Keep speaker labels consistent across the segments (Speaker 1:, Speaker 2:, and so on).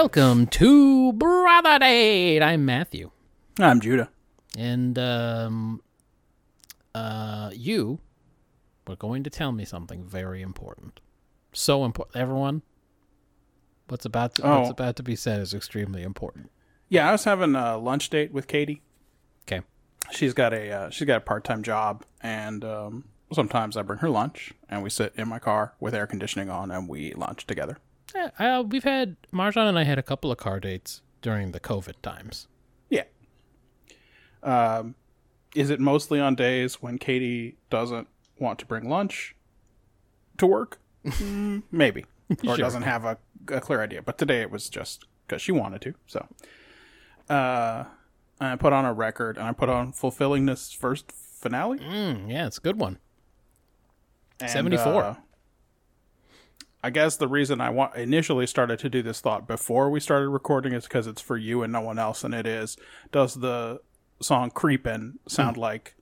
Speaker 1: Welcome to Brother Date. I'm Matthew,
Speaker 2: I'm Judah.
Speaker 1: and um, uh, you were going to tell me something very important. So important, everyone. What's about to, what's
Speaker 2: Oh.
Speaker 1: about to be said is extremely important.
Speaker 2: Yeah, I was having a lunch date with Katie.
Speaker 1: Okay.
Speaker 2: She's got a uh, she's got a part time job, and um, sometimes I bring her lunch, and we sit in my car with air conditioning on, and we eat lunch together.
Speaker 1: Yeah, uh, we've had Marjan and I had a couple of car dates during the COVID times.
Speaker 2: Yeah. Um, is it mostly on days when Katie doesn't want to bring lunch to work? Mm, maybe, or
Speaker 1: Sure.
Speaker 2: doesn't have a, a clear idea. But today it was just because she wanted to. So, uh, I put on a record, and I put on Fulfillingness' First Finale.
Speaker 1: Mm, yeah, it's a good one.
Speaker 2: And,
Speaker 1: 74.
Speaker 2: uh, I guess the reason I want initially started to do this thought before we started recording is because it's for you and no one else, and it is. Does the song "Creepin" sound like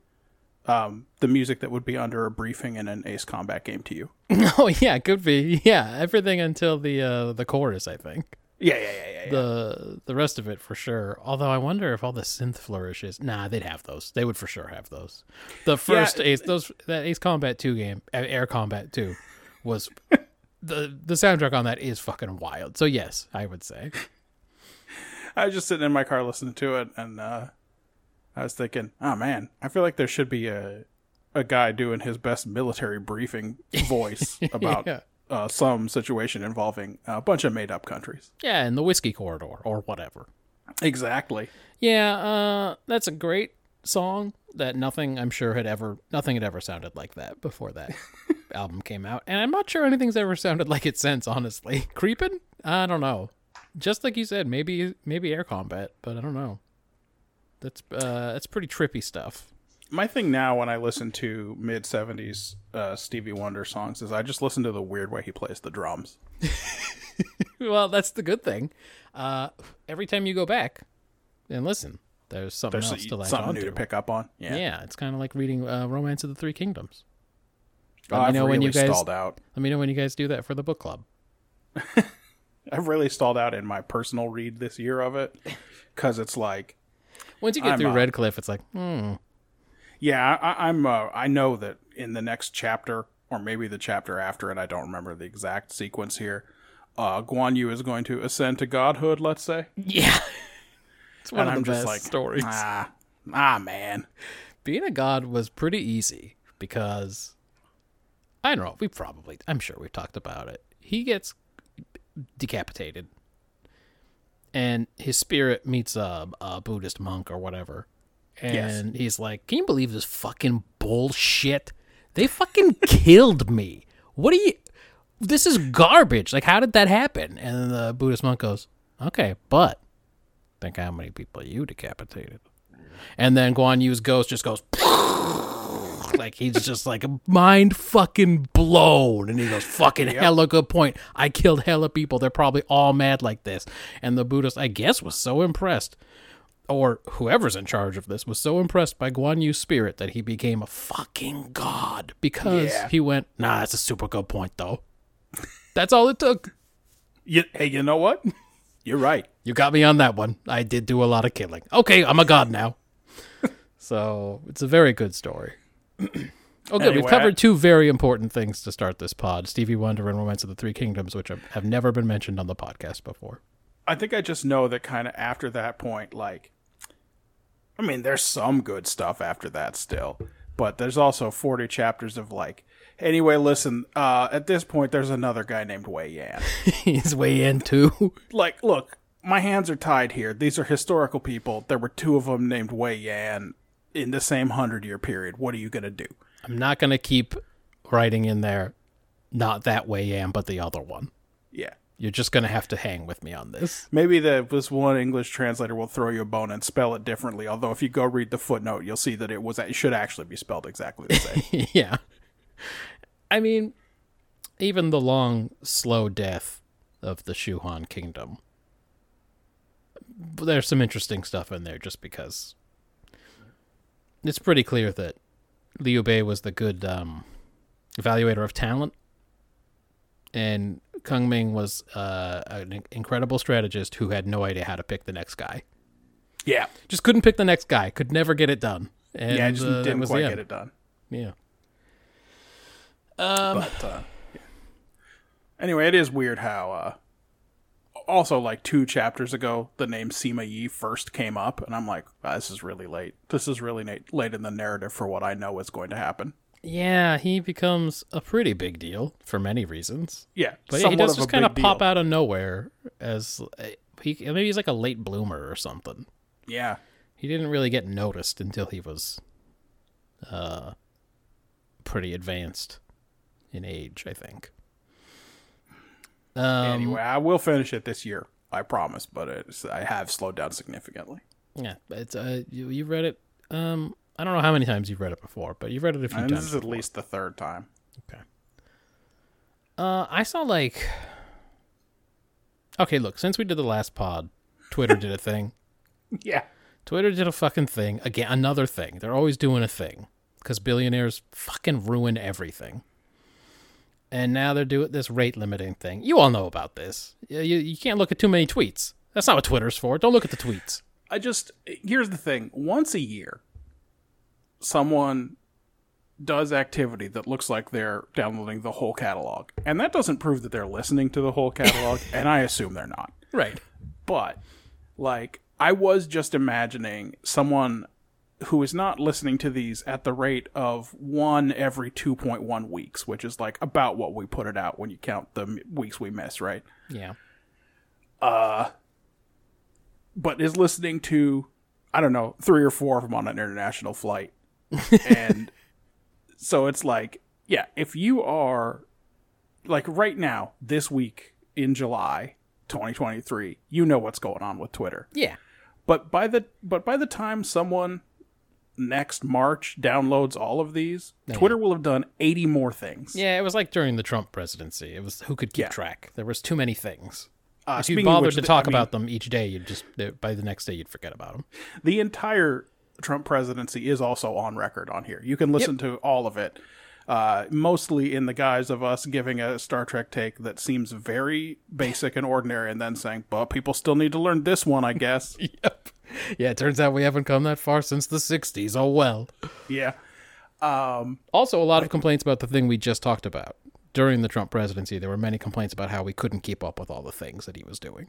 Speaker 2: um, the music that would be under a briefing in an Ace Combat game to you?
Speaker 1: Oh yeah, could be. Yeah, everything until the uh, the chorus, I think.
Speaker 2: Yeah, yeah, yeah, yeah. yeah.
Speaker 1: the the rest of it for sure. Although I wonder if all the synth flourishes. Nah, they'd have those. They would for sure have those. The first Ace, those that Ace Combat Two game, uh, Air Combat Two, was the the soundtrack on that is fucking wild. So yes, I would say.
Speaker 2: I was just sitting in my car listening to it, and uh, I was thinking, oh man, I feel like there should be a a guy doing his best military briefing voice about
Speaker 1: Yeah.
Speaker 2: uh, some situation involving a bunch of made up countries.
Speaker 1: Yeah, in the whiskey corridor or whatever.
Speaker 2: Exactly.
Speaker 1: Yeah, uh, that's a great song that nothing I'm sure had ever nothing had ever sounded like that before that album came out. And I'm not sure anything's ever sounded like it since, honestly. Creeping? I don't know. Just like you said, maybe maybe air combat, but I don't know. That's uh that's pretty trippy stuff.
Speaker 2: My thing now when I listen to mid 70s uh, Stevie Wonder songs is I just listen to the weird way he plays the drums.
Speaker 1: Well, that's the good thing. Uh every time you go back and listen, there's something
Speaker 2: There's
Speaker 1: else to latch
Speaker 2: something
Speaker 1: on
Speaker 2: new
Speaker 1: to.
Speaker 2: to pick up on. Yeah.
Speaker 1: Yeah, it's kind of like reading uh, Romance of the Three Kingdoms.
Speaker 2: Oh,
Speaker 1: Let me
Speaker 2: I've
Speaker 1: know
Speaker 2: really
Speaker 1: when you guys
Speaker 2: stalled out.
Speaker 1: Let me know when you guys do that for the book club.
Speaker 2: I've really stalled out in my personal read this year of it because it's like,
Speaker 1: Once you get
Speaker 2: I'm,
Speaker 1: through
Speaker 2: uh,
Speaker 1: Redcliffe, it's like, hmm.
Speaker 2: yeah, I, I'm. Uh, I know that in the next chapter, or maybe the chapter after it, I don't remember the exact sequence here. Uh, Guan Yu is going to ascend to godhood. Let's say,
Speaker 1: Yeah. it's one
Speaker 2: and
Speaker 1: of
Speaker 2: I'm
Speaker 1: the
Speaker 2: just
Speaker 1: best
Speaker 2: like,
Speaker 1: stories.
Speaker 2: ah, ah, man.
Speaker 1: Being a god was pretty easy because I don't know, we probably I'm sure we've talked about it. He gets decapitated and his spirit meets a, a Buddhist monk or whatever. And he's like, Can you believe this fucking bullshit? They fucking killed me. What are you this is garbage. Like how did that happen? And the Buddhist monk goes, Okay, but think how many people you decapitated. And then Guan Yu's ghost just goes like he's just like a mind fucking blown and he goes fucking hella good point i killed hella people they're probably all mad like this and the buddhist i guess was so impressed or whoever's in charge of this was so impressed by Guan Yu's spirit that he became a fucking god because
Speaker 2: Yeah.
Speaker 1: he went nah that's a super good point though that's all it took
Speaker 2: You, hey, you know what? You're right.
Speaker 1: you got me on that one. I did do a lot of killing. Okay, I'm a god now. so it's a very good story. Oh, good. We've
Speaker 2: Anyway,
Speaker 1: covered two very important things to start this pod: Stevie Wonder and Romance of the Three Kingdoms, which have- have never been mentioned on the podcast before.
Speaker 2: I think I just know that kind of after that point, like, I mean, there's some good stuff after that still, but there's also 40 chapters of like, anyway, listen, uh, at this point, there's another guy named Wei Yan.
Speaker 1: He's Wei Yan too.
Speaker 2: like, look, my hands are tied here. These are historical people. There were two of them named Wei Yan in the same hundred year period. What are you gonna do?
Speaker 1: I'm not going to keep writing in there, not that Wei Yan, but the other one.
Speaker 2: Yeah.
Speaker 1: You're just going to have to hang with me on this.
Speaker 2: Maybe the this one English translator will throw you a bone and spell it differently. Although if you go read the footnote, you'll see that it was it should actually be spelled exactly the same.
Speaker 1: yeah. I mean, even the long, slow death of the Shuhan kingdom. There's some interesting stuff in there just because it's pretty clear that Liu Bei was the good um, evaluator of talent, and Kongming was uh, an incredible strategist who had no idea how to pick the next guy.
Speaker 2: yeah.
Speaker 1: Just couldn't pick the next guy. Could never get it done. And,
Speaker 2: Yeah, just
Speaker 1: uh,
Speaker 2: didn't quite get it done.
Speaker 1: Yeah. Um,
Speaker 2: But uh, yeah. anyway, it is weird how uh, also like two chapters ago the name Sima Yi first came up, and I'm like, "Ah, this is really late. This is really late, late in the narrative for what I know is going to happen.
Speaker 1: Yeah, he becomes a pretty big deal for many reasons.
Speaker 2: Yeah,
Speaker 1: But yeah, he does just kind of pop
Speaker 2: deal.
Speaker 1: out of nowhere as uh, he maybe he's like a late bloomer or something.
Speaker 2: Yeah,
Speaker 1: He didn't really get noticed until he was uh pretty advanced in age, I think. Um,
Speaker 2: anyway, I will finish it this year. I promise, but it's, I have slowed down significantly.
Speaker 1: yeah, it's uh you you read it um I don't know how many times you've read it before, but you've read it a few
Speaker 2: And
Speaker 1: times.
Speaker 2: this is at least the third time.
Speaker 1: Okay. Uh, I saw like. Okay, look. Since we did the last pod, Twitter did a thing.
Speaker 2: Yeah,
Speaker 1: Twitter did a fucking thing again. Another thing. They're always doing a thing because billionaires fucking ruin everything. And now they're doing this rate limiting thing. You all know about this. You, you, can't look at too many tweets. That's not what Twitter's for. Don't look at the tweets.
Speaker 2: I just here's the thing: once a year, someone does activity that looks like they're downloading the whole catalog, and that doesn't prove that they're listening to the whole catalog, and I assume they're not.
Speaker 1: Right.
Speaker 2: But like, I was just imagining someone who is not listening to these at the rate of one every 2.1 weeks, which is like about what we put it out when you count the weeks we miss, right?
Speaker 1: Yeah.
Speaker 2: Uh, but is listening to I don't know three or four of them on an international flight, and so it's like yeah, if you are like right now this week in July 2023, you know what's going on with Twitter.
Speaker 1: Yeah.
Speaker 2: But by the but by the time someone next March downloads all of these, Twitter will have done 80 more things.
Speaker 1: Yeah, it was like during the Trump presidency. It was who could keep
Speaker 2: Yeah.
Speaker 1: track. There was too many things.
Speaker 2: Uh,
Speaker 1: If you bothered
Speaker 2: which,
Speaker 1: to talk
Speaker 2: I mean,
Speaker 1: about them each day, you'd just by the next day you'd forget about them.
Speaker 2: the entire Trump presidency is also on record on here. You can listen to all of it, uh, mostly in the guise of us giving a Star Trek take that seems very basic and ordinary, and then saying, "But people still need to learn this one, I guess."
Speaker 1: Yep. Yeah, it turns out we haven't come that far since the '60s. Oh well.
Speaker 2: yeah,
Speaker 1: Also, a lot of complaints about the thing we just talked about during the Trump presidency. There were many complaints about how we couldn't keep up with all the things that he was doing.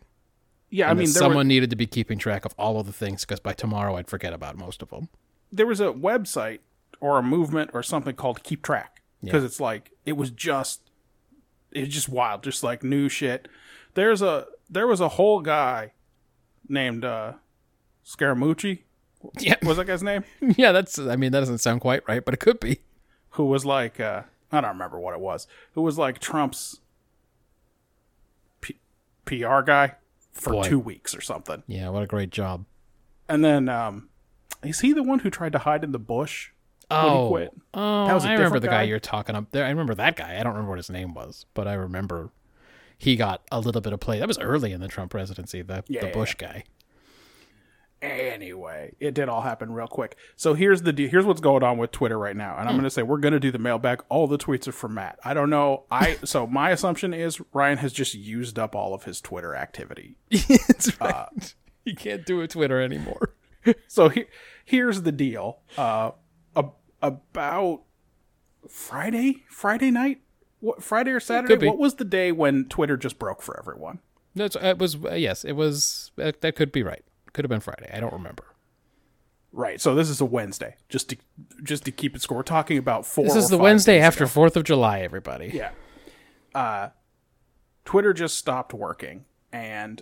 Speaker 2: yeah. I mean, there,
Speaker 1: someone
Speaker 2: were,
Speaker 1: needed to be keeping track of all of the things because by tomorrow I'd forget about most of them.
Speaker 2: there was a website or a movement or something called Keep Track because it's like it was just it's just wild, just like new shit. There's a there was a whole guy named uh Scaramucci.
Speaker 1: Yeah,
Speaker 2: Was that guy's name?
Speaker 1: yeah. That's. I mean, that doesn't sound quite right, but it could be.
Speaker 2: who was like uh, I don't remember what it was. Who was like Trump's P- PR guy for
Speaker 1: Boy.
Speaker 2: two weeks or something.
Speaker 1: Yeah, what a great job.
Speaker 2: And then um, is he the one who tried to hide in the bush? when he
Speaker 1: Oh,
Speaker 2: quit?
Speaker 1: oh,
Speaker 2: That was a
Speaker 1: I remember the guy
Speaker 2: guy?
Speaker 1: you're talking up there. I remember that guy. I don't remember what his name was, but I remember he got a little bit of play. That was early in the Trump presidency. The
Speaker 2: Yeah,
Speaker 1: the
Speaker 2: yeah,
Speaker 1: Bush guy.
Speaker 2: Anyway, it did all happen real quick. So here's the deal. Here's what's going on with Twitter right now, and I'm going to say we're going to do the mailbag. All the tweets are from Matt. I don't know. I so my assumption is Ryan has just used up all of his Twitter activity.
Speaker 1: That's right. you can't do a Twitter anymore.
Speaker 2: So he, here's the deal. Uh, a, about Friday, Friday night, what Friday or Saturday? What was the day when Twitter just broke for everyone?
Speaker 1: That's it was uh, yes, it was uh, that could be right. Could have been Friday. I don't remember.
Speaker 2: Right. So this is a Wednesday. Just to just to keep it score. We're talking about four.
Speaker 1: This is the Wednesday after. Fourth of July. Everybody.
Speaker 2: Yeah. Uh, Twitter just stopped working, and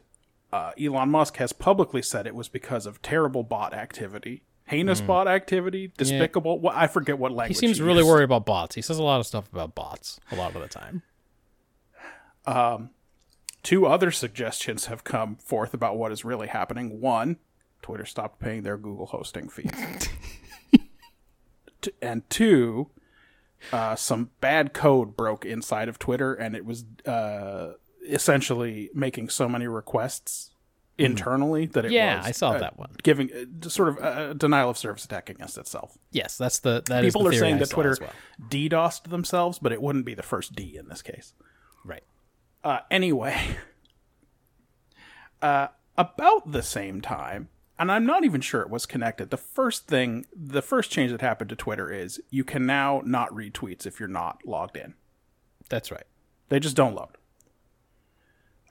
Speaker 2: uh, Elon Musk has publicly said it was because of terrible bot activity, heinous
Speaker 1: Hmm.
Speaker 2: bot activity, despicable. What I forget what language.
Speaker 1: He seems really
Speaker 2: used.
Speaker 1: worried about bots. He says a lot of stuff about bots a lot of the time.
Speaker 2: Two other suggestions have come forth about what is really happening. One, Twitter stopped paying their Google hosting fees. T- and two, uh, some bad code broke inside of Twitter, and it was uh, essentially making so many requests internally that it
Speaker 1: Yeah,
Speaker 2: was
Speaker 1: I saw
Speaker 2: uh,
Speaker 1: that one.
Speaker 2: giving uh, sort of a denial of service attack against itself.
Speaker 1: Yes, that's the that is
Speaker 2: People
Speaker 1: the
Speaker 2: are saying
Speaker 1: I
Speaker 2: that Twitter
Speaker 1: well.
Speaker 2: DDoSed themselves, but it wouldn't be the first D in this case.
Speaker 1: Right.
Speaker 2: Uh, anyway, uh, about the same time, and I'm not even sure it was connected. The first thing, the first change that happened to Twitter is you can now not read tweets if you're not logged in.
Speaker 1: That's right.
Speaker 2: They just don't load.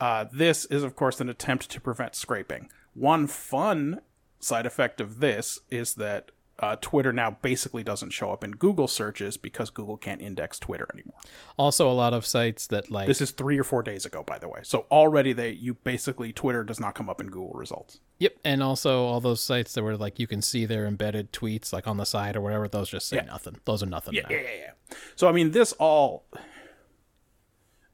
Speaker 2: Uh, this is, of course, an attempt to prevent scraping. One fun side effect of this is that uh, Twitter now basically doesn't show up in Google searches because Google can't index Twitter anymore.
Speaker 1: Also, a lot of sites that like
Speaker 2: This is three or four days ago, by the way. So already they you basically Twitter does not come up in Google results.
Speaker 1: Yep, and also all those sites that were like you can see their embedded tweets like on the side or whatever. Those just say
Speaker 2: Yeah.
Speaker 1: nothing. Those are nothing. now.
Speaker 2: Yeah, yeah, yeah. So I mean, this all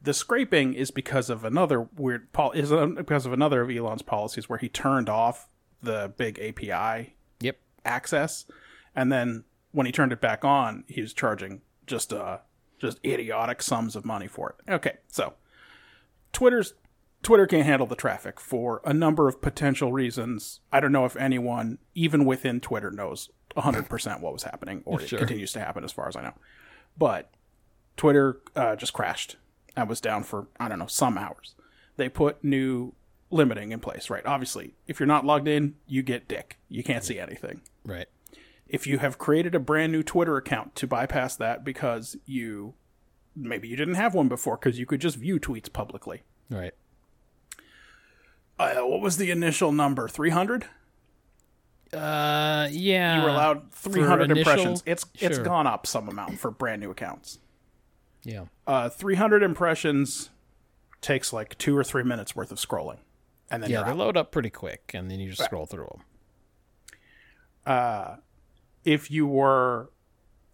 Speaker 2: the scraping is because of another weird pol- is uh, because of another of Elon's policies where he turned off the big API. Access, and then when he turned it back on, he was charging just uh just idiotic sums of money for it. Okay, so Twitter's Twitter can't handle the traffic for a number of potential reasons. I don't know if anyone, even within Twitter, knows 100% what was happening, or
Speaker 1: Sure.
Speaker 2: it continues to happen as far as I know. But Twitter uh, just crashed and was down for, I don't know, some hours. They put new limiting in place, right? Obviously, if you're not logged in, you get dick. You can't see anything
Speaker 1: Right.
Speaker 2: if you have created a brand new Twitter account to bypass that because you maybe you didn't have one before because you could just view tweets publicly.
Speaker 1: Right.
Speaker 2: Uh, what was the initial number? 300?
Speaker 1: Uh, yeah.
Speaker 2: You were allowed 300
Speaker 1: initial-
Speaker 2: impressions. It's it's
Speaker 1: Sure.
Speaker 2: gone up some amount for brand new accounts.
Speaker 1: Yeah.
Speaker 2: Uh, 300 impressions takes like 2 or 3 minutes worth of scrolling. And then
Speaker 1: Yeah, they
Speaker 2: out.
Speaker 1: load up pretty quick, and then you just scroll through them.
Speaker 2: if you were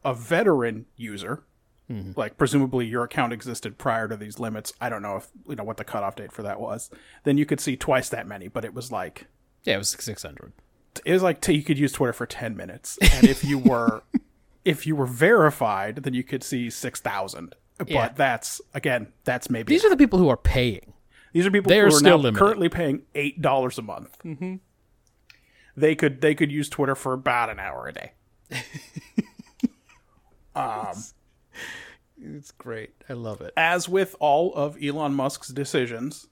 Speaker 2: a veteran user,
Speaker 1: Mm-hmm.
Speaker 2: like presumably your account existed prior to these limits. I don't know if you know what the cutoff date for that was. Then you could see twice that many, but it was like
Speaker 1: Yeah, it was six hundred.
Speaker 2: it was like t- you could use Twitter for ten minutes, and if you were if you were verified, then you could see six thousand. But
Speaker 1: Yeah.
Speaker 2: that's again, that's maybe
Speaker 1: These are the people who are paying.
Speaker 2: These are people
Speaker 1: they
Speaker 2: who
Speaker 1: are
Speaker 2: are
Speaker 1: still
Speaker 2: now
Speaker 1: limited.
Speaker 2: currently paying eight dollars a month. Mm-hmm. They could they could use Twitter for about an hour a day.
Speaker 1: It's great. I love it.
Speaker 2: as with all of Elon Musk's decisions,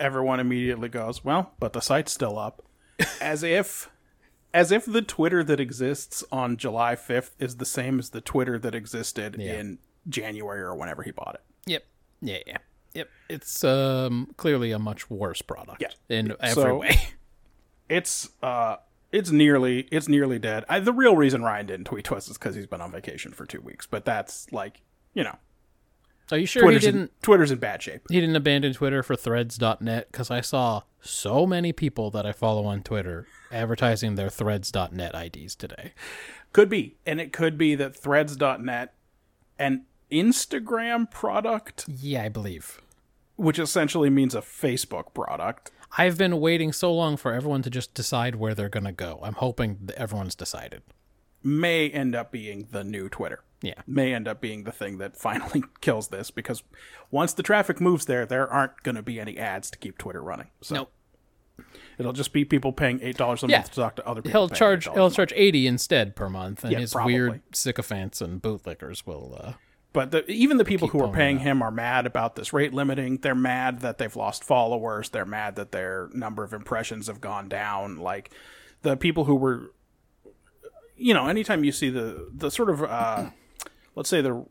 Speaker 2: everyone immediately goes, "Well, but the site's still up," as if, as if the Twitter that exists on July fifth is the same as the Twitter that existed
Speaker 1: Yeah.
Speaker 2: in January or whenever he bought it.
Speaker 1: Yep. Yeah. Yeah. Yep. It's um clearly a much worse product.
Speaker 2: Yeah.
Speaker 1: In every
Speaker 2: So-
Speaker 1: way.
Speaker 2: It's uh, it's nearly it's nearly dead. I, the real reason Ryan didn't tweet to us is because he's been on vacation for two weeks. But that's like, you know,
Speaker 1: Are you sure
Speaker 2: Twitter's
Speaker 1: he
Speaker 2: in,
Speaker 1: didn't?
Speaker 2: Twitter's in bad shape.
Speaker 1: He didn't abandon Twitter for Threads.net because I saw so many people that I follow on Twitter advertising their Threads.net IDs today.
Speaker 2: Could be. And it could be that threads.net, an Instagram product,
Speaker 1: Yeah, I believe.
Speaker 2: which essentially means a Facebook product,
Speaker 1: I've been waiting so long for everyone to just decide where they're gonna go. I'm hoping that everyone's decided.
Speaker 2: may end up being the new Twitter.
Speaker 1: Yeah.
Speaker 2: May end up being the thing that finally kills this because once the traffic moves there, there aren't going to be any ads to keep Twitter running. So
Speaker 1: Nope.
Speaker 2: it'll just be people paying $8 a
Speaker 1: Yeah.
Speaker 2: month to talk to other people.
Speaker 1: He'll charge
Speaker 2: $8
Speaker 1: he'll charge eighty instead per month, and
Speaker 2: Yeah,
Speaker 1: his
Speaker 2: probably.
Speaker 1: weird sycophants and bootlickers will. Uh,
Speaker 2: But the, even the people who are paying him are mad about this rate limiting. They're mad that they've lost followers. They're mad that their number of impressions have gone down. Like the people who were, you know, anytime you see the the sort of, uh, let's say the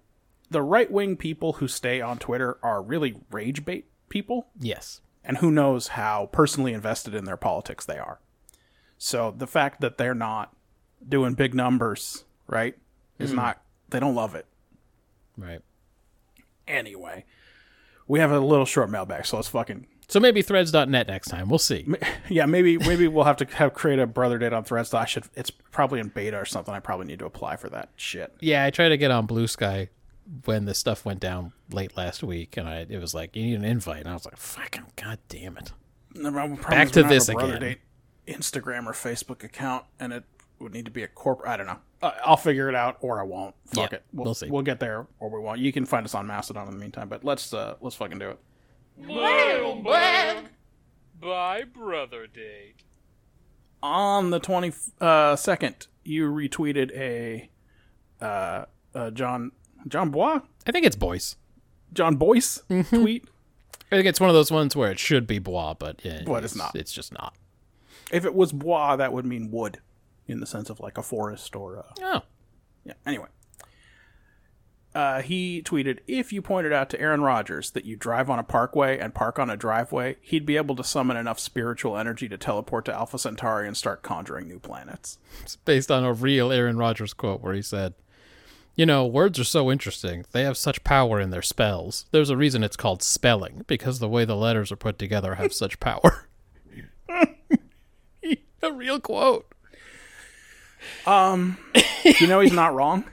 Speaker 2: the right wing people who stay on Twitter are really rage bait people,
Speaker 1: yes.
Speaker 2: and who knows how personally invested in their politics they are. So the fact that they're not doing big numbers, right, is not. They don't love it
Speaker 1: Right.
Speaker 2: anyway. We have a little short mailbag, so let's fucking
Speaker 1: So maybe threads.net next time. We'll see.
Speaker 2: Yeah, maybe maybe we'll have to have create a brother date on Threads. I should. It's probably in beta or something. I probably need to apply for that shit.
Speaker 1: Yeah, I tried to get on Bluesky when the stuff went down late last week, and I it was like you need an invite, and I was like, "Fucking god damn it!" Back to
Speaker 2: we don't have
Speaker 1: this again.
Speaker 2: Date Instagram or Facebook account, and it would need to be a corporate. I don't know. Uh, I'll figure it out, or I won't. Fuck
Speaker 1: Yeah,
Speaker 2: it. We'll,
Speaker 1: we'll see.
Speaker 2: We'll get there, or we won't. You can find us on Mastodon in the meantime. But let's uh let's fucking do it.
Speaker 3: By brother date.
Speaker 2: On the 22nd, uh, you retweeted a uh, uh John Jon Bois
Speaker 1: I think it's Boyce.
Speaker 2: John Boyce
Speaker 1: Mm-hmm.
Speaker 2: tweet.
Speaker 1: I think it's one of those ones where it should be Bois, but, yeah,
Speaker 2: But it's not.
Speaker 1: It's just not.
Speaker 2: If it was Bois, that would mean wood, in the sense of like a forest or a
Speaker 1: Oh,
Speaker 2: Yeah. Anyway, uh, he tweeted, "If you pointed out to Aaron Rodgers that you drive on a parkway and park on a driveway, he'd be able to summon enough spiritual energy to teleport to Alpha Centauri and start conjuring new planets."
Speaker 1: it's based on a real Aaron Rodgers quote where he said, "You know, words are so interesting. They have such power in their spells. There's a reason it's called spelling because the way the letters are put together have such power." a real quote.
Speaker 2: you know he's not wrong.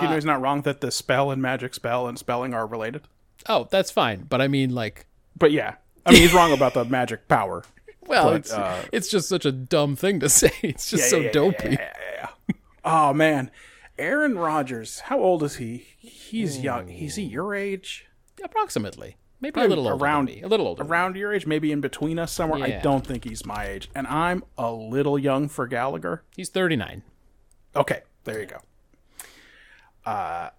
Speaker 2: you know he's not wrong that the spell and magic spell and spelling are related.
Speaker 1: Oh, that's fine, but I mean, like,
Speaker 2: But yeah, I mean he's wrong about the magic power.
Speaker 1: well,
Speaker 2: But,
Speaker 1: it's
Speaker 2: uh,
Speaker 1: it's just such a dumb thing to say. It's just so dopey.
Speaker 2: Oh man, Aaron Rodgers, how old is he? He's young. Is he your age?
Speaker 1: Approximately, maybe a little older
Speaker 2: around
Speaker 1: a little older.
Speaker 2: around your age, maybe in between us somewhere. I don't think he's my age, and I'm a little young for Gallagher.
Speaker 1: He's 39.
Speaker 2: Okay, there you go. Uh,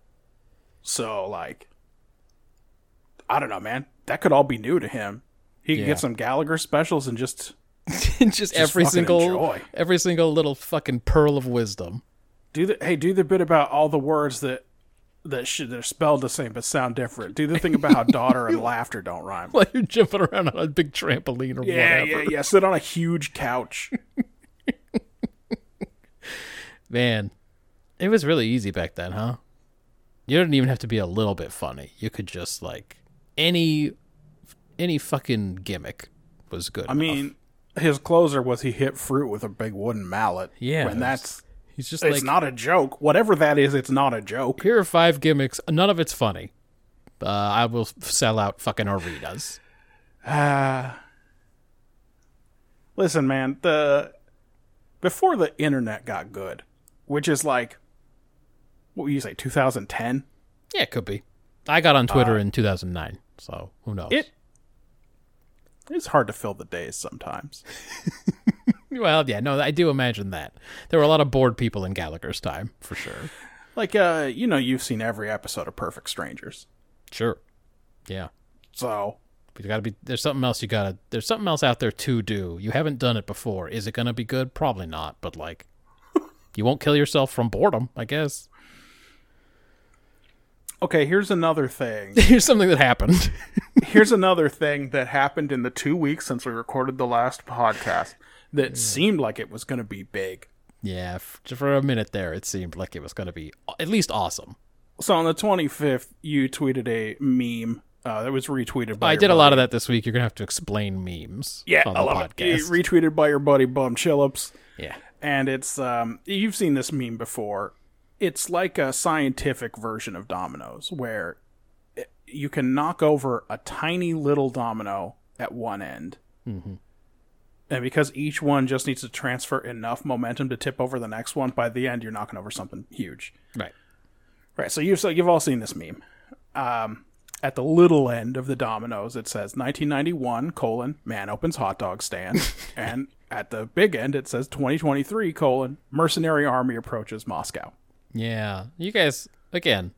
Speaker 2: so like, I don't know, man. That could all be new to him. He could
Speaker 1: Yeah.
Speaker 2: get some Gallagher specials and just
Speaker 1: just, every single
Speaker 2: enjoy.
Speaker 1: every single little fucking pearl of wisdom.
Speaker 2: do the hey, do the bit about all the words that that should they're spelled the same but sound different. Do the thing about how daughter and laughter don't rhyme.
Speaker 1: Like you're jumping around on a big trampoline or
Speaker 2: Yeah,
Speaker 1: whatever.
Speaker 2: yeah, yeah. Sit on a huge couch.
Speaker 1: Man, it was really easy back then, huh? You didn't even have to be a little bit funny. You could just like any any fucking gimmick was good.
Speaker 2: I mean, his closer was he hit fruit with a big wooden mallet.
Speaker 1: Yeah,
Speaker 2: and that's
Speaker 1: he's just
Speaker 2: it's
Speaker 1: like
Speaker 2: not a joke. Whatever that is, it's not a joke.
Speaker 1: here are five gimmicks. None of it's funny. Uh, I will sell out fucking arenas.
Speaker 2: Ah. listen, man. The before the internet got good, which is like, what would you say, 2010?
Speaker 1: Yeah, it could be. I got on Twitter in 2009, so who knows?
Speaker 2: Uh, It it's hard to fill the days sometimes.
Speaker 1: Well, yeah, no, I do imagine that. There were a lot of bored people in Gallagher's time, for sure.
Speaker 2: Like, uh, you know, you've seen every episode of Perfect Strangers,
Speaker 1: Sure. Yeah.
Speaker 2: so
Speaker 1: But you gotta be there's something else you gotta there's something else out there to do. You haven't done it before. Is it gonna be good? Probably not, but like you won't kill yourself from boredom, I guess.
Speaker 2: okay. Here's another thing.
Speaker 1: Here's something that happened.
Speaker 2: here's another thing that happened in the two weeks since we recorded the last podcast that seemed like it was going to be big.
Speaker 1: yeah, for a minute there it seemed like it was gonna be at least awesome.
Speaker 2: So on the 25th, you tweeted a meme uh, that was retweeted by.
Speaker 1: I did a lot of that this week. You're gonna have to explain memes
Speaker 2: Yeah,
Speaker 1: on the podcast.
Speaker 2: Retweeted by your buddy Bum Chillips,
Speaker 1: yeah.
Speaker 2: and it's um you've seen this meme before. It's like a scientific version of dominoes where it- you can knock over a tiny little domino at one end. And because each one just needs to transfer enough momentum to tip over the next one, by the end you're knocking over something huge.
Speaker 1: Right.
Speaker 2: Right. So you've so you've all seen this meme. Um, at the little end of the dominoes, it says 1991 colon man opens hot dog stand, and at the big end it says 2023 colon mercenary army approaches Moscow.
Speaker 1: Yeah. You guys again,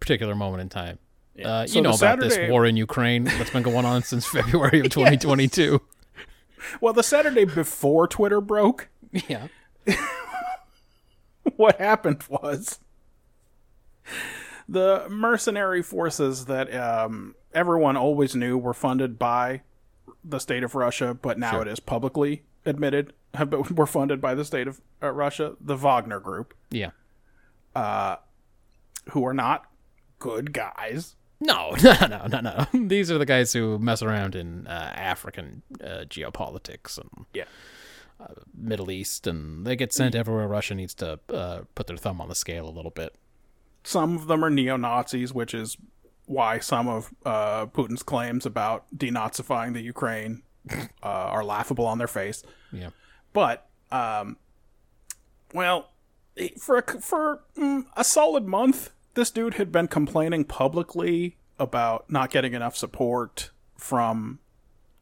Speaker 1: particular moment in time. Uh, you
Speaker 2: So
Speaker 1: know about this war in Ukraine that's been going on since February of 2022.
Speaker 2: Well, the Saturday before Twitter broke,
Speaker 1: Yeah.
Speaker 2: what happened was the mercenary forces that um, everyone always knew were funded by the state of Russia, but now
Speaker 1: Sure.
Speaker 2: it is publicly admitted been, were funded by the state of uh, Russia, the Wagner Group.
Speaker 1: Yeah.
Speaker 2: who are not good guys.
Speaker 1: No, no, no, no, no. These are the guys who mess around in uh, African uh, geopolitics and
Speaker 2: Yeah.
Speaker 1: Middle East, and they get sent everywhere. Russia needs to uh, put their thumb on the scale a little bit.
Speaker 2: Some of them are neo Nazis, which is why some of uh, Putin's claims about denazifying the Ukraine uh, are laughable on their face.
Speaker 1: Yeah.
Speaker 2: But, um, well, for a, for mm, a solid month, this dude had been complaining publicly about not getting enough support from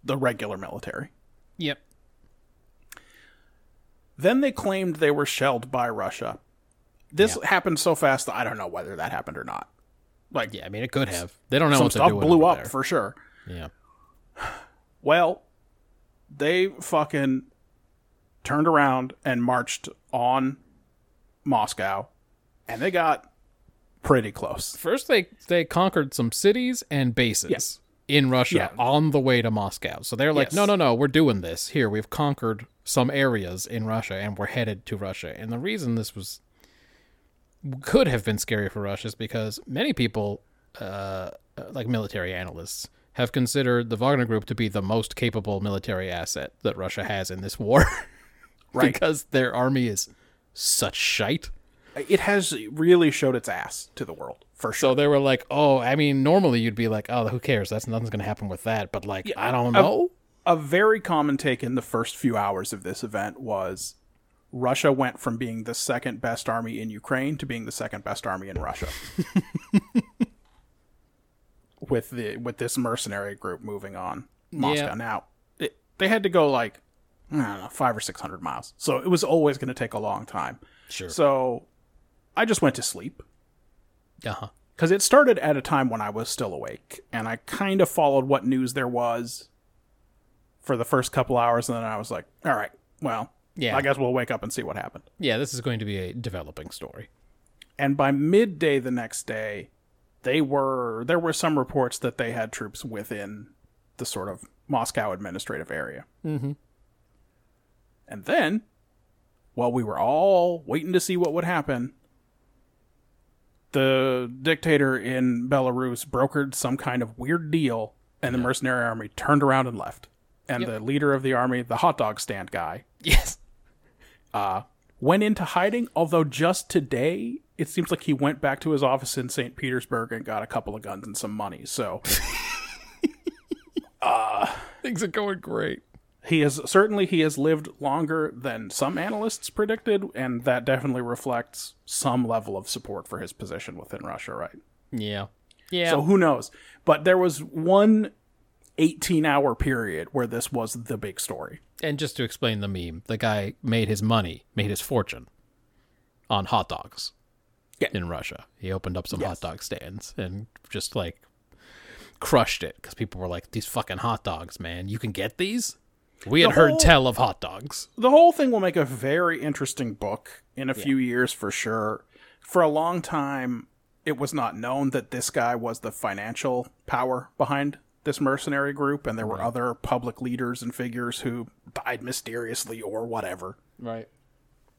Speaker 2: the regular military.
Speaker 1: Yep.
Speaker 2: Then they claimed they were shelled by Russia. This
Speaker 1: Yeah.
Speaker 2: happened so fast that I don't know whether that happened or not. Like,
Speaker 1: Yeah, I mean, it could have. They don't know
Speaker 2: some stuff blew up
Speaker 1: there.
Speaker 2: for sure.
Speaker 1: Yeah.
Speaker 2: Well, they fucking turned around and marched on Moscow, and they got pretty close.
Speaker 1: First, they they conquered some cities and bases in Russia
Speaker 2: Yeah.
Speaker 1: on the way to Moscow. So they're like,
Speaker 2: Yes.
Speaker 1: no, no, no, we're doing this. Here, we've conquered some areas in Russia, and we're headed to Russia. And the reason this was could have been scary for Russia is because many people, uh, like military analysts, have considered the Wagner Group to be the most capable military asset that Russia has in this war,
Speaker 2: Right.
Speaker 1: because their army is such shite.
Speaker 2: It has really showed its ass to the world, for sure.
Speaker 1: So they were like, "Oh, I mean, normally you'd be like, oh, who cares? That's nothing's going to happen with that." But like, I don't
Speaker 2: uh,
Speaker 1: know.
Speaker 2: a very common take in the first few hours of this event was Russia went from being the second best army in Ukraine to being the second best army in Russia. with the with this mercenary group moving on Moscow.
Speaker 1: Yeah.
Speaker 2: Now it, they had to go like I don't know five or six hundred miles, so it was always going to take a long time.
Speaker 1: Sure.
Speaker 2: So I just went to sleep
Speaker 1: Uh huh.
Speaker 2: because it started at a time when I was still awake, and I kind of followed what news there was for the first couple hours, and then I was like, "All right, well,
Speaker 1: Yeah.
Speaker 2: I guess we'll wake up and see what happened."
Speaker 1: Yeah, this is going to be a developing story.
Speaker 2: And by midday the next day, they were there were some reports that they had troops within the sort of Moscow administrative area. Mm-hmm. And then, while we were all waiting to see what would happen, the dictator in Belarus brokered some kind of weird deal, and the mercenary army turned around and left. And
Speaker 1: Yep.
Speaker 2: the leader of the army, the hot dog stand guy,
Speaker 1: Yes.
Speaker 2: uh, went into hiding, although just today it seems like he went back to his office in St. Petersburg and got a couple of guns and some money. So
Speaker 1: Things are going great.
Speaker 2: He has certainly he has lived longer than some analysts predicted, and that definitely reflects some level of support for his position within Russia, right?
Speaker 1: Yeah. Yeah.
Speaker 2: So who knows? But there was one 18 hour period where this was the big story.
Speaker 1: and just to explain the meme, the guy made his money, made his fortune on hot dogs
Speaker 2: Yeah.
Speaker 1: in Russia. He opened up some
Speaker 2: Yes.
Speaker 1: hot dog stands and just like crushed it because people were like, "These fucking hot dogs, man! You can get these." We had
Speaker 2: The
Speaker 1: heard tell of hot dogs.
Speaker 2: the whole thing will make a very interesting book in a few years for sure. For a long time, it was not known that this guy was the financial power behind this mercenary group, and there were other public leaders and figures who died mysteriously or whatever.
Speaker 1: Right.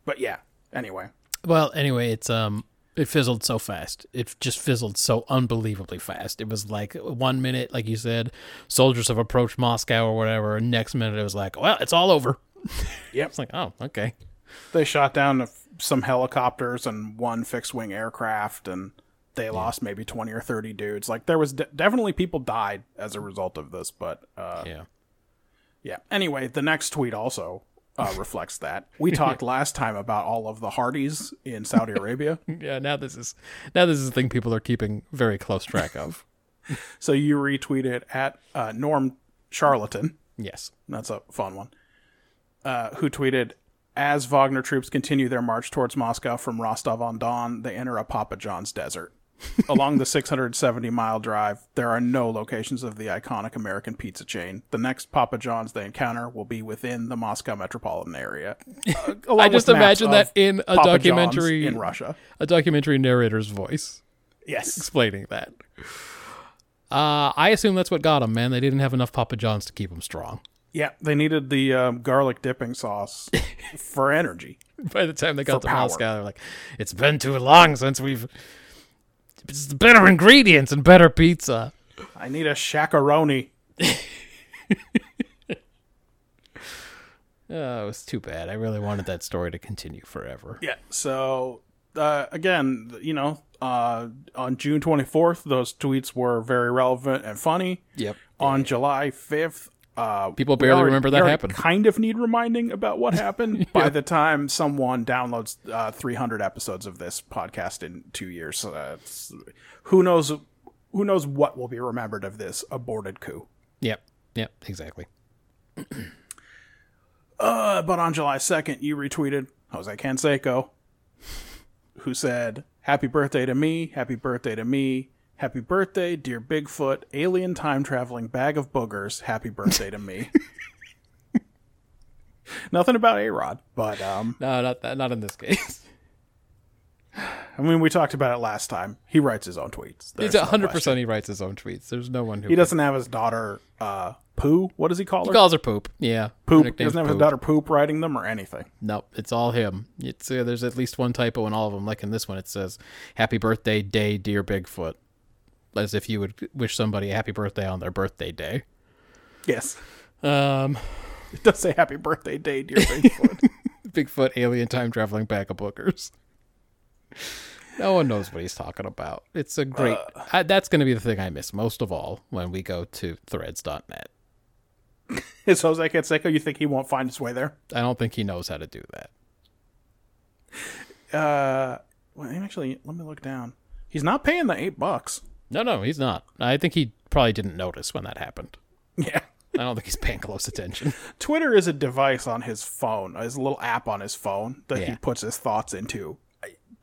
Speaker 2: But yeah, anyway.
Speaker 1: Well, anyway, it's um it fizzled so fast. It just fizzled so unbelievably fast. It was like one minute, like you said, soldiers have approached Moscow or whatever. And next minute, it was like, well, it's all over.
Speaker 2: Yep.
Speaker 1: It's like, oh, okay.
Speaker 2: They shot down some helicopters and one fixed wing aircraft, and they lost maybe 20 or 30 dudes. Like, there was de- definitely people died as a result of this, but uh,
Speaker 1: Yeah.
Speaker 2: Yeah. Anyway, the next tweet also uh, reflects that. We talked last time about all of the Hardee's in Saudi Arabia.
Speaker 1: Yeah. Now this is now this is a thing people are keeping very close track of.
Speaker 2: so you retweeted at uh, Norm Charlatan.
Speaker 1: yes.
Speaker 2: That's a fun one. Uh, who tweeted, as Wagner troops continue their march towards Moscow from Rostov on Don, they enter a Papa John's desert. Along the 670 mile drive, there are no locations of the iconic American pizza chain. The next Papa John's they encounter will be within the Moscow metropolitan area. Uh,
Speaker 1: I just imagine that in a
Speaker 2: Papa
Speaker 1: documentary
Speaker 2: John's in Russia.
Speaker 1: a documentary narrator's voice
Speaker 2: Yes.
Speaker 1: explaining that. Uh, I assume that's what got them, man. They didn't have enough Papa Johns to keep them strong.
Speaker 2: Yeah, they needed the um, garlic dipping sauce for energy.
Speaker 1: By the time they got to
Speaker 2: power.
Speaker 1: Moscow, they're like, "It's been too long since we've better ingredients and better pizza.
Speaker 2: I need a Shaq-a-roni.
Speaker 1: Oh, it was too bad. I really wanted that story to continue forever.
Speaker 2: Yeah. So uh, again, you know, uh, on June 24th, those tweets were very relevant and funny.
Speaker 1: Yep.
Speaker 2: On July 5th, uh,
Speaker 1: People barely remember that happened.
Speaker 2: Kind of need reminding about what happened by the time someone downloads uh, 300 episodes of this podcast in two years. So that's, who knows? Who knows what will be remembered of this aborted coup?
Speaker 1: Yep. Yep. Exactly.
Speaker 2: Uh, but on July 2nd, you retweeted Jose Canseco, who said, Happy birthday to me, happy birthday to me, happy birthday, dear Bigfoot, alien time traveling bag of boogers, happy birthday to me. Nothing about A Rod, but um,
Speaker 1: No, not that. Not in this case.
Speaker 2: I mean, we talked about it last time. He writes his own tweets. There's
Speaker 1: It's
Speaker 2: no
Speaker 1: hundred
Speaker 2: question.
Speaker 1: percent. He writes his own tweets. There's no one who
Speaker 2: He doesn't have his daughter, uh, Pooh. What does he call her?
Speaker 1: He calls her poop. Yeah,
Speaker 2: Poop. He doesn't have his daughter Poop writing them or anything.
Speaker 1: Nope, it's all him. It's uh, there's at least one typo in all of them. Like in this one, it says "Happy birthday day, dear Bigfoot," as if you would wish somebody a happy birthday on their birthday day.
Speaker 2: Yes.
Speaker 1: Um,
Speaker 2: It does say happy birthday day, dear Bigfoot.
Speaker 1: Bigfoot alien time traveling bag of bookers. No one knows what he's talking about. It's a great. I, that's going to be the thing I miss most of all when we go to Threads.net.
Speaker 2: Is Jose Canseco, you think he won't find his way there?
Speaker 1: I don't think he knows how to do that.
Speaker 2: Uh, well, actually, let me look down. He's not paying the eight bucks.
Speaker 1: No, no, he's not. I think he probably didn't notice when that happened.
Speaker 2: Yeah.
Speaker 1: I don't think he's paying close attention.
Speaker 2: Twitter is a device on his phone, his little app on his phone that he puts his thoughts into.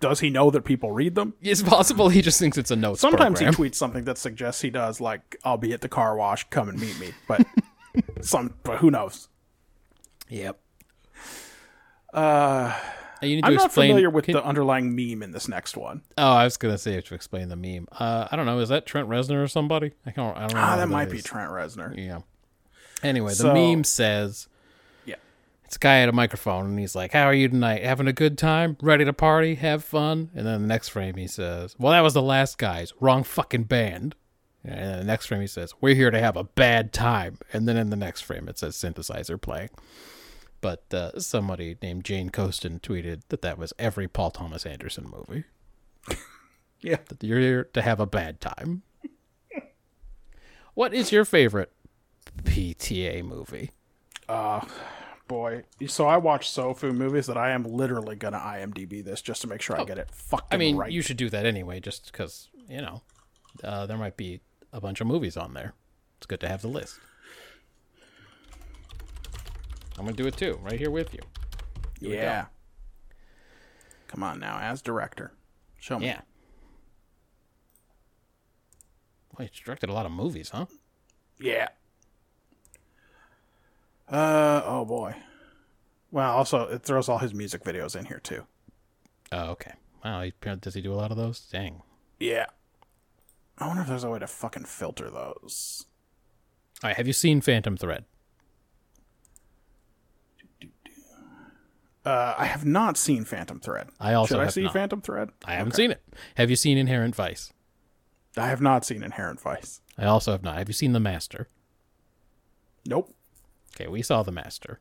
Speaker 2: Does he know that people read them?
Speaker 1: It's possible he just thinks it's a notes
Speaker 2: Sometimes
Speaker 1: program.
Speaker 2: he tweets something that suggests he does, like "I'll be at the car wash, come and meet me." But some, but who knows?
Speaker 1: Yep. Uh, you need to
Speaker 2: I'm not
Speaker 1: explain.
Speaker 2: familiar with
Speaker 1: can-
Speaker 2: the underlying meme in this next one.
Speaker 1: Oh, I was gonna say you to explain the meme. Uh, I don't know. Is that Trent Reznor or somebody? I can't. I don't know.
Speaker 2: Ah, that might be. Trent Reznor.
Speaker 1: Yeah. Anyway, the
Speaker 2: So-
Speaker 1: meme says
Speaker 2: Yeah.
Speaker 1: it's a guy at a microphone and he's like, "How are you tonight? Having a good time? Ready to party? Have fun?" And then the next frame he says, "Well, that was the last guys. Wrong fucking band." And then the next frame he says, "We're here to have a bad time." And then in the next frame it says synthesizer playing. But uh, somebody named Jane Coaston tweeted that that was every Paul Thomas Anderson movie.
Speaker 2: Yeah.
Speaker 1: That you're here to have a bad time. what is your favorite PTA movie?
Speaker 2: Boy, so I watch Sofu movies that I am literally gonna IMDb this just to make sure I get it fucking
Speaker 1: Oh, I mean,
Speaker 2: right.
Speaker 1: you should do that anyway, just because you know uh, there might be a bunch of movies on there. It's good to have the list. I'm gonna do it too, right here with you. we
Speaker 2: yeah. Come on now, as director, show me.
Speaker 1: Yeah. Well, he's directed a lot of movies, huh?
Speaker 2: Yeah. Uh oh boy. Well, also it throws all his music videos in here too.
Speaker 1: Oh, okay. Wow, he, does he do a lot of those? Dang.
Speaker 2: Yeah. I wonder if there's a way to fucking filter those.
Speaker 1: All right, have you seen Phantom Thread?
Speaker 2: Uh, I have not seen Phantom Thread.
Speaker 1: I also
Speaker 2: Should I
Speaker 1: have
Speaker 2: see
Speaker 1: not.
Speaker 2: Phantom Thread?
Speaker 1: I haven't seen it. Have you seen Inherent Vice?
Speaker 2: I have not seen Inherent Vice.
Speaker 1: I also have not. Have you seen The Master?
Speaker 2: Nope.
Speaker 1: Okay, we saw The Master.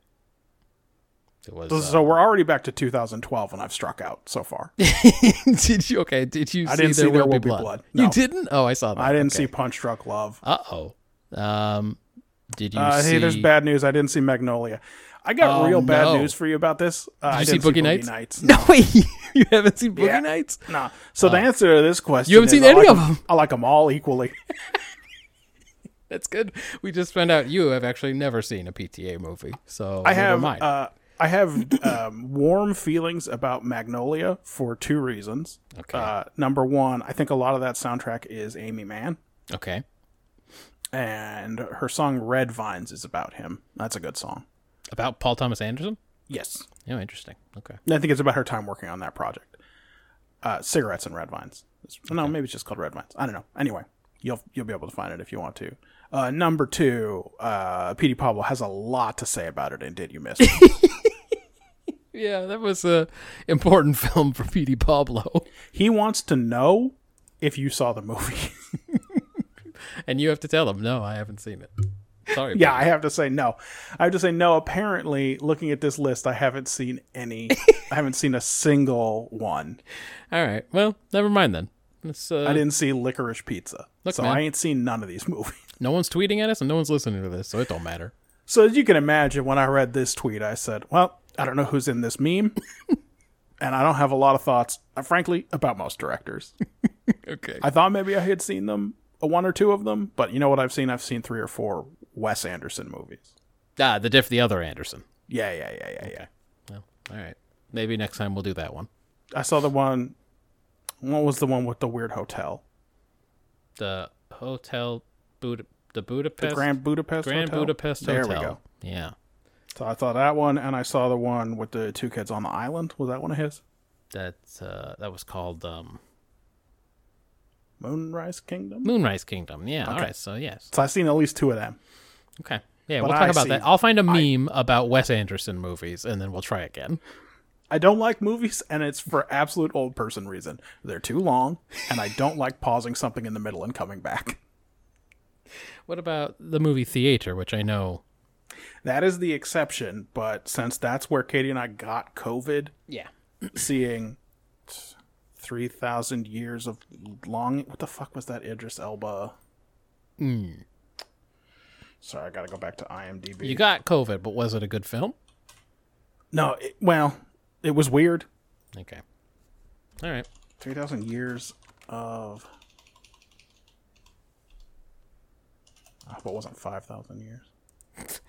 Speaker 1: It was.
Speaker 2: So,
Speaker 1: uh,
Speaker 2: we're already back to 2012, and I've struck out so far.
Speaker 1: did you? Okay, did you?
Speaker 2: I
Speaker 1: see
Speaker 2: didn't see
Speaker 1: There
Speaker 2: There
Speaker 1: Will
Speaker 2: Will
Speaker 1: Be Blood?
Speaker 2: Blood.
Speaker 1: You didn't? Oh, I saw that.
Speaker 2: I didn't
Speaker 1: okay.
Speaker 2: see Punch Drunk Love.
Speaker 1: Uh oh. Um, did you
Speaker 2: Uh,
Speaker 1: see?
Speaker 2: hey, there's bad news. I didn't see Magnolia. I got
Speaker 1: Oh,
Speaker 2: real bad
Speaker 1: no.
Speaker 2: news for you about this. Uh,
Speaker 1: Did you see Boogie Nights?
Speaker 2: No.
Speaker 1: No, wait, you haven't seen Boogie
Speaker 2: Yeah.
Speaker 1: Nights?
Speaker 2: No. So the answer to this question,
Speaker 1: You haven't seen any
Speaker 2: like
Speaker 1: of
Speaker 2: 'em-
Speaker 1: them.
Speaker 2: I like them all equally.
Speaker 1: That's good. We just found out you have actually never seen a PTA movie, so
Speaker 2: I have
Speaker 1: mind.
Speaker 2: uh, I have um, warm feelings about Magnolia for two reasons.
Speaker 1: Okay.
Speaker 2: Uh, number one, I think a lot of that soundtrack is Aimee Mann,
Speaker 1: okay.
Speaker 2: and her song "Red Vines" is about him. That's a good song.
Speaker 1: About Paul Thomas Anderson?
Speaker 2: Yes,
Speaker 1: Oh, interesting. Okay.
Speaker 2: I think it's about her time working on that project. Uh, cigarettes and red vines. No, maybe it's just called red vines. I don't know. Anyway, you'll you'll be able to find it if you want to. Uh, number two, uh, Petey Pablo has a lot to say about it. And did you miss?
Speaker 1: Yeah, that was a important film for Petey Pablo.
Speaker 2: he wants to know if you saw the movie.
Speaker 1: And you have to tell him, no, I haven't seen it. Sorry.
Speaker 2: yeah, I have to say no. I have to say no. Apparently, looking at this list, I haven't seen any. I haven't seen a single one.
Speaker 1: All right. Well, never mind then. It's, uh,
Speaker 2: I didn't see Licorice Pizza,
Speaker 1: Look,
Speaker 2: so
Speaker 1: man.
Speaker 2: I ain't seen none of these movies.
Speaker 1: No one's tweeting at us, and no one's listening to this, so it don't matter.
Speaker 2: So as you can imagine, when I read this tweet, I said, "Well, I don't know who's in this meme." And I don't have a lot of thoughts, uh, frankly, about most directors.
Speaker 1: Okay.
Speaker 2: I thought maybe I had seen them, a one or two of them, but you know what I've seen? I've seen three or four Wes Anderson movies.
Speaker 1: ah, the diff, the other Anderson.
Speaker 2: Yeah, yeah, yeah, yeah, yeah.
Speaker 1: Well, all right. Maybe next time we'll do that one.
Speaker 2: I saw the one. What was the one with the weird hotel?
Speaker 1: The hotel, Buda, the Budapest,
Speaker 2: The Grand Budapest
Speaker 1: Grand
Speaker 2: Hotel?
Speaker 1: Budapest
Speaker 2: There
Speaker 1: Hotel.
Speaker 2: we go.
Speaker 1: Yeah.
Speaker 2: So I saw that one, and I saw the one with the two kids on the island. Was that one of his?
Speaker 1: That uh, that was called um,
Speaker 2: Moonrise Kingdom.
Speaker 1: Moonrise Kingdom. Yeah. All
Speaker 2: Okay.
Speaker 1: right. So yes.
Speaker 2: So I've seen at least two of them.
Speaker 1: Okay. Yeah,
Speaker 2: But
Speaker 1: we'll talk
Speaker 2: I
Speaker 1: about
Speaker 2: see-
Speaker 1: that. I'll find a meme about Wes Anderson movies, and then we'll try again.
Speaker 2: I don't like movies, and it's for absolute old person reason. They're too long, and I don't like pausing something in the middle and coming back.
Speaker 1: What about the movie Theater, which I know?
Speaker 2: That is the exception, but since that's where Katie and I got COVID,
Speaker 1: Yeah.
Speaker 2: seeing three thousand years of long. What the fuck was that? Idris Elba. Hmm. Sorry, I gotta go back to IMDb.
Speaker 1: You got COVID, but was it a good film?
Speaker 2: no, it, well, it was weird.
Speaker 1: Okay. All right.
Speaker 2: Three thousand years of. I hope it wasn't five thousand years.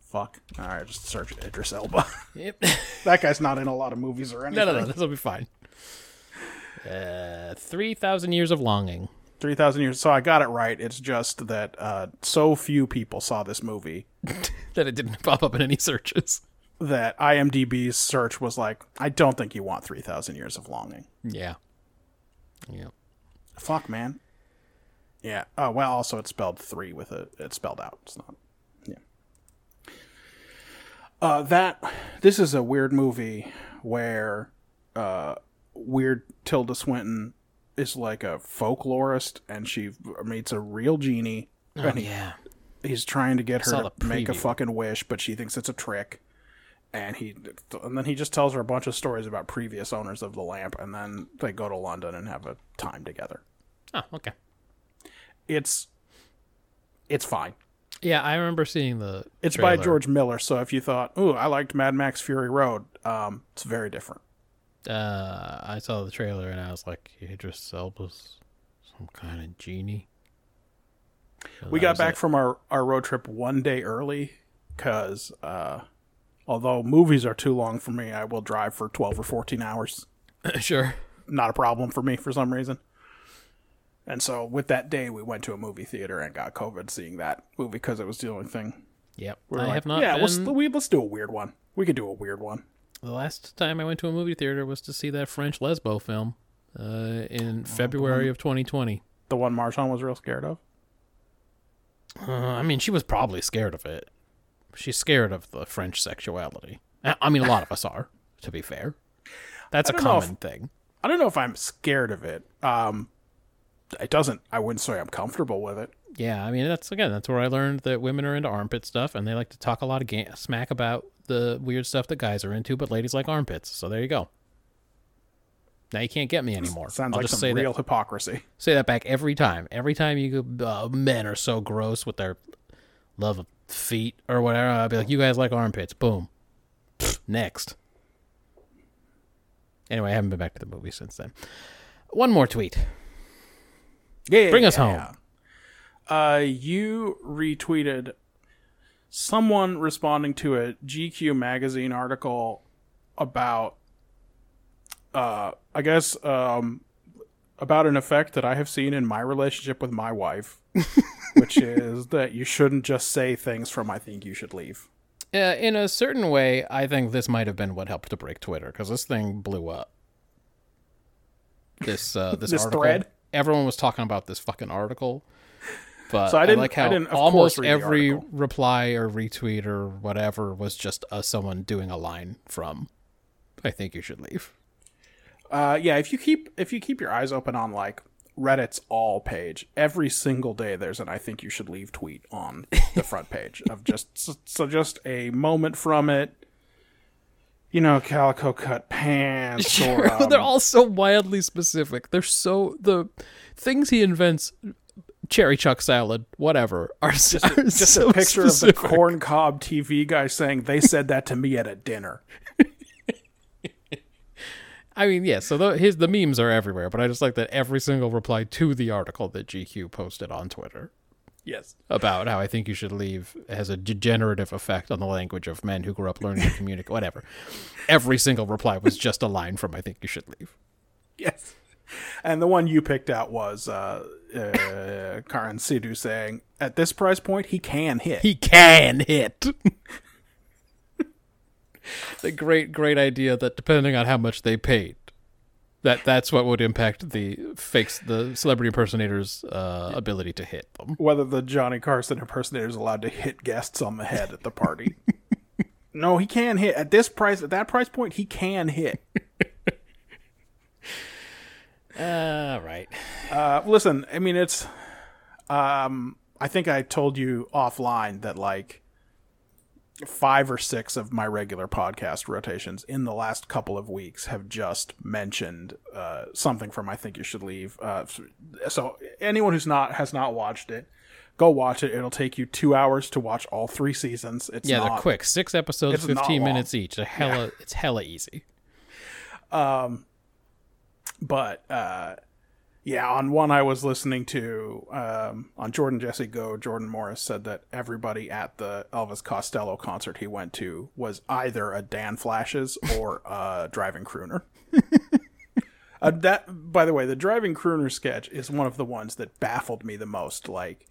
Speaker 2: Fuck. All right, just search Idris Elba.
Speaker 1: Yep.
Speaker 2: that guy's not in a lot of movies or anything.
Speaker 1: no, no, no. This will be fine. Uh, three thousand years of longing.
Speaker 2: Three thousand years. So I got it right. It's just that uh, so few people saw this movie
Speaker 1: That it didn't pop up in any searches.
Speaker 2: that IMDb's search was like, I don't think you want three thousand years of longing.
Speaker 1: Yeah. Yeah.
Speaker 2: Fuck, man. Yeah. Oh well. Also, it's spelled three with a. It's spelled out. It's not. Yeah. Uh, that this is a weird movie where uh, weird Tilda Swinton is like a folklorist, and she meets a real genie.
Speaker 1: Oh,
Speaker 2: and he-
Speaker 1: yeah.
Speaker 2: he's trying to get her to make a fucking wish, but she thinks it's a trick. And he, and then he just tells her a bunch of stories about previous owners of the lamp, and then they go to London and have a time together.
Speaker 1: Oh, okay.
Speaker 2: It's, it's fine.
Speaker 1: Yeah, I remember seeing the.
Speaker 2: It's by. George Miller, so if you thought, "Ooh, I liked Mad Max Fury Road," um, it's very different.
Speaker 1: Uh, I saw the trailer and I was like, Idris Elba's some kind of genie. And
Speaker 2: We got back
Speaker 1: it.
Speaker 2: from our, our road trip one day early because, uh, although movies are too long for me, I will drive for 12 or 14 hours.
Speaker 1: sure.
Speaker 2: Not a problem for me for some reason. And so, with that day, we went to a movie theater and got COVID seeing that movie because it was the only thing.
Speaker 1: Yep.
Speaker 2: We
Speaker 1: I
Speaker 2: like,
Speaker 1: have not
Speaker 2: yeah,
Speaker 1: been.
Speaker 2: let's, we, let's do a weird one. We could do a weird one.
Speaker 1: The last time I went to a movie theater was to see that French Lesbo film uh, in February of 2020.
Speaker 2: The one Marshawn was real scared of.
Speaker 1: Uh, I mean, she was probably scared of it. She's scared of the French sexuality. I I mean, a lot of us are, to be fair. That's a
Speaker 2: don't if-
Speaker 1: common thing.
Speaker 2: I don't know if I'm scared of it. Um, it doesn't. I wouldn't say I'm comfortable with it.
Speaker 1: Yeah, I mean, that's again, that's where I learned that women are into armpit stuff, and they like to talk a lot of ga- smack about the weird stuff that guys are into, but ladies like armpits. So there you go. Now you can't get me anymore.
Speaker 2: Sounds
Speaker 1: I'll
Speaker 2: like some
Speaker 1: say
Speaker 2: real
Speaker 1: that
Speaker 2: hypocrisy.
Speaker 1: say that back every time. Every time you go, uh, men are so gross with their love of feet or whatever. I'll be like, you guys like armpits. Boom. Pfft, next. Anyway, I haven't been back to the movie since then. One more tweet.
Speaker 2: Yeah,
Speaker 1: Bring us
Speaker 2: yeah. Uh, you retweeted someone responding to a GQ magazine article about, uh, I guess, um, about an effect that I have seen in my relationship with my wife, which is that you shouldn't just say things from "I think you should leave."
Speaker 1: Uh, in a certain way, I think this might have been what helped to break Twitter because this thing blew up. This uh, this,
Speaker 2: This
Speaker 1: article,
Speaker 2: thread?
Speaker 1: Everyone was talking about this fucking article, but
Speaker 2: So I
Speaker 1: I,
Speaker 2: didn't-
Speaker 1: like how
Speaker 2: I didn't, of
Speaker 1: almost
Speaker 2: course, read the
Speaker 1: every reply or retweet or whatever was just uh, someone doing a line from "I think you should leave."
Speaker 2: Uh, yeah, if you keep if you keep your eyes open on like Reddit's all page, every single day there's an I think you should leave tweet on the front page of just so just a moment from it. You know, calico cut pants or um,
Speaker 1: They're all so wildly specific. They're so the things he invents cherry chuck salad, whatever, are just, are
Speaker 2: just
Speaker 1: so
Speaker 2: a picture
Speaker 1: specific.
Speaker 2: of the corn cob TV guy saying they said that to me at a dinner.
Speaker 1: I mean, yeah. So the, his the memes are everywhere, but I just like that every single reply to the article that GQ posted on Twitter
Speaker 2: Yes.
Speaker 1: about how I think you should leave has a degenerative effect on the language of men who grew up learning to communicate. Whatever. Every single reply was just a line from "I think you should leave."
Speaker 2: Yes. And the one you picked out was uh, uh, Karan Sidhu saying, at this price point, he can hit.
Speaker 1: He can hit. the great, great idea that depending on how much they paid, that that's what would impact the fakes, the celebrity impersonators' uh, ability to hit them.
Speaker 2: Whether the Johnny Carson impersonator is allowed to hit guests on the head at the party. no, he can hit. At this price, at that price point, he can hit.
Speaker 1: All right.
Speaker 2: Uh, listen, I mean, it's. Um, I think I told you offline that like five or six of my regular podcast rotations in the last couple of weeks have just mentioned uh, something from I think you should leave. Uh, so anyone who's not has not watched it, go watch it. It'll take you two hours to watch all three seasons. It's
Speaker 1: Yeah,
Speaker 2: not,
Speaker 1: they're quick. Six episodes, fifteen minutes each. They're hella, it's hella easy.
Speaker 2: Um, but uh, yeah, on one I was listening to um, on Jordan Jesse Go, Jordan Morris said that everybody at the Elvis Costello concert he went to was either a Dan Flashes or a driving crooner. uh, that, by the way, the driving crooner sketch is one of the ones that baffled me the most. Like,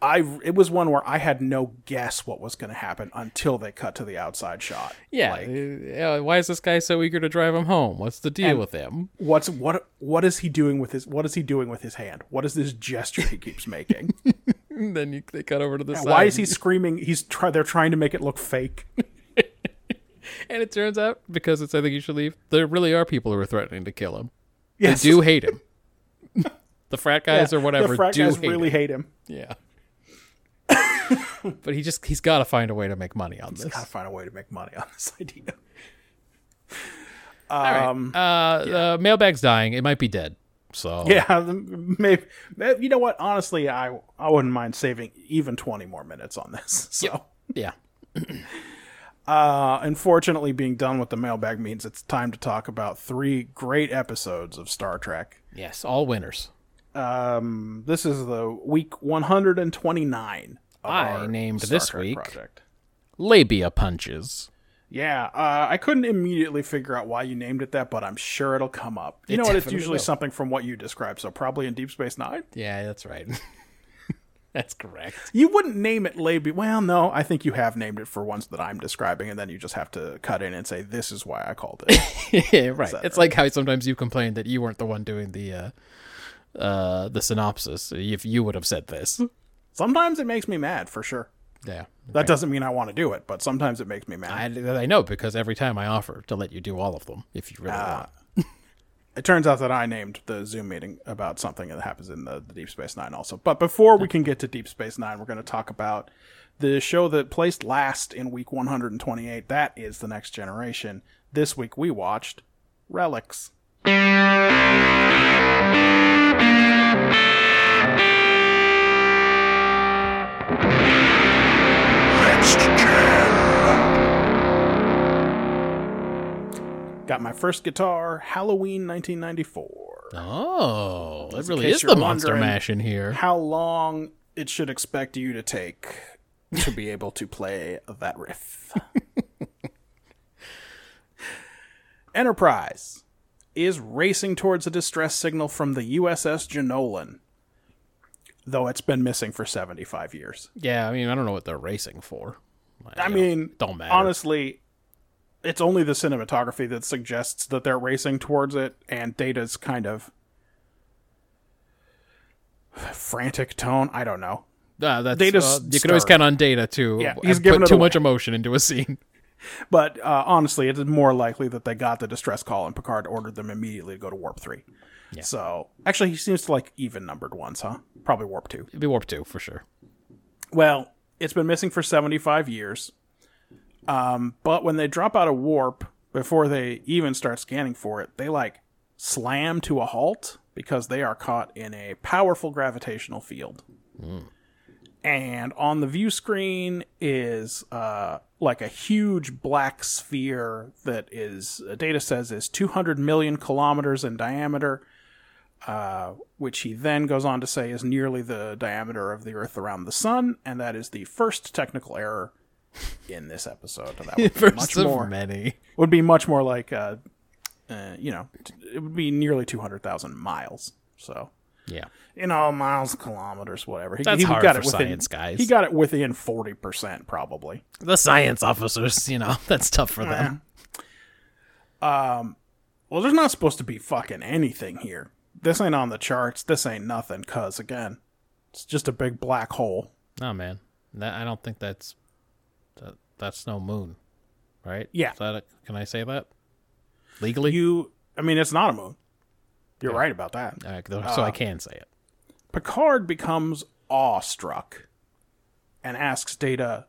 Speaker 2: I it was one where I had no guess what was going to happen until they cut to the outside shot.
Speaker 1: Yeah.
Speaker 2: Like,
Speaker 1: uh, why is this guy so eager to drive him home? What's the deal with him?
Speaker 2: what's what what is he doing with his what is he doing with his hand what is this gesture he keeps making
Speaker 1: then you, they cut over to the side.
Speaker 2: why is he screaming he's try they're trying to make it look fake
Speaker 1: And it turns out because it's I think you should leave. There really are people who are threatening to kill him.
Speaker 2: yes
Speaker 1: They do hate him. the frat guys
Speaker 2: Yeah,
Speaker 1: or whatever
Speaker 2: the frat
Speaker 1: do
Speaker 2: guys
Speaker 1: hate
Speaker 2: really
Speaker 1: him.
Speaker 2: hate him
Speaker 1: Yeah. but he just he's got to find a way to make money on this.
Speaker 2: gotta find a way to make money on this idea
Speaker 1: All right.
Speaker 2: um
Speaker 1: uh, the mailbag's dying. It might be dead. So
Speaker 2: yeah maybe, maybe you know what honestly i i wouldn't mind saving even 20 more minutes on this so
Speaker 1: yeah.
Speaker 2: uh unfortunately being done with the mailbag means it's time to talk about three great episodes of star trek
Speaker 1: Yes, all winners.
Speaker 2: Um, this is the week 129.
Speaker 1: I named
Speaker 2: Star
Speaker 1: this
Speaker 2: Trek
Speaker 1: week-
Speaker 2: project.
Speaker 1: Labia punches.
Speaker 2: Yeah, uh, I couldn't immediately figure out why you named it that, but I'm sure it'll come up. You
Speaker 1: It
Speaker 2: know what? It's usually
Speaker 1: will.
Speaker 2: something from what you described, so probably in Deep Space Nine.
Speaker 1: Yeah, that's right. that's correct.
Speaker 2: You wouldn't name it labia. Well, no, I think you have named it for ones that I'm describing, and then you just have to cut in and say this is why I called it.
Speaker 1: yeah, right. It's like how sometimes you complain that you weren't the one doing the uh, uh, the synopsis. If you would have said this,
Speaker 2: sometimes it makes me mad, for sure.
Speaker 1: yeah.
Speaker 2: That doesn't mean I want to do it, but sometimes it makes me mad.
Speaker 1: I, I know because every time I offer to let you do all of them, if you really
Speaker 2: Ah.
Speaker 1: want.
Speaker 2: It turns out that I named the Zoom meeting about something that happens in the, the Deep Space Nine also. But before we can get to Deep Space Nine, we're going to talk about the show that placed last in week 128. That is The Next Generation. This week we watched Relics. Got my first guitar, Halloween 1994.
Speaker 1: Oh, that really is the monster mash in here.
Speaker 2: how long it should expect you to take to be able to play that riff. Enterprise is racing towards a distress signal from the USS Jenolan, though it's been missing for 75 years.
Speaker 1: Yeah, I mean, I don't know what they're racing for.
Speaker 2: I mean,
Speaker 1: don't matter.
Speaker 2: honestly, it's only the cinematography that suggests that they're racing towards it, and Data's kind of frantic tone. I don't know.
Speaker 1: Uh, that's,
Speaker 2: Data's
Speaker 1: uh, you can always count on data to
Speaker 2: Yeah,
Speaker 1: uh,
Speaker 2: he's
Speaker 1: put too
Speaker 2: away.
Speaker 1: much emotion into a scene.
Speaker 2: but uh, honestly, it is more likely that they got the distress call and Picard ordered them immediately to go to warp three. So actually, he seems to like even numbered ones, huh? Probably warp two.
Speaker 1: It'd be warp two for sure.
Speaker 2: Well, it's been missing for 75 years. Um, but when they drop out of warp, before they even start scanning for it, they like slam to a halt because they are caught in a powerful gravitational field. And on the view screen is uh, like a huge black sphere that is, data says, is 200 million kilometers in diameter uh, which he then goes on to say is nearly the diameter of the Earth around the Sun, and that is the first technical error in this episode. That would be much more.
Speaker 1: many.
Speaker 2: Would be much more like, uh, uh, you know, t- it would be nearly two hundred thousand miles. So,
Speaker 1: Yeah.
Speaker 2: you know, miles, kilometers, whatever. He,
Speaker 1: That's
Speaker 2: he
Speaker 1: hard
Speaker 2: got
Speaker 1: for
Speaker 2: it within,
Speaker 1: science guys.
Speaker 2: He got it within forty percent, probably.
Speaker 1: The science officers, you know, that's tough for them.
Speaker 2: Um, Well, there's not supposed to be fucking anything here. This ain't on the charts. This ain't nothing. Cause again, it's just a big black hole.
Speaker 1: No, man. That, I don't think that's that, that's no moon, right?
Speaker 2: Yeah.
Speaker 1: Is that a, can I say that legally?
Speaker 2: you i mean it's not a moon you're right about that
Speaker 1: right, so I can say it.
Speaker 2: picard becomes awestruck and asks data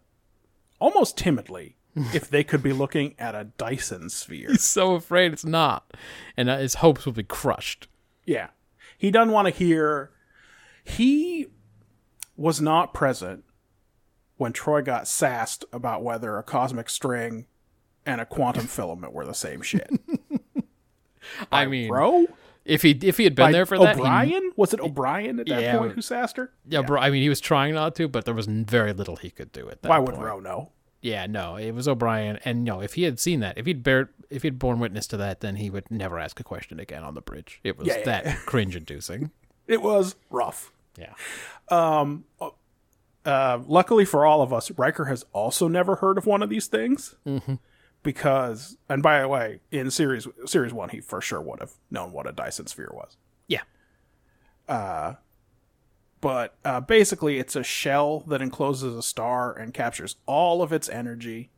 Speaker 2: almost timidly if they could be looking at a dyson sphere
Speaker 1: He's so afraid it's not, and uh, his hopes will be crushed.
Speaker 2: yeah he doesn't want to hear he was not present when Troi got sassed about whether a cosmic string and a quantum filament were the same shit
Speaker 1: I mean,
Speaker 2: bro
Speaker 1: if he if he had been
Speaker 2: By
Speaker 1: there for that, he-
Speaker 2: o'brien was it o'brien at that
Speaker 1: Yeah,
Speaker 2: point who sassed her
Speaker 1: yeah, bro. I mean, he was trying not to, but there was very little he could do at that
Speaker 2: why would
Speaker 1: point.
Speaker 2: ro know
Speaker 1: Yeah, no, it was O'Brien, and no, if he had seen that, if he'd bear, if he'd borne witness to that, then he would never ask a question again on the bridge. It was
Speaker 2: Yeah, yeah,
Speaker 1: that
Speaker 2: yeah.
Speaker 1: cringe-inducing.
Speaker 2: it was rough
Speaker 1: Yeah, um,
Speaker 2: uh, uh, luckily for all of us, Riker has also never heard of one of these things. Mm-hmm. Because, and by the way, in series series one, he for sure would have known what a Dyson sphere was.
Speaker 1: yeah,
Speaker 2: But uh, basically, it's a shell that encloses a star and captures all of its energy.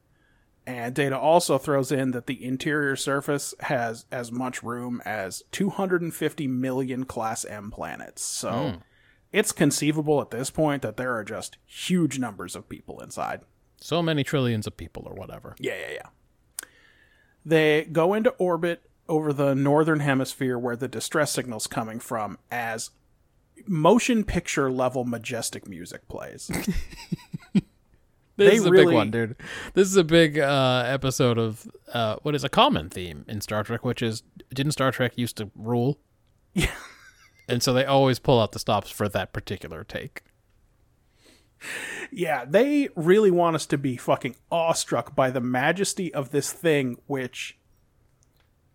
Speaker 2: And Data also throws in that the interior surface has as much room as 250 million Class M planets. So it's conceivable at this point that there are just huge numbers of people inside.
Speaker 1: so many trillions of people or whatever.
Speaker 2: Yeah, yeah, yeah. They go into orbit over the northern hemisphere where the distress signal's coming from as motion picture level majestic music plays.
Speaker 1: This
Speaker 2: They
Speaker 1: is a
Speaker 2: really-
Speaker 1: big one, dude. This is a big uh, episode of uh, what is a common theme in Star Trek, which is didn't Star Trek used to rule?
Speaker 2: Yeah.
Speaker 1: And so they always pull out the stops for that particular take.
Speaker 2: yeah, they really want us to be fucking awestruck by the majesty of this thing, which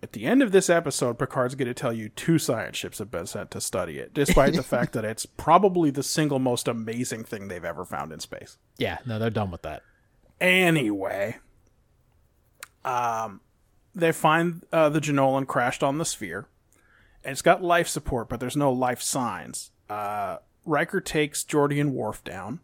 Speaker 2: at the end of this episode, Picard's going to tell you two science ships have been sent to study it, despite the fact that it's probably the single most amazing thing they've ever found in space.
Speaker 1: Yeah, no, they're done with that.
Speaker 2: Anyway, um, they find uh, the Jenolan crashed on the sphere. And it's got life support, but there's no life signs. Uh, Riker takes Geordi and Worf down.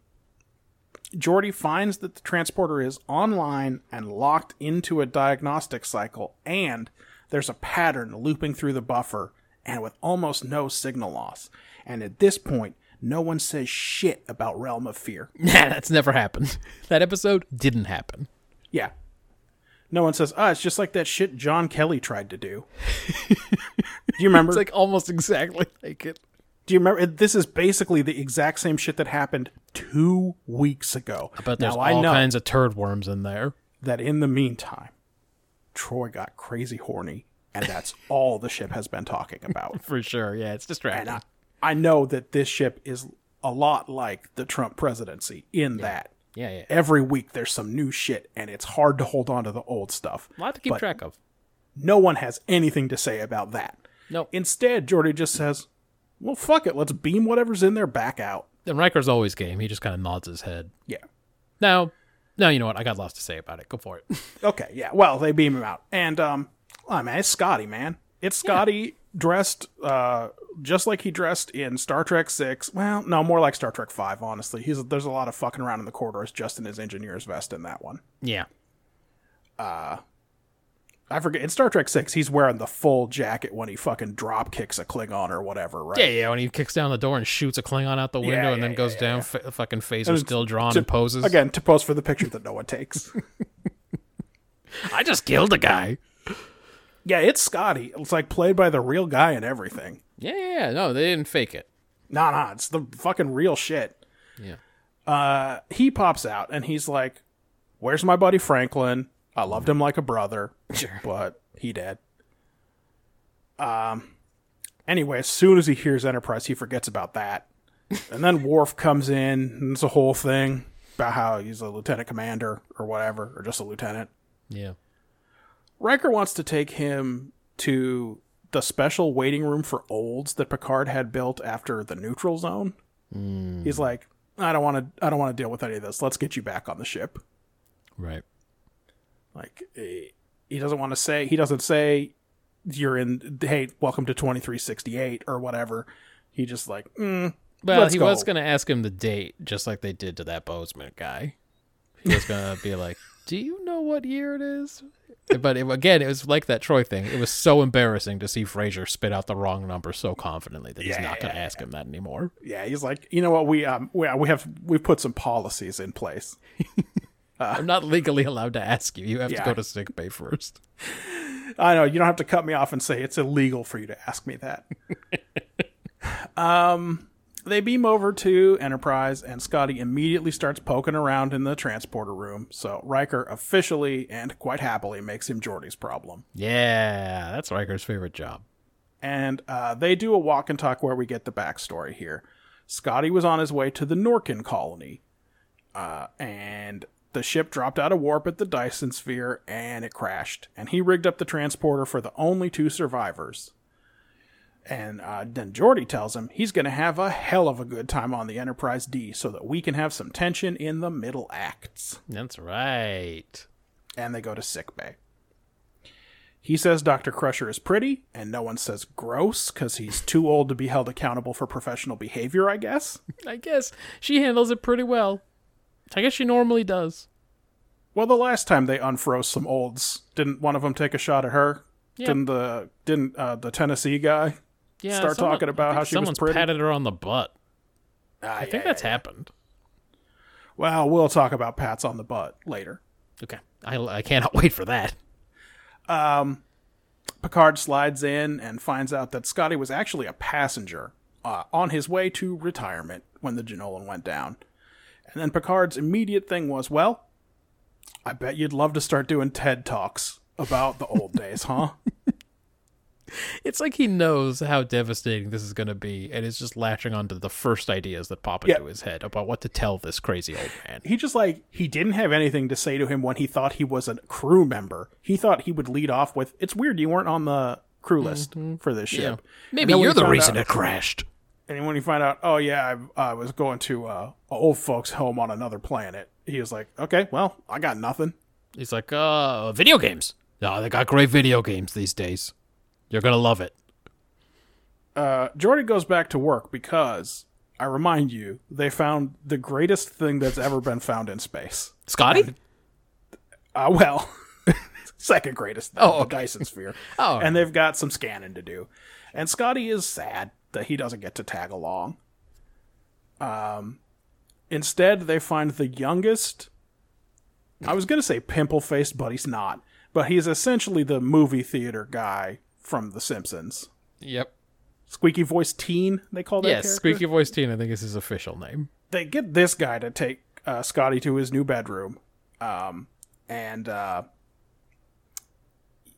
Speaker 2: Geordi finds that the transporter is online and locked into a diagnostic cycle, and there's a pattern looping through the buffer, and with almost no signal loss. And at this point, no one says shit about Realm of Fear.
Speaker 1: Nah, that's never happened. That episode didn't happen.
Speaker 2: Yeah. No one says, ah, it's just like that shit John Kelly tried to do. do you remember?
Speaker 1: It's like almost exactly like it.
Speaker 2: do you remember? This is basically the exact same shit that happened two weeks ago.
Speaker 1: But there's
Speaker 2: now, I
Speaker 1: all
Speaker 2: know
Speaker 1: kinds of turd worms in there.
Speaker 2: that in the meantime, Troi got crazy horny, and that's all the ship has been talking about.
Speaker 1: For sure. Yeah, it's distracting.
Speaker 2: and I, I know that this ship is a lot like the Trump presidency in that
Speaker 1: yeah, yeah.
Speaker 2: every week there's some new shit, and it's hard to hold on to the old stuff.
Speaker 1: A lot to keep
Speaker 2: But
Speaker 1: track of.
Speaker 2: No one has anything to say about that.
Speaker 1: Nope.
Speaker 2: Instead, Geordi just says, "Well, fuck it, let's beam whatever's in there back out."
Speaker 1: And Riker's always game. He just kind of nods his head.
Speaker 2: Yeah.
Speaker 1: Now, now you know what? I got lots to say about it. Go for it.
Speaker 2: Okay. Yeah. Well, they beam him out, and um, oh man, it's Scotty, man. It's Scotty dressed uh just like he dressed in Star Trek Six. Well, no, more like Star Trek Five. Honestly, he's there's a lot of fucking around in the corridors just in his engineer's vest in that one.
Speaker 1: yeah.
Speaker 2: uh I forget in Star Trek Six, he's wearing the full jacket when he fucking drop kicks a Klingon or whatever, right?
Speaker 1: Yeah, yeah. When he kicks down the door and shoots a Klingon out the window,
Speaker 2: Yeah,
Speaker 1: and then
Speaker 2: yeah,
Speaker 1: goes
Speaker 2: yeah,
Speaker 1: down,
Speaker 2: yeah.
Speaker 1: fa- fucking phaser
Speaker 2: And
Speaker 1: still drawn
Speaker 2: to-
Speaker 1: and poses.
Speaker 2: Again, to pose for the picture that no one takes.
Speaker 1: I just killed a guy.
Speaker 2: Yeah, it's Scotty. It's like played by the real guy and everything.
Speaker 1: Yeah, yeah, yeah. No, they didn't fake it.
Speaker 2: Nah, nah, it's the fucking real shit.
Speaker 1: Yeah.
Speaker 2: Uh, he pops out and he's like, "Where's my buddy Franklin? I loved him like a brother,
Speaker 1: Sure.
Speaker 2: but he dead." Um. Anyway, as soon as he hears Enterprise, he forgets about that, and then Worf comes in, and it's a whole thing about how he's a lieutenant commander or whatever, or just a lieutenant.
Speaker 1: Yeah.
Speaker 2: Riker wants to take him to the special waiting room for olds that Picard had built after the neutral zone. He's like, I don't want to. I don't want to deal with any of this. Let's get you back on the ship.
Speaker 1: Right.
Speaker 2: Like eh, he doesn't want to say. He doesn't say you're in. Hey, welcome to twenty three sixty eight or whatever. He just like, mm,
Speaker 1: Well, he
Speaker 2: go.
Speaker 1: was going to ask him the date, just like they did to that Bozeman guy. He was going to be like, "Do you know what year it is?" But it, again, it was like that Troi thing. It was so embarrassing to see Frasier spit out the wrong number so confidently that he's
Speaker 2: Yeah,
Speaker 1: not going to
Speaker 2: yeah,
Speaker 1: ask him that anymore.
Speaker 2: Yeah, he's like, you know what? We um we, we have we put some policies in place.
Speaker 1: I'm not legally allowed to ask you. You have
Speaker 2: Yeah.
Speaker 1: to go to sick bay first.
Speaker 2: I know you don't have to cut me off and say it's illegal for you to ask me that. um, they beam over to Enterprise, and Scotty immediately starts poking around in the transporter room. So Riker officially and quite happily makes him Geordi's problem.
Speaker 1: Yeah, that's Riker's favorite job.
Speaker 2: And uh, they do a walk and talk where we get the backstory here. Scotty was on his way to the Norkin colony, uh, and the ship dropped out of warp at the Dyson Sphere and it crashed. And he rigged up the transporter for the only two survivors. And uh, then Geordi tells him he's going to have a hell of a good time on the Enterprise D so that we can have some tension in the middle acts
Speaker 1: That's right.
Speaker 2: and they go to sickbay. He says Dr. Crusher is pretty, and no one says gross because he's too old to be held accountable for professional behavior, I guess.
Speaker 1: I guess she handles it pretty well. I guess she normally does.
Speaker 2: Well, the last time they unfroze some olds, didn't one of them take a shot at her?
Speaker 1: Yeah.
Speaker 2: Didn't the didn't uh, the Tennessee guy
Speaker 1: Yeah,
Speaker 2: start
Speaker 1: someone-
Speaker 2: talking about how she was
Speaker 1: someone's
Speaker 2: pretty?
Speaker 1: patted her on the butt.
Speaker 2: Ah,
Speaker 1: I think that's happened.
Speaker 2: Well, we'll talk about pats on the butt later.
Speaker 1: Okay, I, I cannot wait for that.
Speaker 2: Picard slides in and finds out that Scotty was actually a passenger uh, on his way to retirement when the Jenolan went down. And then Picard's immediate thing was, well, I bet you'd love to start doing TED Talks about the old days, huh?
Speaker 1: It's like he knows how devastating this is going to be, and is just latching onto the first ideas that pop
Speaker 2: Yeah.
Speaker 1: into his head about what to tell this crazy old man.
Speaker 2: He just like, he didn't have anything to say to him when he thought he was a crew member. He thought he would lead off with, it's weird you weren't on the crew list for this ship. And
Speaker 1: Maybe you're the reason
Speaker 2: out-
Speaker 1: it crashed.
Speaker 2: And when you find out, oh yeah, I, I was going to uh, a old folks' home on another planet, he was like, okay, well, I got nothing.
Speaker 1: He's like, uh, video games. Oh, they got great video games these days. You're gonna love it.
Speaker 2: Uh, Geordi goes back to work because I remind you, they found the greatest thing that's ever been found in space.
Speaker 1: Scotty?
Speaker 2: Uh, well, second greatest, thing,
Speaker 1: Oh,
Speaker 2: the. Dyson Sphere.
Speaker 1: Oh,
Speaker 2: and they've got some scanning to do. And Scotty is sad that he doesn't get to tag along. Um, instead, they find the youngest. I was going to say pimple faced, but he's not. But he's essentially the movie theater guy from The Simpsons.
Speaker 1: Yep.
Speaker 2: Squeaky voice teen, they call that
Speaker 1: Yes,
Speaker 2: character?
Speaker 1: Squeaky Voice Teen, I think is his official name.
Speaker 2: they get this guy to take uh, Scotty to his new bedroom. Um, and uh,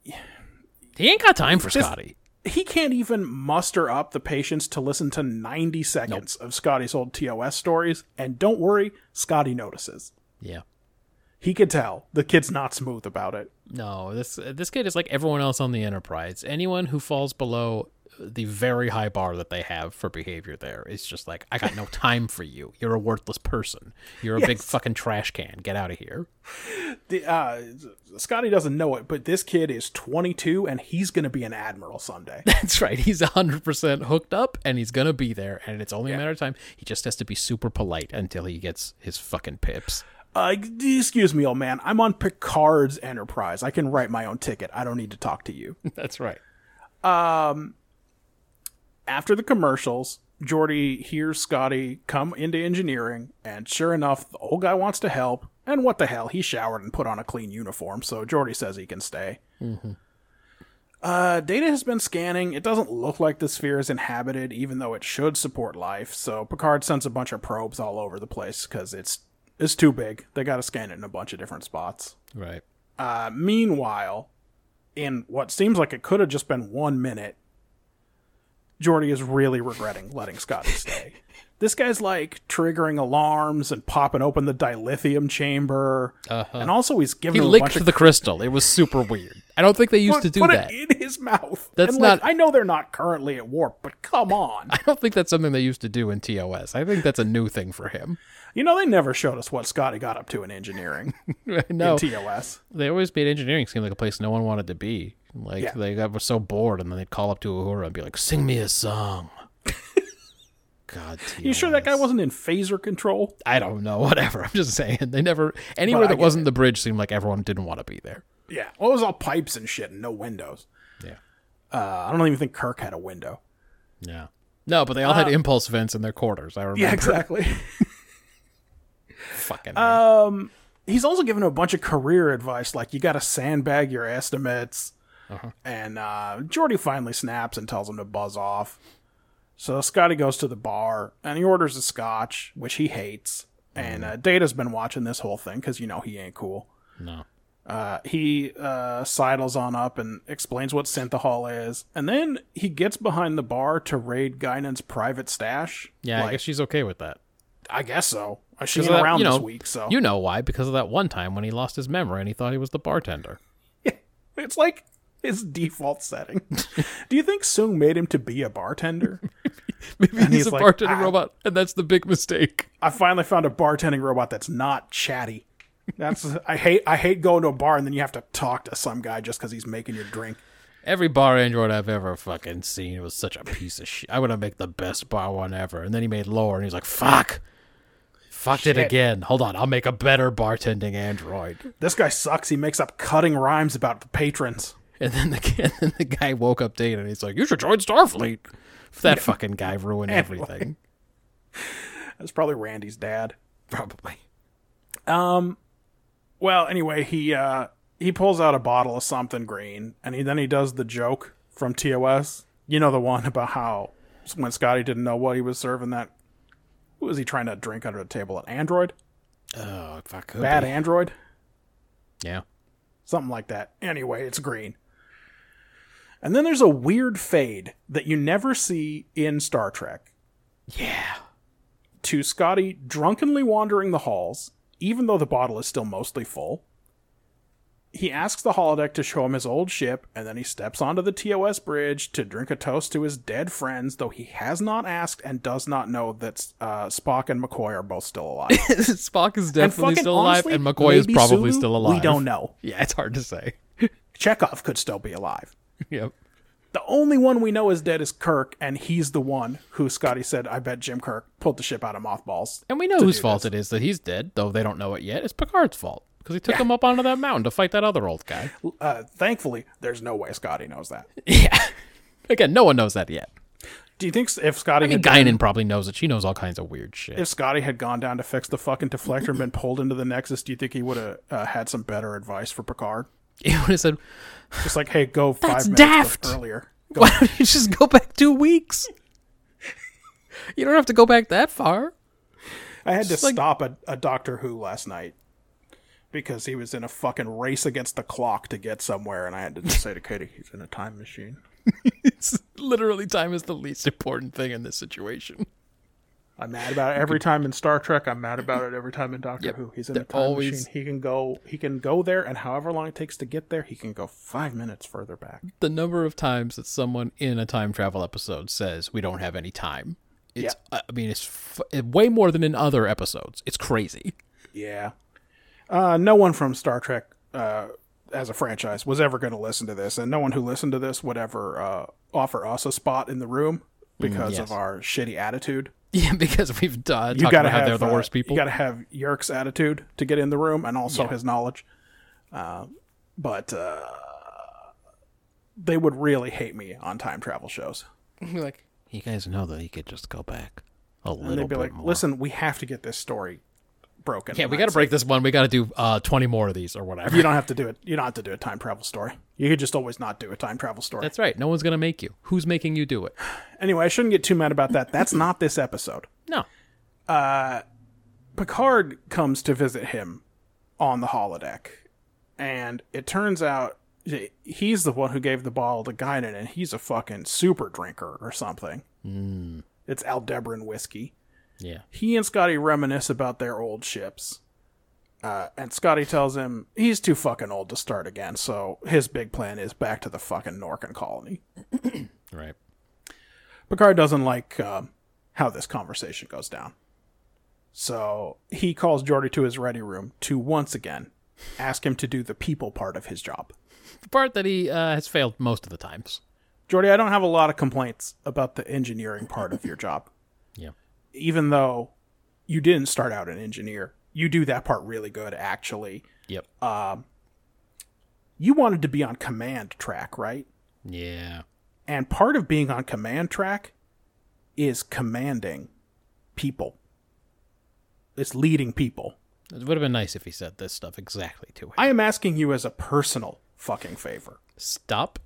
Speaker 1: He ain't got time for Scotty.
Speaker 2: he can't even muster up the patience to listen to 90 seconds of Scotty's old TOS stories. And don't worry, Scotty notices.
Speaker 1: Yeah.
Speaker 2: He could tell the kid's not smooth about it.
Speaker 1: No, this this kid is like everyone else on the Enterprise. Anyone who falls below the very high bar that they have for behavior there is just like, I got no time for you. You're a worthless person. You're a big fucking trash can. Get out of here.
Speaker 2: The, uh, Scotty doesn't know it, but this kid is 22 and he's going to be an admiral someday.
Speaker 1: That's right. He's 100% hooked up and he's going to be there. And it's only a matter of time. He just has to be super polite until he gets his fucking pips.
Speaker 2: Uh, excuse me, old man. I'm on Picard's Enterprise. I can write my own ticket. I don't need to talk to you.
Speaker 1: That's right.
Speaker 2: After the commercials, Geordi hears Scotty come into engineering, and sure enough, the old guy wants to help. And what the hell? He showered and put on a clean uniform, so Geordi says he can stay. Uh, data has been scanning. It doesn't look like the sphere is inhabited, even though it should support life. So Picard sends a bunch of probes all over the place because it's it's too big. They got to scan it in a bunch of different spots.
Speaker 1: Right.
Speaker 2: Uh, meanwhile, in what seems like it could have just been one minute, Geordi is really regretting letting Scotty stay. this guy's like triggering alarms and popping open the dilithium chamber, uh-huh. and also he's giving
Speaker 1: He licked
Speaker 2: bunch of
Speaker 1: the crystal. It was super weird. I don't think they used
Speaker 2: put,
Speaker 1: to do
Speaker 2: put
Speaker 1: that.
Speaker 2: it in his mouth.
Speaker 1: That's
Speaker 2: And, like,
Speaker 1: not-
Speaker 2: I know they're not currently at warp, but come on.
Speaker 1: I don't think that's something they used to do in TOS. I think that's a new thing for him.
Speaker 2: You know they never showed us what Scotty got up to in engineering
Speaker 1: no,
Speaker 2: in TOS.
Speaker 1: they always made engineering seem like a place no one wanted to be. Like
Speaker 2: Yeah.
Speaker 1: they got were so bored, and then they'd call up to Uhura and be like, "Sing me a song." God,
Speaker 2: You sure that guy wasn't in phaser control?
Speaker 1: I don't know. Whatever. I'm just saying. They never anywhere
Speaker 2: But
Speaker 1: that wasn't the bridge seemed like everyone didn't want to be there.
Speaker 2: Yeah. Well, it was all pipes and shit and no windows.
Speaker 1: Yeah.
Speaker 2: Uh, I don't even think Kirk had a window.
Speaker 1: Yeah. No, but they all had impulse vents in their quarters. I remember.
Speaker 2: Uh, Yeah, exactly.
Speaker 1: Fucking.
Speaker 2: Um, he's also given a bunch of career advice, like you got to sandbag your estimates. And uh, Geordi finally snaps and tells him to buzz off. So Scotty goes to the bar and he orders a scotch, which he hates. And uh, Data's been watching this whole thing because you know he ain't cool.
Speaker 1: no.
Speaker 2: Uh, he uh, sidles on up and explains what synthahol is, and then he gets behind the bar to raid Guinan's private stash.
Speaker 1: Yeah, I
Speaker 2: Like,
Speaker 1: guess she's okay with that.
Speaker 2: I guess so. Uh, She
Speaker 1: of that-
Speaker 2: around
Speaker 1: you know,
Speaker 2: this week, so
Speaker 1: You know why? Because of that one time when he lost his memory and he thought he was the bartender.
Speaker 2: It's like his default setting. Do you think Soong made him to be a bartender?
Speaker 1: Maybe he's,
Speaker 2: he's
Speaker 1: a
Speaker 2: like,
Speaker 1: bartending robot, and that's the big mistake.
Speaker 2: I finally found a bartending robot that's not chatty. That's I hate I hate going to a bar and then you have to talk to some guy just because he's making your drink.
Speaker 1: Every bar android I've ever fucking seen was such a piece of shit. I would have make the best bar one ever. And then he made lower, and he's like, "Fuck, fucked it again." Hold on, I'll make a better bartending android.
Speaker 2: This guy sucks. He makes up cutting rhymes about the patrons.
Speaker 1: And then the and then the guy woke up data, and he's like, "You should join Starfleet." That fucking guy ruined
Speaker 2: Anyway.
Speaker 1: everything.
Speaker 2: That's probably Randy's dad.
Speaker 1: Probably. Um.
Speaker 2: Well, anyway, he uh he pulls out a bottle of something green, and he then he does the joke from TOS. You know the one about how when Scotty didn't know what he was serving that. Who was he trying to drink under the table? An android?
Speaker 1: Oh, if I could.
Speaker 2: Bad
Speaker 1: be.
Speaker 2: android?
Speaker 1: Yeah.
Speaker 2: Something like that. Anyway, it's green. And then there's a weird fade that you never see in Star Trek
Speaker 1: Yeah.
Speaker 2: to Scotty drunkenly wandering the halls, even though the bottle is still mostly full. He asks the holodeck to show him his old ship, and then he steps onto the TOS bridge to drink a toast to his dead friends, though he has not asked and does not know that uh, Spock and McCoy are both still alive.
Speaker 1: Spock is definitely still alive,
Speaker 2: honestly,
Speaker 1: and McCoy is probably
Speaker 2: Sulu,
Speaker 1: still alive.
Speaker 2: We don't know.
Speaker 1: Yeah, it's hard to say.
Speaker 2: Chekhov could still be alive.
Speaker 1: yep.
Speaker 2: The only one we know is dead is Kirk, and he's the one who Scotty said, I bet Jim Kirk pulled the ship out of mothballs.
Speaker 1: And we know whose fault
Speaker 2: this.
Speaker 1: it is that he's dead, though they don't know it yet. It's Picard's fault because he took him up onto that mountain to fight that other old guy.
Speaker 2: Uh, thankfully, there's no way Scotty knows that.
Speaker 1: yeah. Again, no one knows that yet.
Speaker 2: Do you think if Scotty
Speaker 1: I mean,
Speaker 2: done-
Speaker 1: Guinan probably knows it. She knows all kinds of weird shit.
Speaker 2: if Scotty had gone down to fix the fucking deflector and been pulled into the Nexus, do you think he would have uh, had some better advice for Picard?
Speaker 1: he would have said,
Speaker 2: Just like, hey, go five
Speaker 1: That's
Speaker 2: minutes
Speaker 1: daft.
Speaker 2: earlier. Go.
Speaker 1: "Why don't you just go back two weeks? you don't have to go back that far."
Speaker 2: I had to
Speaker 1: like-
Speaker 2: stop a, a Doctor Who last night because he was in a fucking race against the clock to get somewhere, and I had to just say to Katie, he's in a time machine.
Speaker 1: It's literally time is the least important thing in this situation.
Speaker 2: I'm mad about it every time in Star Trek. I'm mad about it every time in Doctor
Speaker 1: Yep.
Speaker 2: Who. He's in
Speaker 1: They're
Speaker 2: a time
Speaker 1: always-
Speaker 2: machine. He can go. He can go there, and however long it takes to get there, he can go five minutes further back.
Speaker 1: The number of times that someone in a time travel episode says we don't have any time. It's, I mean, it's f- way more than in other episodes. It's crazy.
Speaker 2: Yeah. Uh, no one from Star Trek uh, as a franchise was ever going to listen to this, and no one who listened to this would ever uh, offer us a spot in the room because
Speaker 1: yes.
Speaker 2: of our shitty attitude.
Speaker 1: Yeah, because we've uh,
Speaker 2: You
Speaker 1: talked
Speaker 2: got to
Speaker 1: about how
Speaker 2: have
Speaker 1: they're the
Speaker 2: uh,
Speaker 1: worst people.
Speaker 2: You got to have Yerk's attitude to get in the room, and also
Speaker 1: Yeah.
Speaker 2: his knowledge. Uh, but uh, they would really hate me on time travel shows.
Speaker 1: like, you guys know that he could just go back a
Speaker 2: And
Speaker 1: little
Speaker 2: they'd be
Speaker 1: bit
Speaker 2: like,
Speaker 1: more.
Speaker 2: "Listen, we have to get this story broken."
Speaker 1: yeah, we got to break this one. We got to do uh, twenty more of these or whatever.
Speaker 2: You don't have to do it. You don't have to do a time travel story. You could just always not do a time travel story.
Speaker 1: That's right. No one's gonna make you. Who's making you do it?
Speaker 2: anyway, I shouldn't get too mad about that. That's not this episode.
Speaker 1: No.
Speaker 2: Uh, Picard comes to visit him on the holodeck, and it turns out he's the one who gave the bottle to Guinan, and he's a fucking super drinker or something. Mm. It's Aldebaran whiskey.
Speaker 1: Yeah.
Speaker 2: He and Scotty reminisce about their old ships. Uh, and Scotty tells him he's too fucking old to start again, so his big plan is back to the fucking Norcan colony.
Speaker 1: Right.
Speaker 2: Picard doesn't like um, how this conversation goes down. So he calls Geordi to his ready room to once again ask him to do the people part of his job.
Speaker 1: The part that he uh, has failed most of the times.
Speaker 2: Geordi, I don't have a lot of complaints about the engineering part of your job.
Speaker 1: Yeah.
Speaker 2: Even though you didn't start out an engineer, you do that part really good, actually.
Speaker 1: Yep.
Speaker 2: Um, you wanted to be on command track, right?
Speaker 1: yeah.
Speaker 2: And part of being on command track is commanding people. It's leading people.
Speaker 1: It would have been nice if he said this stuff exactly to him.
Speaker 2: I am asking you as a personal fucking favor.
Speaker 1: Stop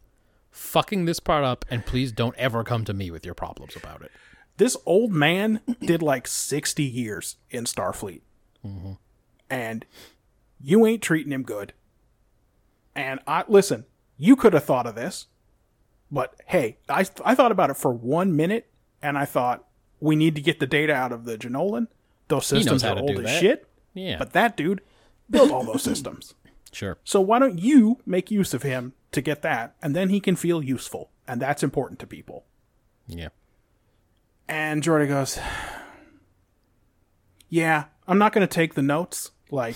Speaker 1: fucking this part up and please don't ever come to me with your problems about it.
Speaker 2: This old man did like 60 years in Starfleet. And you ain't treating him good. And I listen, you could have thought of this. But hey, I I thought about it for 1 minute and I thought we need to get the data out of the Jenolan. Those systems are old as
Speaker 1: that.
Speaker 2: shit.
Speaker 1: Yeah.
Speaker 2: But that dude built all those systems.
Speaker 1: Sure.
Speaker 2: So why don't you make use of him to get that and then he can feel useful and that's important to people.
Speaker 1: Yeah.
Speaker 2: And Geordi goes, "Yeah, I'm not going to take the notes. Like,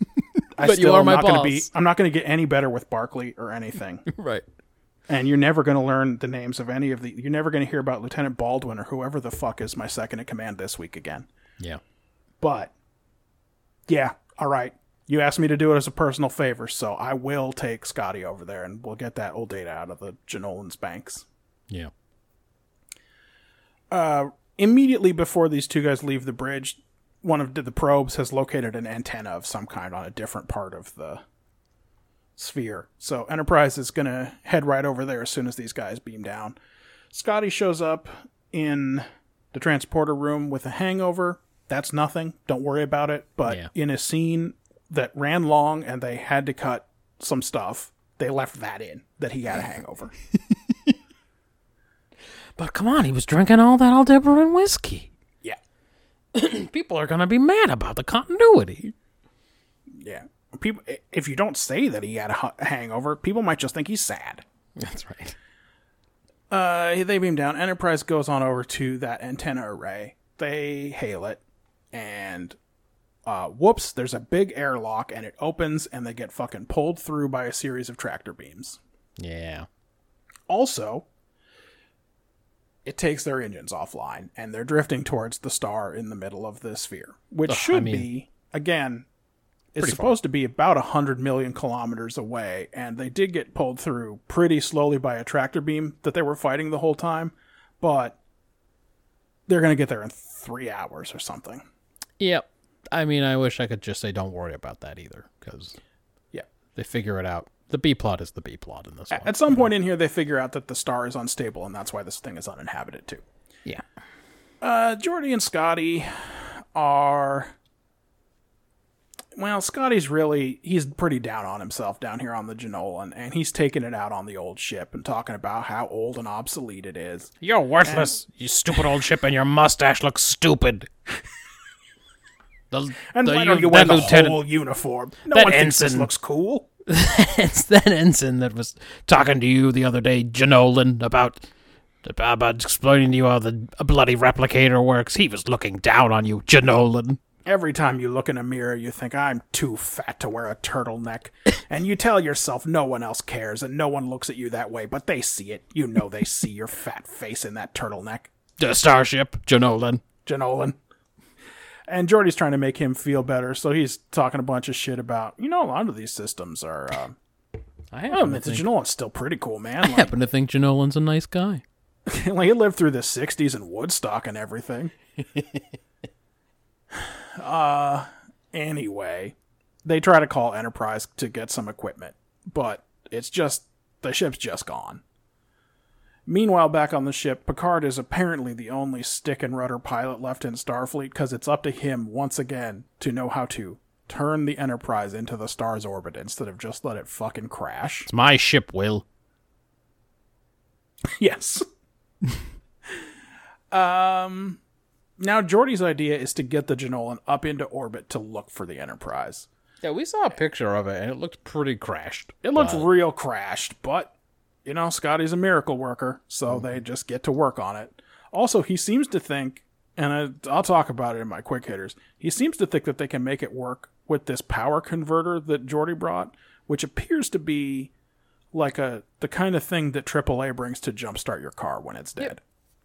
Speaker 2: I
Speaker 1: But you
Speaker 2: still
Speaker 1: are
Speaker 2: am
Speaker 1: my
Speaker 2: not going to be. I'm not going to get any better with Barkley or anything.
Speaker 1: Right.
Speaker 2: and you're never going to learn the names of any of the. You're never going to hear about Lieutenant Baldwin or whoever the fuck is my second in command this week again.
Speaker 1: Yeah.
Speaker 2: But yeah, all right. You asked me to do it as a personal favor, so I will take Scotty over there, and we'll get that old data out of the Jenolan's banks."
Speaker 1: Yeah.
Speaker 2: Uh, immediately before these two guys leave the bridge, one of the probes has located an antenna of some kind on a different part of the sphere. So Enterprise is going to head right over there as soon as these guys beam down. Scotty shows up in the transporter room with a hangover. That's nothing. Don't worry about it. But
Speaker 1: Yeah.
Speaker 2: in a scene that ran long and they had to cut some stuff, they left that in that he had a hangover.
Speaker 1: But come on, he was drinking all that Aldebaran whiskey.
Speaker 2: yeah.
Speaker 1: People are going to be mad about the continuity.
Speaker 2: Yeah. People, if you don't say that he had a hangover, people might just think he's sad.
Speaker 1: That's right.
Speaker 2: Uh, they beam down. Enterprise goes on over to that antenna array. They hail it, and uh, whoops, there's a big airlock, and it opens, and they get fucking pulled through by a series of tractor beams.
Speaker 1: Yeah.
Speaker 2: Also, it takes their engines offline, and they're drifting towards the star in the middle of the sphere, which
Speaker 1: Ugh, I
Speaker 2: should
Speaker 1: mean-
Speaker 2: be again. It's
Speaker 1: Pretty far.
Speaker 2: supposed to be about a hundred million kilometers away, and they did get pulled through pretty slowly by a tractor beam that they were fighting the whole time. But they're going to get there in three hours or something.
Speaker 1: Yep. I mean, I wish I could just say don't worry about that either, because
Speaker 2: Yeah.
Speaker 1: they figure it out. The B plot is the B plot in this one.
Speaker 2: At some point in here, they figure out that the star is unstable, and that's why this thing is uninhabited too.
Speaker 1: Yeah.
Speaker 2: Uh, Geordi and Scotty are. Well, Scotty's really. He's pretty down on himself down here on the Jenolan, and he's taking it out on the old ship and talking about how old and obsolete it is.
Speaker 1: You're worthless, you stupid old ship, and your mustache looks stupid. The,
Speaker 2: And
Speaker 1: the,
Speaker 2: why don't you wear the
Speaker 1: lieutenant,
Speaker 2: whole uniform? No
Speaker 1: that
Speaker 2: one thinks this
Speaker 1: ensign-
Speaker 2: looks cool.
Speaker 1: It's that ensign that was talking to you the other day, Jenolan, about about explaining to you how the bloody replicator works. He was looking down on you, Jenolan.
Speaker 2: Every time you look in a mirror, you think, I'm too fat to wear a turtleneck. and you tell yourself no one else cares and no one looks at you that way, but they see it. You know they see your fat face in that turtleneck.
Speaker 1: The starship, Jenolan.
Speaker 2: Jenolan. And Geordi's trying to make him feel better, so he's talking a bunch of shit about, you know, a lot of these systems are. Uh,
Speaker 1: I
Speaker 2: oh,
Speaker 1: happen,
Speaker 2: the
Speaker 1: to think,
Speaker 2: Jenolan's still pretty cool, man.
Speaker 1: I
Speaker 2: Like,
Speaker 1: happen to think Jenolan's a nice guy.
Speaker 2: like he lived through the '60s and Woodstock and everything. uh, anyway, they try to call Enterprise to get some equipment, but it's just the ship's just gone. Meanwhile, back on the ship, Picard is apparently the only stick and rudder pilot left in Starfleet because it's up to him once again to know how to turn the Enterprise into the star's orbit instead of just let it fucking crash.
Speaker 1: It's my ship, Will.
Speaker 2: Yes. um now Geordi's idea is to get the Jenolan up into orbit to look for the Enterprise.
Speaker 1: Yeah, we saw a picture of it, and it looked pretty crashed.
Speaker 2: It looks real crashed, but you know, Scotty's a miracle worker, so
Speaker 1: Mm-hmm.
Speaker 2: they just get to work on it. Also, he seems to think, and I, I'll talk about it in my quick hitters. He seems to think that they can make it work with this power converter that Geordi brought, which appears to be like a the kind of thing that AAA brings to jumpstart your car when it's dead.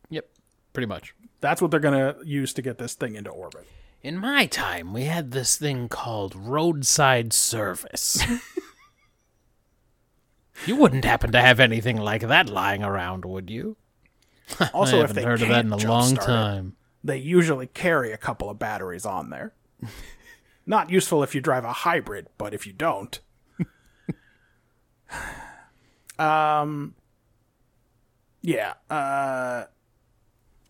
Speaker 1: Yep, pretty much.
Speaker 2: That's what they're gonna use to get this thing into orbit.
Speaker 1: In my time, we had this thing called roadside service. you wouldn't happen to have anything like that lying around, would you?
Speaker 2: Also,
Speaker 1: I
Speaker 2: if
Speaker 1: haven't
Speaker 2: they
Speaker 1: heard of that in a long
Speaker 2: jumpstart it,
Speaker 1: time.
Speaker 2: they usually carry a couple of batteries on there. Not useful if you drive a hybrid, but if you don't. um yeah, uh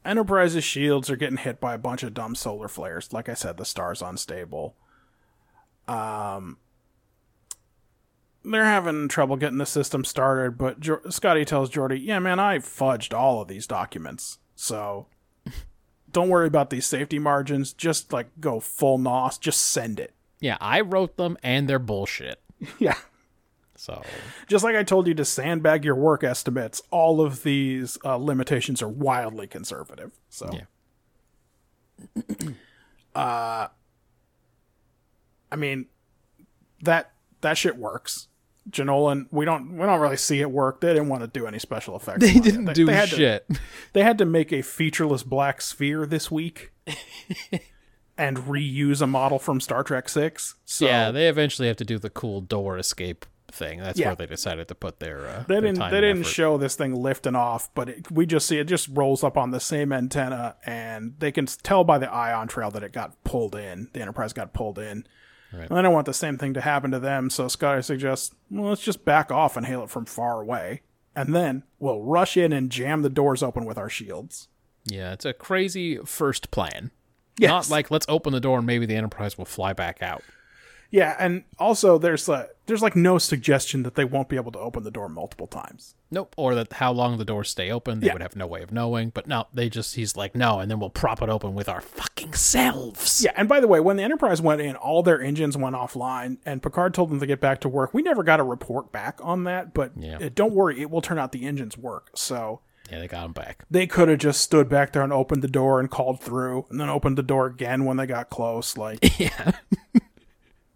Speaker 2: Enterprise's shields are getting hit by a bunch of dumb solar flares. Like I said, the star's unstable. Um they're having trouble getting the system started, but jo- Scotty tells Geordi, "Yeah, man, I fudged all of these documents. So don't worry about these safety margins. Just like go full nos. Just send it.
Speaker 1: Yeah, I wrote them, and they're bullshit.
Speaker 2: Yeah.
Speaker 1: So
Speaker 2: Just like I told you to sandbag your work estimates, all of these uh, limitations are wildly conservative. So,
Speaker 1: Yeah.
Speaker 2: uh, I mean, that that shit works. Jenolan, we don't we don't really see it work. They didn't want to do any special effects.
Speaker 1: they didn't do
Speaker 2: had to-
Speaker 1: shit.
Speaker 2: they had to make a featureless black sphere this week and reuse a model from Star Trek Six. So
Speaker 1: yeah, they eventually have to do the cool door escape thing. That's
Speaker 2: Yeah.
Speaker 1: where they decided to put their. Uh,
Speaker 2: They didn't. They didn't
Speaker 1: effort.
Speaker 2: show this thing lifting off, but it, we just see it just rolls up on the same antenna, and they can tell by the ion trail that it got pulled in. The Enterprise got pulled in,
Speaker 1: Right.
Speaker 2: and I don't want the same thing to happen to them. So Scotty suggests, well, let's just back off and hail it from far away, and then we'll rush in and jam the doors open with our shields.
Speaker 1: Yeah, it's a crazy first plan.
Speaker 2: Yes.
Speaker 1: Not like let's open the door and maybe the Enterprise will fly back out.
Speaker 2: Yeah, and also there's uh, there's like no suggestion that they won't be able to open the door multiple times.
Speaker 1: Nope. Or that how long the doors stay open, they
Speaker 2: Yeah.
Speaker 1: would have no way of knowing. But no, they just he's like, no, and then we'll prop it open with our fucking selves.
Speaker 2: Yeah, and by the way, when the Enterprise went in, all their engines went offline, and Picard told them to get back to work. We never got a report back on that, but
Speaker 1: Yeah.
Speaker 2: uh, don't worry, it will turn out the engines work. So
Speaker 1: Yeah, they got him back.
Speaker 2: they could have just stood back there and opened the door and called through, and then opened the door again when they got close. Like
Speaker 1: yeah.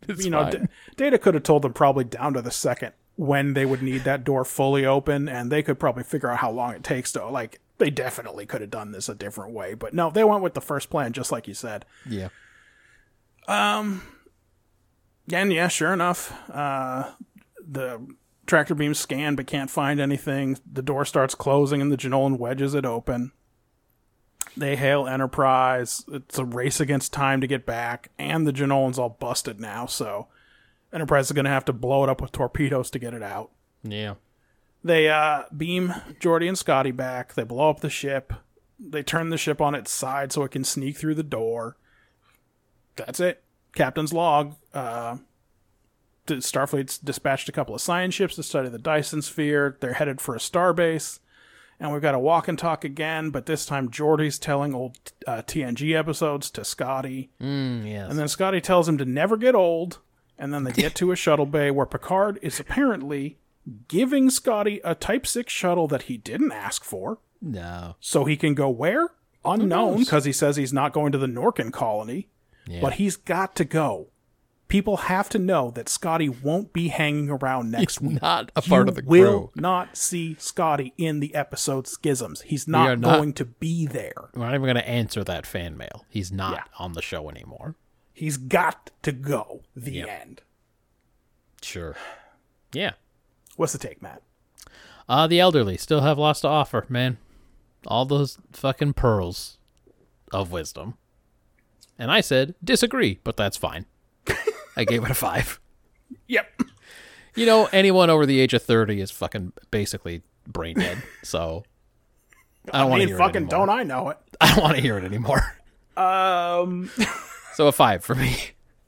Speaker 1: It's
Speaker 2: you know. D- Data could have told them probably down to the second when they would need that door fully open, and they could probably figure out how long it takes to like. They definitely could have done this a different way, but no, they went with the first plan, just like you said.
Speaker 1: yeah. Um.
Speaker 2: And yeah, sure enough, uh, the tractor beam scan but can't find anything. The door starts closing and the Jenolan wedges it open. They hail Enterprise. It's a race against time to get back, and the Jenolan's all busted now, so Enterprise is going to have to blow it up with torpedoes to get it out.
Speaker 1: Yeah.
Speaker 2: They uh, beam Geordi and Scotty back. They blow up the ship. They turn the ship on its side so it can sneak through the door. That's it. Captain's log. Uh, Starfleet's dispatched a couple of science ships to study the Dyson sphere. They're headed for a starbase. And we've got a walk and talk again, but this time Geordi's telling old uh, TNG episodes to Scotty.
Speaker 1: Mm, yes.
Speaker 2: And then Scotty tells him to never get old. And then they get to a shuttle bay where Picard is apparently giving Scotty a Type 6 shuttle that he didn't ask for.
Speaker 1: no.
Speaker 2: So he can go where? Unknown, because he says he's not going to the Norpin colony.
Speaker 1: Yeah.
Speaker 2: But he's got to go. People have to know that Scotty won't be hanging around next week.
Speaker 1: Not a part
Speaker 2: you
Speaker 1: of the crew.
Speaker 2: will not see Scotty in the episode Schisms. He's not
Speaker 1: not-
Speaker 2: going to be there.
Speaker 1: We're not even going to answer that fan mail. He's not
Speaker 2: Yeah.
Speaker 1: on the show anymore.
Speaker 2: He's got to go. The
Speaker 1: Yep.
Speaker 2: end.
Speaker 1: Sure. Yeah.
Speaker 2: What's the take, Matt?
Speaker 1: Uh, the elderly still have lots to offer, man. All those fucking pearls of wisdom. And I said, disagree, but that's fine. I gave it a five.
Speaker 2: Yep.
Speaker 1: You know, anyone over the age of 30 is fucking basically brain dead. So I don't
Speaker 2: I
Speaker 1: want to hear
Speaker 2: fucking
Speaker 1: it anymore.
Speaker 2: don't I know it?
Speaker 1: I don't want to hear it anymore.
Speaker 2: Um,
Speaker 1: So a five for me.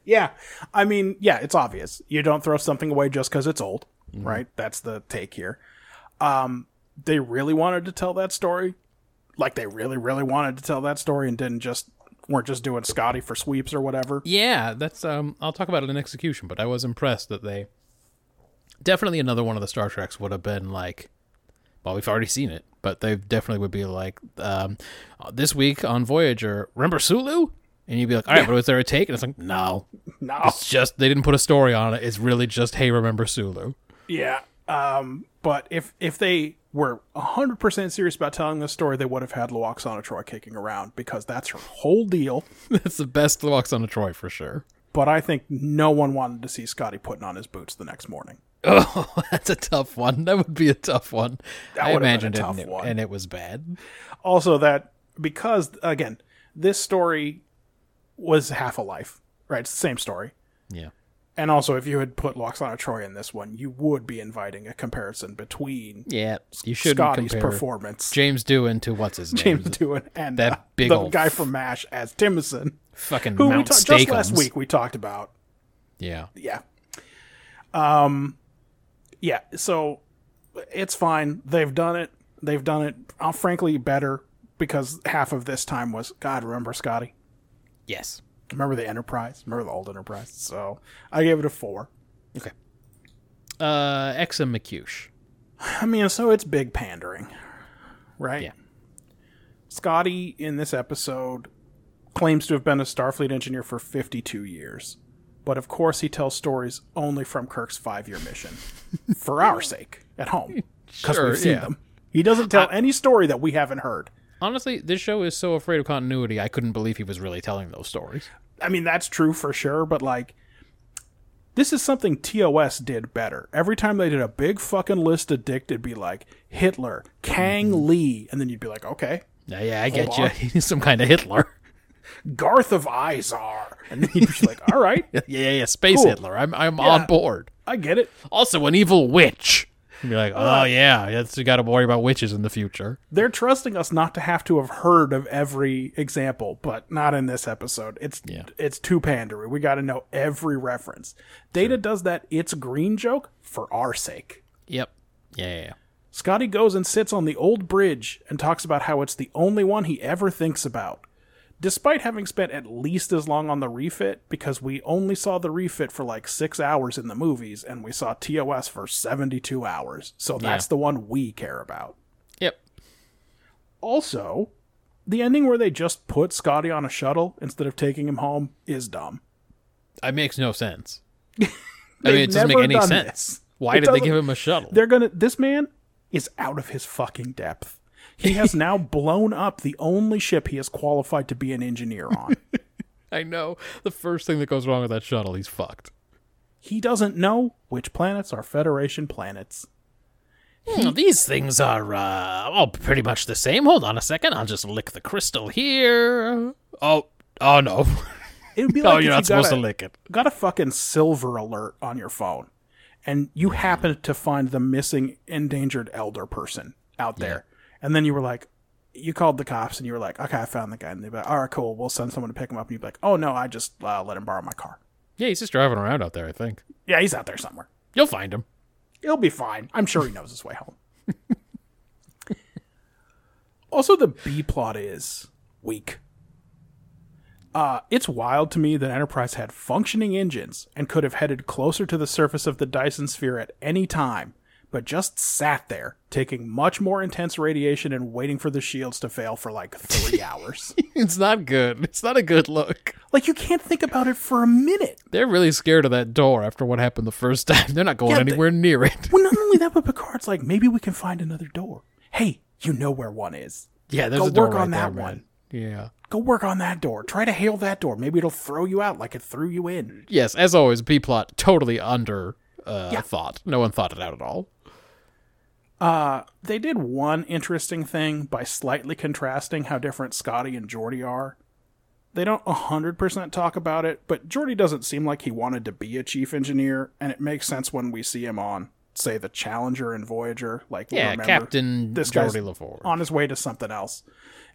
Speaker 2: yeah. I mean, yeah, it's obvious. You don't throw something away just because it's old, right? That's the take here. Um, they really wanted to tell that story, like they really, really wanted to tell that story, and didn't just weren't just doing Scotty for sweeps or whatever.
Speaker 1: Yeah, that's um I'll talk about it in execution, but I was impressed that they definitely another one of the Star Treks would have been like well, we've already seen it, but they definitely would be like um this week on Voyager, remember Sulu? And you'd be like, "All right, but was there a take?" And it's like, "No.
Speaker 2: No,
Speaker 1: It's just they didn't put a story on it. It's really just, "Hey, remember Sulu?"
Speaker 2: yeah. Um, but if if they were hundred percent serious about telling this story, they would have had Lwaxana Troi kicking around because that's her whole deal.
Speaker 1: That's the best walks on a Troi for sure.
Speaker 2: But I think no one wanted to see Scotty putting on his boots the next morning.
Speaker 1: Oh, that's a tough one. That would be a tough one.
Speaker 2: That
Speaker 1: I
Speaker 2: would been a
Speaker 1: imagined it,
Speaker 2: tough
Speaker 1: and it,
Speaker 2: one.
Speaker 1: and it was bad.
Speaker 2: also that because again this story was half a life right it's the same story
Speaker 1: Yeah.
Speaker 2: And also if you had put Lwaxana Troi in this one you would be inviting a comparison between
Speaker 1: Yeah, you shouldn't
Speaker 2: Scotty's performance.
Speaker 1: James Doohan to what's his name?
Speaker 2: James Doohan and
Speaker 1: That
Speaker 2: uh,
Speaker 1: big
Speaker 2: the
Speaker 1: old
Speaker 2: guy from MASH as Timicin.
Speaker 1: fucking
Speaker 2: who we ta- just last week we talked about.
Speaker 1: Yeah,
Speaker 2: yeah. Um yeah so it's fine. They've done it. They've done it uh, frankly better because half of this time was god remember Scotty?
Speaker 1: Yes.
Speaker 2: Remember the Enterprise? Remember the old Enterprise? So I gave it a four.
Speaker 1: Okay. Uh, Exa McCush.
Speaker 2: I mean, so it's big pandering, right?
Speaker 1: Yeah.
Speaker 2: Scotty in this episode claims to have been a Starfleet engineer for 52 years. But of course, he tells stories only from Kirk's five year mission for our sake at home because
Speaker 1: Sure,
Speaker 2: we've seen
Speaker 1: yeah.
Speaker 2: them. He doesn't tell any story that we haven't heard.
Speaker 1: Honestly, this show is so afraid of continuity. I couldn't believe he was really telling those stories.
Speaker 2: I mean, that's true for sure, but like, this is something TOS did better. Every time they did a big fucking list of dick, it'd be like Hitler, Kang mm-hmm. Lee, and then you'd be like, okay,
Speaker 1: Yeah, yeah, I get
Speaker 2: Hold
Speaker 1: you. He's some kind of Hitler.
Speaker 2: Garth of Izar, and then you'd be like, all right,
Speaker 1: yeah, yeah, yeah. Space
Speaker 2: Cool.
Speaker 1: Hitler. I'm, I'm on board.
Speaker 2: I get it.
Speaker 1: Also, an evil witch. You'd be like, oh yeah, that's, you got to worry about witches in the future.
Speaker 2: They're trusting us not to have to have heard of every example, but not in this episode. It's
Speaker 1: Yeah.
Speaker 2: it's too pandery. We got to know every reference. Data does that it's green joke for our sake.
Speaker 1: Yep. Yeah, yeah, yeah.
Speaker 2: Scotty goes and sits on the old bridge and talks about how it's the only one he ever thinks about. Despite having spent at least as long on the refit, because we only saw the refit for like six hours in the movies, and we saw TOS for 72 hours. So that's
Speaker 1: Yeah.
Speaker 2: the one we care about.
Speaker 1: Yep.
Speaker 2: Also, the ending where they just put Scotty on a shuttle instead of taking him home is dumb.
Speaker 1: It makes no sense. I mean, it doesn't make any sense.
Speaker 2: this.
Speaker 1: Why
Speaker 2: It
Speaker 1: did they give him a shuttle?
Speaker 2: They're gonna. This man is out of his fucking depth. He has now blown up the only ship he is qualified to be an engineer on.
Speaker 1: I know. The first thing that goes wrong with that shuttle, he's fucked.
Speaker 2: he doesn't know which planets are Federation planets.
Speaker 1: Hmm, these things are uh, all pretty much the same. Hold on a second. I'll just lick the crystal here. Oh, oh no.
Speaker 2: It would be like if
Speaker 1: you're
Speaker 2: you
Speaker 1: not supposed
Speaker 2: got
Speaker 1: to
Speaker 2: a,
Speaker 1: lick it.
Speaker 2: got a fucking silver alert on your phone, and you happen to find the missing endangered elder person out there, and then you were like, you called the cops and you were like, okay, I found the guy, and they'd be like, all right, cool, we'll send someone to pick him up, and you'd be like, oh no, I just uh, let him borrow my car.
Speaker 1: Yeah, he's just driving around out there, I think.
Speaker 2: Yeah, he's out there somewhere.
Speaker 1: You'll find him.
Speaker 2: He'll be fine. I'm sure he knows his way home. also, the B plot is weak. Uh, it's wild to me that Enterprise had functioning engines and could have headed closer to the surface of the Dyson sphere at any time, but just sat there, taking much more intense radiation and waiting for the shields to fail for like three hours.
Speaker 1: It's not good. It's not a good look.
Speaker 2: Like you can't think about it for a minute.
Speaker 1: They're really scared of that door after what happened the first time. They're not going
Speaker 2: Yeah, they-
Speaker 1: anywhere near it.
Speaker 2: Well, not only that, but Picard's like, maybe we can find another door. Hey, you know where one is.
Speaker 1: Yeah, there's
Speaker 2: Go
Speaker 1: a door
Speaker 2: work
Speaker 1: right
Speaker 2: on
Speaker 1: there,
Speaker 2: that
Speaker 1: man.
Speaker 2: one.
Speaker 1: Yeah.
Speaker 2: Go work on that door. Try to hail that door. Maybe it'll throw you out like it threw you in.
Speaker 1: Yes, as always, B plot totally under uh,
Speaker 2: Yeah.
Speaker 1: thought. No one thought it out at all.
Speaker 2: Uh, they did one interesting thing by slightly contrasting how different Scotty and Geordi are. They don't 100% talk about it, but Geordi doesn't seem like he wanted to be a chief engineer, and it makes sense when we see him on, say, the Challenger and Voyager. Like,
Speaker 1: Yeah,
Speaker 2: remember
Speaker 1: Captain
Speaker 2: this
Speaker 1: Geordi LaForge.
Speaker 2: on his way to something else.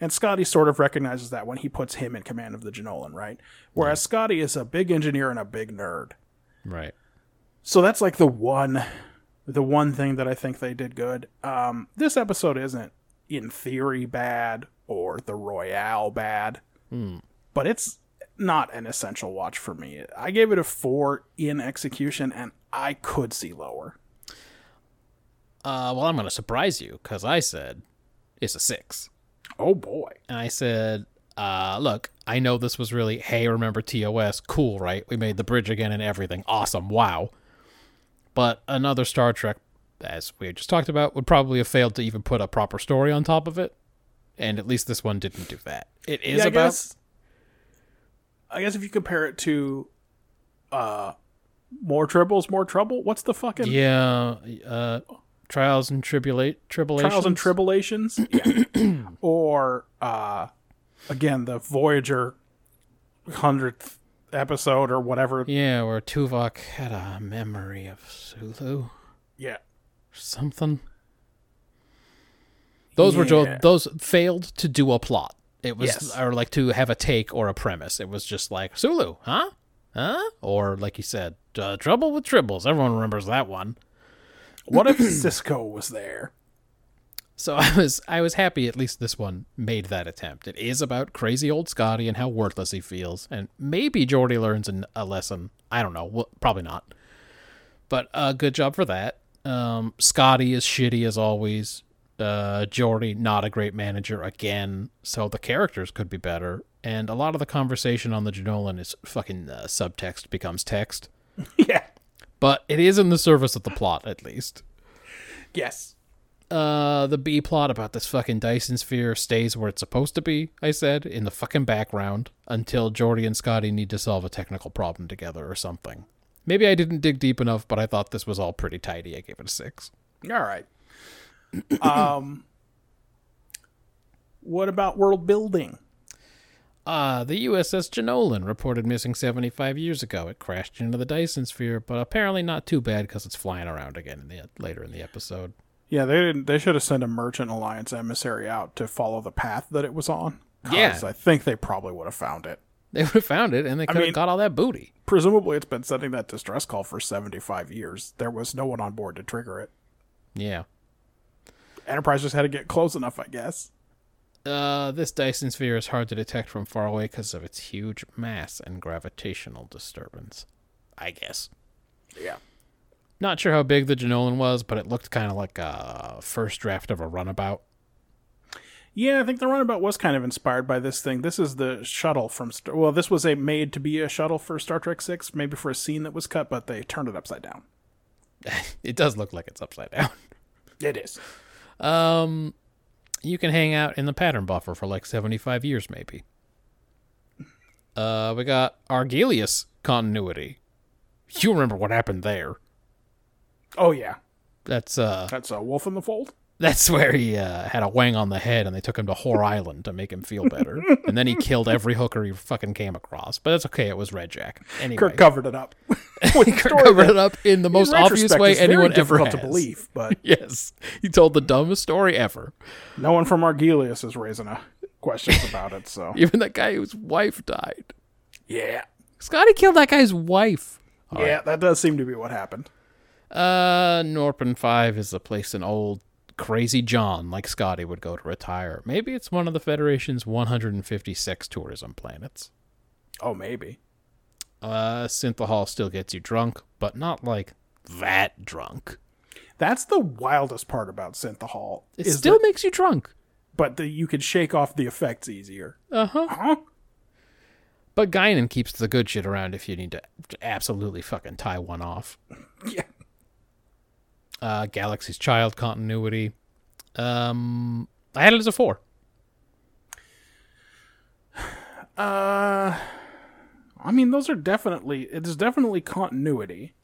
Speaker 2: And Scotty sort of recognizes that when he puts him in command of the Jenolan, right? Whereas Scotty is a big engineer and a big nerd.
Speaker 1: Right.
Speaker 2: So that's like the one the one thing that I think they did good. Um this episode isn't in theory bad or the Royale bad. But it's not an essential watch for me. I gave it a 4 in execution and I could see lower.
Speaker 1: Uh, well, I'm going to surprise you because I said it's a six.
Speaker 2: Oh boy.
Speaker 1: And I said, uh, look, I know this was really, hey, remember TOS? Cool, right? We made the bridge again and everything. Awesome. Wow. But another Star Trek, as we just talked about, would probably have failed to even put a proper story on top of it. And at least this one didn't do that. It is
Speaker 2: Yeah, I
Speaker 1: about.
Speaker 2: guess I guess if you compare it to uh more tribbles, more trouble, what's the fucking
Speaker 1: Yeah. Uh, trials and tribulate tribulations.
Speaker 2: trials and tribulations yeah. or uh again the voyager 100th episode or whatever
Speaker 1: Yeah, where Tuvok had a memory of Sulu.
Speaker 2: yeah
Speaker 1: something. Those were jo- those failed to do a plot. It was
Speaker 2: Yes.
Speaker 1: or like to have a take or a premise. It was just like Sulu, huh? Huh? Or like you said, uh, Trouble with Tribbles. Everyone remembers that one.
Speaker 2: what if Sisko was there
Speaker 1: So I was I was happy at least this one made that attempt. It is about crazy old Scotty and how worthless he feels, and maybe Geordi learns an, a lesson. I don't know. Well, probably not. But uh, good job for that. Um, Scotty is shitty as always. Uh, Geordi not a great manager again. So the characters could be better, and a lot of the conversation on the Jenolan is fucking uh, subtext becomes text.
Speaker 2: yeah
Speaker 1: But it is in the service of the plot at least
Speaker 2: yes
Speaker 1: uh the B plot about this fucking Dyson sphere stays where it's supposed to be, I said, in the fucking background until Geordi and Scotty need to solve a technical problem together or something. Maybe I didn't dig deep enough, but I thought this was all pretty tidy. I gave it a six.
Speaker 2: all right um what about world building
Speaker 1: Uh, the USS Jenolan reported missing 75 years ago. It crashed into the Dyson sphere, but apparently not too bad because it's flying around again in the, later in the episode.
Speaker 2: Yeah they didn't they should have sent a merchant alliance emissary out to follow the path that it was on
Speaker 1: Yeah.
Speaker 2: i think they probably would have found it
Speaker 1: They would have found it, and they could have
Speaker 2: mean-
Speaker 1: got all that booty.
Speaker 2: presumably it's been sending that distress call for 75 years. There was no one on board to trigger it.
Speaker 1: Yeah.
Speaker 2: Enterprise just had to get close enough, I guess.
Speaker 1: Uh, this Dyson sphere is hard to detect from far away because of its huge mass and gravitational disturbance. I guess.
Speaker 2: Yeah.
Speaker 1: Not sure how big the Jenolan was, but it looked kind of like a first draft of a runabout.
Speaker 2: Yeah, I think the runabout was kind of inspired by this thing. This is the shuttle from Star- well, this was a made to be a shuttle for Star Trek 6, maybe for a scene that was cut, but they turned it upside down.
Speaker 1: It does look like it's upside down.
Speaker 2: It is.
Speaker 1: Um, you can hang out in the pattern buffer for like 75 years, maybe. Uh, we got Argelius continuity. You remember what happened there?
Speaker 2: Oh yeah.
Speaker 1: That's uh,
Speaker 2: That's a wolf in the fold.
Speaker 1: That's where he uh, had a wang on the head, and they took him to Whore Island to make him feel better. and then he killed every hooker he fucking came across. But that's okay; it was Red Jack. Anyway,
Speaker 2: Kirk covered it up.
Speaker 1: Kirk covered it up in the most
Speaker 2: In
Speaker 1: obvious way anyone ever has.
Speaker 2: to believe, but
Speaker 1: Yes, he told the dumbest story ever.
Speaker 2: no one from Argelius is raising a questions about it, so
Speaker 1: Even that guy whose wife died.
Speaker 2: yeah.
Speaker 1: Scotty killed that guy's wife.
Speaker 2: yeah, that does seem to be what happened.
Speaker 1: Uh, Norpin Five is a place an old crazy John like Scotty would go to retire. Maybe it's one of the Federation's 156 tourism planets.
Speaker 2: Oh, maybe.
Speaker 1: Uh, Synthahol still gets you drunk, but not like that drunk.
Speaker 2: That's the wildest part about synthahol.
Speaker 1: It still
Speaker 2: that-
Speaker 1: makes you drunk.
Speaker 2: but the, you can shake off the effects easier.
Speaker 1: Uh huh.
Speaker 2: Huh?
Speaker 1: But Guinan keeps the good shit around if you need to absolutely fucking tie one off.
Speaker 2: Yeah.
Speaker 1: Uh, Galaxy's Child continuity. Um, I had it as a four.
Speaker 2: Uh, I mean, those are definitely. It is definitely continuity.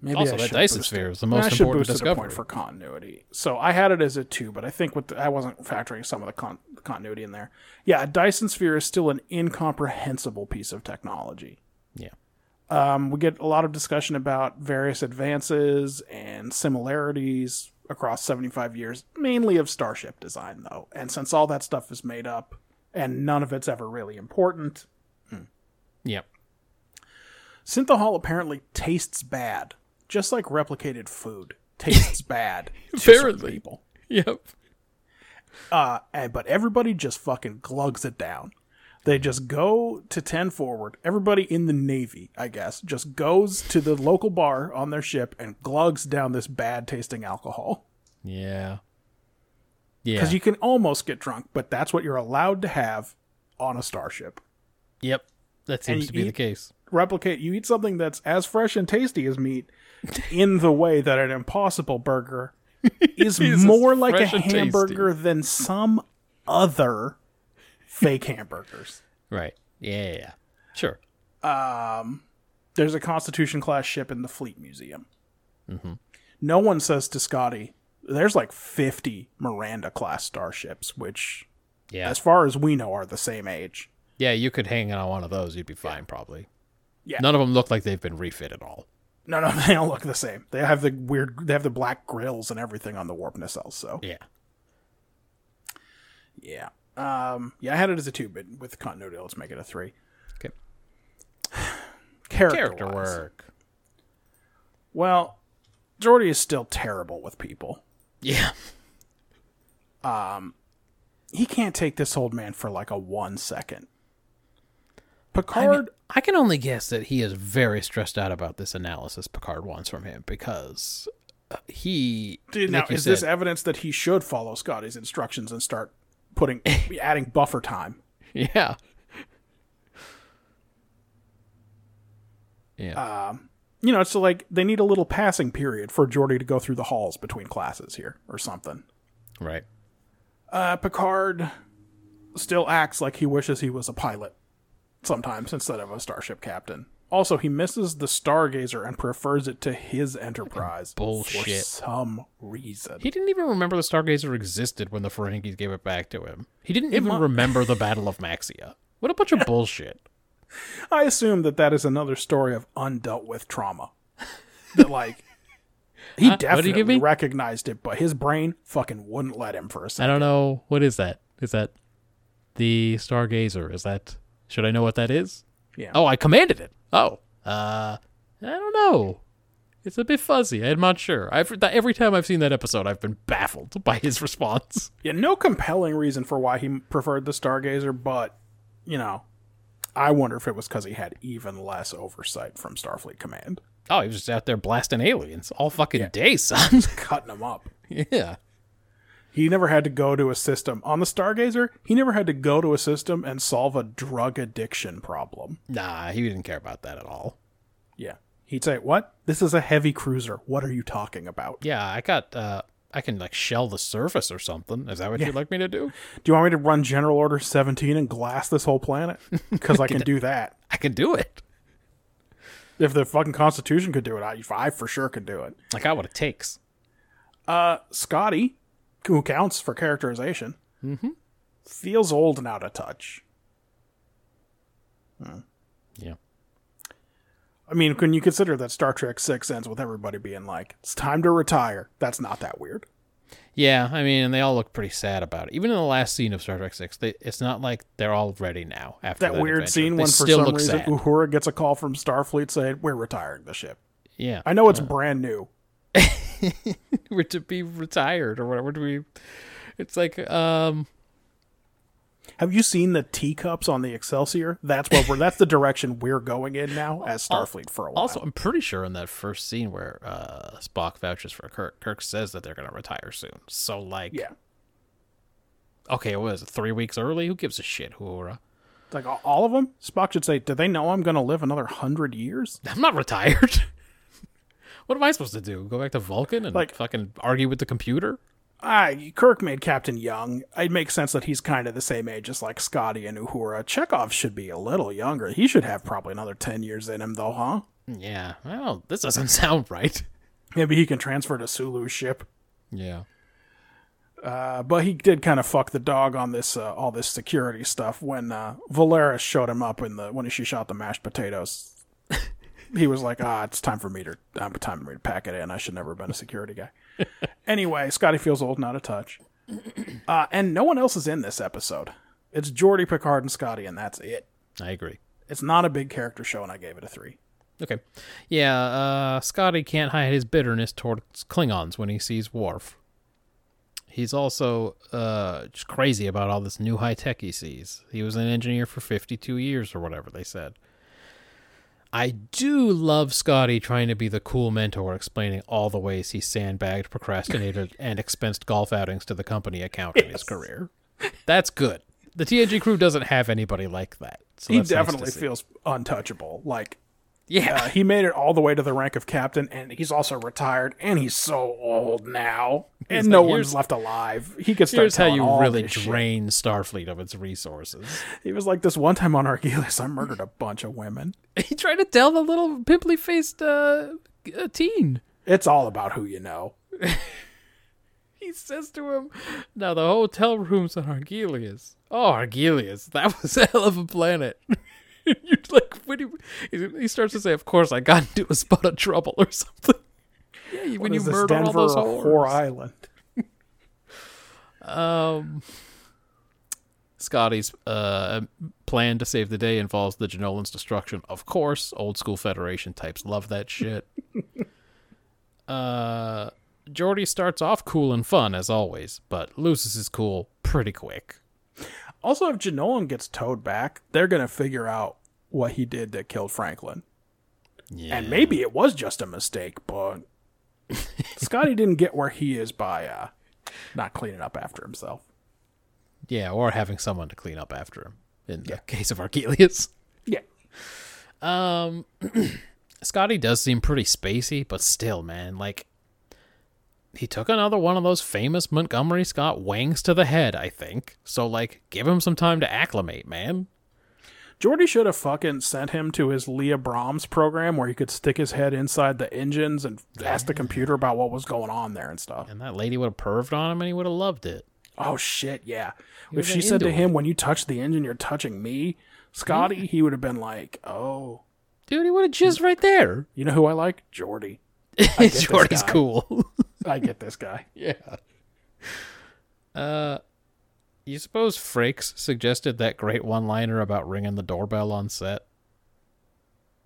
Speaker 2: Maybe
Speaker 1: Also,
Speaker 2: I
Speaker 1: that Dyson sphere is the most
Speaker 2: I should
Speaker 1: important
Speaker 2: boost
Speaker 1: discovery.
Speaker 2: point for continuity. So I had it as a two, but I think with the, I wasn't factoring some of the con- continuity in there. Yeah, a Dyson sphere is still an incomprehensible piece of technology.
Speaker 1: Yeah.
Speaker 2: Um, we get a lot of discussion about various advances and similarities across 75 years, mainly of Starship design, though. And since all that stuff is made up and none of it's ever really important,
Speaker 1: Yep.
Speaker 2: Synthahol apparently tastes bad, just like replicated food tastes bad
Speaker 1: Apparently.
Speaker 2: people.
Speaker 1: Yep.
Speaker 2: Uh, and, but everybody just fucking glugs it down. They just go to 10 forward. Everybody in the Navy, I guess, just goes to the local bar on their ship and glugs down this bad tasting alcohol.
Speaker 1: Yeah. Yeah.
Speaker 2: Because you can almost get drunk, but that's what you're allowed to have on a starship.
Speaker 1: Yep. That seems to be the case.
Speaker 2: Replicate, you eat something that's as fresh and tasty as meat in the way that an impossible burger is more like a
Speaker 1: and tasty.
Speaker 2: hamburger than some other fake hamburgers.
Speaker 1: Right. Yeah. yeah, yeah. Sure.
Speaker 2: Um, there's a Constitution class ship in the Fleet Museum. Mm-hmm. No one says to Scotty, there's like 50 Miranda class starships, which,
Speaker 1: Yeah.
Speaker 2: as far as we know, are the same age.
Speaker 1: Yeah, you could hang on one of those. You'd be fine, probably.
Speaker 2: Yeah.
Speaker 1: None of them look like they've been refit at all.
Speaker 2: No, no, they all look the same. They have the weird, they have the black grills and everything on the warp nacelles. So
Speaker 1: Yeah.
Speaker 2: yeah, um, yeah, I had it as a two, but with continuity, let's make it a three.
Speaker 1: Okay.
Speaker 2: Character,
Speaker 1: Character work.
Speaker 2: Well, Geordi is still terrible with people.
Speaker 1: Yeah.
Speaker 2: Um, He can't take this old man for like a one second.
Speaker 1: I,
Speaker 2: Picard
Speaker 1: mean, I can only guess that he is very stressed out about this analysis Picard wants from him because uh, he.
Speaker 2: Dude, now
Speaker 1: like you
Speaker 2: is this evidence that he should follow Scotty's instructions and start putting adding buffer time?
Speaker 1: Yeah. Yeah.
Speaker 2: You know, so like they need a little passing period for Geordi to go through the halls between classes here or something.
Speaker 1: right.
Speaker 2: Uh, Picard still acts like he wishes he was a pilot sometimes instead of a starship captain. Also, he misses the Stargazer and prefers it to his Enterprise for
Speaker 1: Bullshit.
Speaker 2: some reason.
Speaker 1: He didn't even remember the Stargazer existed when the Ferengis gave it back to him. He didn't even
Speaker 2: mu-
Speaker 1: remember the Battle of Maxia. What a bunch of bullshit.
Speaker 2: I assume that that is another story of undealt with trauma. That like he
Speaker 1: Huh? What'd give
Speaker 2: definitely recognized it, but his brain fucking wouldn't let him for a second.
Speaker 1: I don't know. What is that? Is that the Stargazer? Is that. Should I know what that is?
Speaker 2: Yeah.
Speaker 1: Oh, I commanded it. Oh. Uh. I don't know. It's a bit fuzzy. I'm not sure. I've that, every time I've seen that episode, I've been baffled by his response.
Speaker 2: Yeah, no compelling reason for why he preferred the Stargazer, but you know, I wonder if it was because he had even less oversight from Starfleet Command,
Speaker 1: Oh, he was just out there blasting aliens all fucking day, son.
Speaker 2: cutting them up.
Speaker 1: yeah.
Speaker 2: He never had to go to a system on the Stargazer. He never had to go to a system and solve a drug addiction problem.
Speaker 1: Nah, he didn't care about that at all.
Speaker 2: Yeah, he'd say, "What? This is a heavy cruiser. What are you talking about?
Speaker 1: Yeah, I got. uh I can like shell the surface or something. Is that what you'd like me to do?
Speaker 2: Do you want me to run General Order 17 and glass this whole planet? Because I can do that.
Speaker 1: I can do it.
Speaker 2: If the fucking Constitution could do it, I, I for sure could do it.
Speaker 1: I got what it takes.
Speaker 2: Uh, Scotty, who counts for characterization, mm-hmm. feels old and out of touch. Hmm.
Speaker 1: Yeah.
Speaker 2: I mean, can you consider that Star Trek 6 ends with everybody being like, it's time to retire, that's not that weird.
Speaker 1: Yeah, I mean, and they all look pretty sad about it. Even in the last scene of Star Trek Six, they, it's not like they're all ready now. After
Speaker 2: That,
Speaker 1: that,
Speaker 2: weird
Speaker 1: adventure.
Speaker 2: scene
Speaker 1: They
Speaker 2: when for some reason
Speaker 1: sad.
Speaker 2: Uhura gets a call from Starfleet saying, we're retiring the ship.
Speaker 1: Yeah,
Speaker 2: I know it's uh, brand new.
Speaker 1: we're to be retired or whatever. To be, it's like um,
Speaker 2: Have you seen the teacups on the Excelsior? That's what we're. That's the direction we're going in now as Starfleet for a while.
Speaker 1: Also, I'm pretty sure in that first scene where uh, Spock vouches for Kirk, Kirk says that they're going to retire soon. So, like,
Speaker 2: yeah,
Speaker 1: okay, what is it, three weeks early? Who gives a shit, Uhura?
Speaker 2: like all of them. Spock should say, "Do they know I'm going to live another hundred years?"
Speaker 1: I'm not retired. what am I supposed to do? Go back to Vulcan and
Speaker 2: Like-
Speaker 1: fucking argue with the computer?
Speaker 2: Ah, Kirk made Captain young. It makes sense that he's kind of the same age as like Scotty and Uhura. Chekov should be a little younger. He should have probably another ten years in him, though, huh?
Speaker 1: Yeah, well, this doesn't sound right.
Speaker 2: Maybe he can transfer to Sulu's ship.
Speaker 1: Yeah.
Speaker 2: Uh, but he did kind of fuck the dog on this uh, all this security stuff when uh, Valeris showed him up in the when she shot the mashed potatoes. He was like, "Ah, it's time for me to uh, time for me to pack it in. I should never have been a security guy." anyway, Scotty feels old and out of touch, uh, and no one else is in this episode. It's Geordi, Picard, and Scotty, and that's it.
Speaker 1: I agree.
Speaker 2: It's not a big character show, and I gave it a three.
Speaker 1: Okay. Yeah, uh, Scotty can't hide his bitterness towards Klingons when he sees Worf. He's also uh, just crazy about all this new high tech he sees. He was an engineer for 52 years or whatever they said. I do love Scotty trying to be the cool mentor, explaining all the ways he sandbagged, procrastinated, and expensed golf outings to the company account in his career. That's good. The TNG crew doesn't have anybody like that. So
Speaker 2: He
Speaker 1: that's nice
Speaker 2: definitely feels untouchable. Like
Speaker 1: Yeah.
Speaker 2: Uh, he made it all the way to the rank of captain, and he's also retired, and he's so old now, and no one's left alive. He could start
Speaker 1: Here's how you
Speaker 2: all
Speaker 1: really
Speaker 2: this shit.
Speaker 1: drain Starfleet of its resources.
Speaker 2: He was like, "This one time on Argelius, I murdered a bunch of women."
Speaker 1: he tried to tell the little pimply faced uh, uh, teen.
Speaker 2: It's all about who you know.
Speaker 1: He says to him, "Now the hotel room's on Argelius. Oh, Argelius, that was a hell of a planet." You're like, when he, he starts to say, "Of course, I got into a spot of trouble or something." Yeah, when
Speaker 2: What
Speaker 1: you
Speaker 2: is this,
Speaker 1: murder all
Speaker 2: Denver
Speaker 1: those
Speaker 2: or
Speaker 1: whores.
Speaker 2: Whore Island?
Speaker 1: Um, Scotty's uh, plan to save the day involves the Jenolan's destruction. Of course, old school Federation types love that shit. uh, Geordi starts off cool and fun as always, but loses his cool pretty quick.
Speaker 2: Also, if Jenolan gets towed back, they're gonna figure out what he did that killed Franklin,
Speaker 1: Yeah,
Speaker 2: and maybe it was just a mistake. But Scotty didn't get where he is by uh, not cleaning up after himself.
Speaker 1: yeah, or having someone to clean up after him. In the case of Argelius.
Speaker 2: Yeah.
Speaker 1: Um, Scotty does seem pretty spacey, but still, man, like he took another one of those famous Montgomery Scott wangs to the head. I think so. Like, give him some time to acclimate, man.
Speaker 2: Geordi should have fucking sent him to his Leah Brahms program where he could stick his head inside the engines and ask the computer about what was going on there and stuff.
Speaker 1: And that lady would have perved on him, and he would have loved it.
Speaker 2: Oh shit, yeah. If she said to
Speaker 1: into
Speaker 2: him, "When you touch the engine, you're touching me," Scotty, he would have been like, "Oh,
Speaker 1: Dude, he would have jizzed right there.
Speaker 2: you know who I like?
Speaker 1: Geordi.
Speaker 2: Geordi's
Speaker 1: cool.
Speaker 2: I get this guy."
Speaker 1: yeah. Uh, you suppose Frakes suggested that great one-liner about ringing the doorbell on set?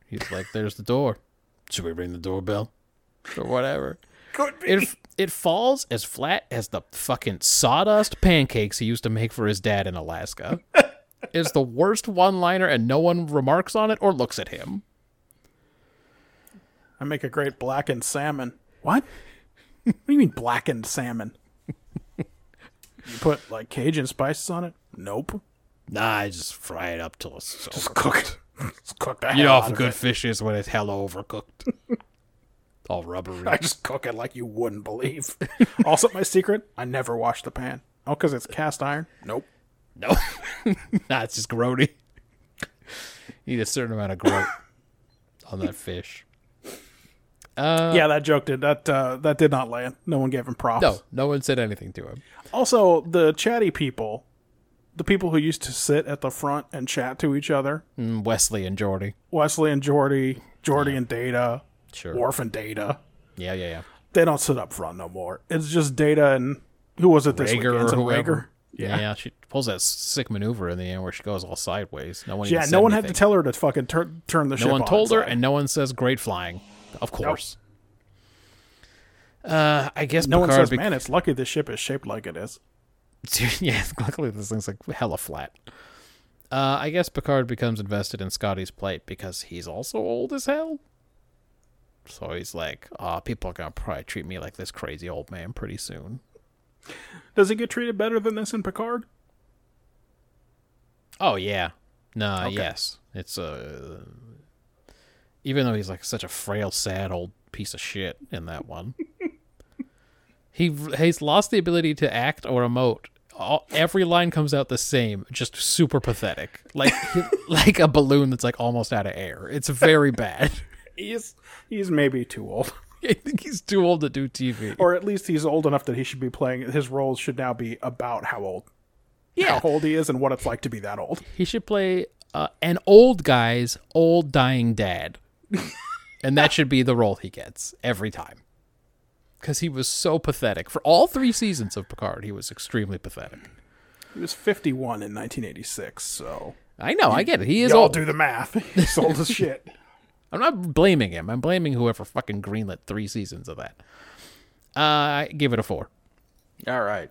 Speaker 1: He's like, "There's the door. Should we ring the doorbell, or whatever?"
Speaker 2: Could be.
Speaker 1: It it falls as flat as the fucking sawdust pancakes he used to make for his dad in Alaska. is the worst one-liner, and no one remarks on it or looks at him.
Speaker 2: I make a great blackened salmon. What? What do you mean blackened salmon? you put like Cajun spices on it? Nope.
Speaker 1: Nah, I just fry it up till it's
Speaker 2: Just cook it. Just cook the
Speaker 1: You know how good
Speaker 2: it.
Speaker 1: fish is when it's hella overcooked. All rubbery.
Speaker 2: I just cook it like you wouldn't believe. also, my secret: I never wash the pan. Oh, because it's cast iron. Nope.
Speaker 1: No. nah, it's just grody. You need a certain amount of groat on that fish. Uh,
Speaker 2: yeah, that joke did that. Uh, that did not land. No one gave him props.
Speaker 1: No, no one said anything to him.
Speaker 2: Also, the chatty people, the people who used to sit at the front and chat to each other,
Speaker 1: Mm, Wesley and Geordi.
Speaker 2: Wesley and Geordi, Geordi and Data,
Speaker 1: Sure.
Speaker 2: Worf and Data,
Speaker 1: Yeah, yeah, yeah.
Speaker 2: they don't sit up front no more. It's just Data and who was it this
Speaker 1: Rager
Speaker 2: week?
Speaker 1: or
Speaker 2: Rager?
Speaker 1: Yeah.
Speaker 2: Yeah.
Speaker 1: she pulls that sick maneuver in the end where she goes all sideways. No one.
Speaker 2: Yeah, no one had to tell her to fucking turn turn the ship
Speaker 1: No one
Speaker 2: on
Speaker 1: told her,
Speaker 2: its
Speaker 1: and no one says great flying. Of course. Uh, I guess
Speaker 2: no one says,
Speaker 1: bec-
Speaker 2: "Man, it's lucky this ship is shaped like it is."
Speaker 1: yeah, luckily this thing's like hella flat. Uh, I guess Picard becomes invested in Scotty's plight because he's also old as hell. So he's like, "Oh, people are gonna probably treat me like this crazy old man pretty soon."
Speaker 2: Does he get treated better than this in Picard?
Speaker 1: Oh yeah, no,
Speaker 2: Okay.
Speaker 1: yes, it's uh, even though he's like such a frail, sad old piece of shit in that one, he he's lost the ability to act or emote. All, every line comes out the same, just super pathetic, like like a balloon that's like almost out of air. It's very bad.
Speaker 2: He's he's maybe too old,
Speaker 1: I think he's too old to do TV.
Speaker 2: or at least he's old enough that he should be playing. His roles should now be about how old,
Speaker 1: Yeah,
Speaker 2: how old he is, and what it's like to be that old.
Speaker 1: He should play uh, an old guy's old dying dad. And that should be the role he gets every time. Because he was so pathetic. For all three seasons of Picard, he was extremely pathetic.
Speaker 2: He was 51 in 1986, so
Speaker 1: I know, I get it. He is
Speaker 2: y'all
Speaker 1: old.
Speaker 2: do the math. He's old as shit.
Speaker 1: I'm not blaming him. I'm blaming whoever fucking greenlit three seasons of that. Uh, I give it a four.
Speaker 2: All right,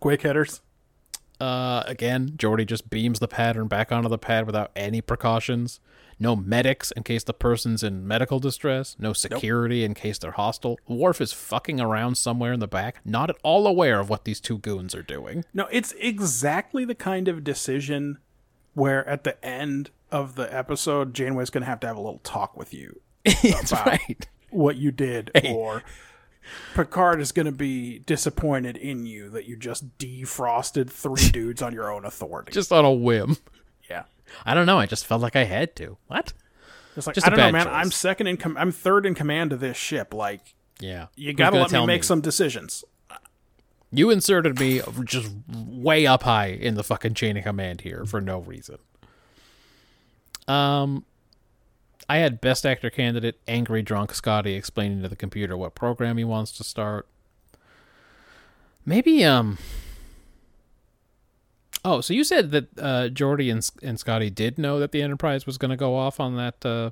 Speaker 2: quick hitters.
Speaker 1: Uh, again, Geordi just beams the pattern back onto the pad without any precautions. No medics in case the person's in medical distress. No security in case they're hostile. Worf is fucking around somewhere in the back, not at all aware of what these two goons are doing.
Speaker 2: No, it's exactly the kind of decision where at the end of the episode, Janeway's going to have to have a little talk with you
Speaker 1: That's
Speaker 2: About-
Speaker 1: right.
Speaker 2: what you did, or Picard is going to be disappointed in you that you just defrosted three dudes on your own authority.
Speaker 1: Just on a whim. I don't know. I just felt like I had to. What?
Speaker 2: It's like
Speaker 1: Just
Speaker 2: I don't know, man.
Speaker 1: choice.
Speaker 2: I'm second in com- I'm third in command of this ship. Like
Speaker 1: Yeah.
Speaker 2: you got to
Speaker 1: gonna
Speaker 2: let me make some decisions.
Speaker 1: You inserted me just way up high in the fucking chain of command here for no reason. Um, I had best actor candidate angry drunk Scotty explaining to the computer what program he wants to start. Maybe um. Oh, so you said that uh, Geordi and and Scotty did know that the Enterprise was going to go off on that uh,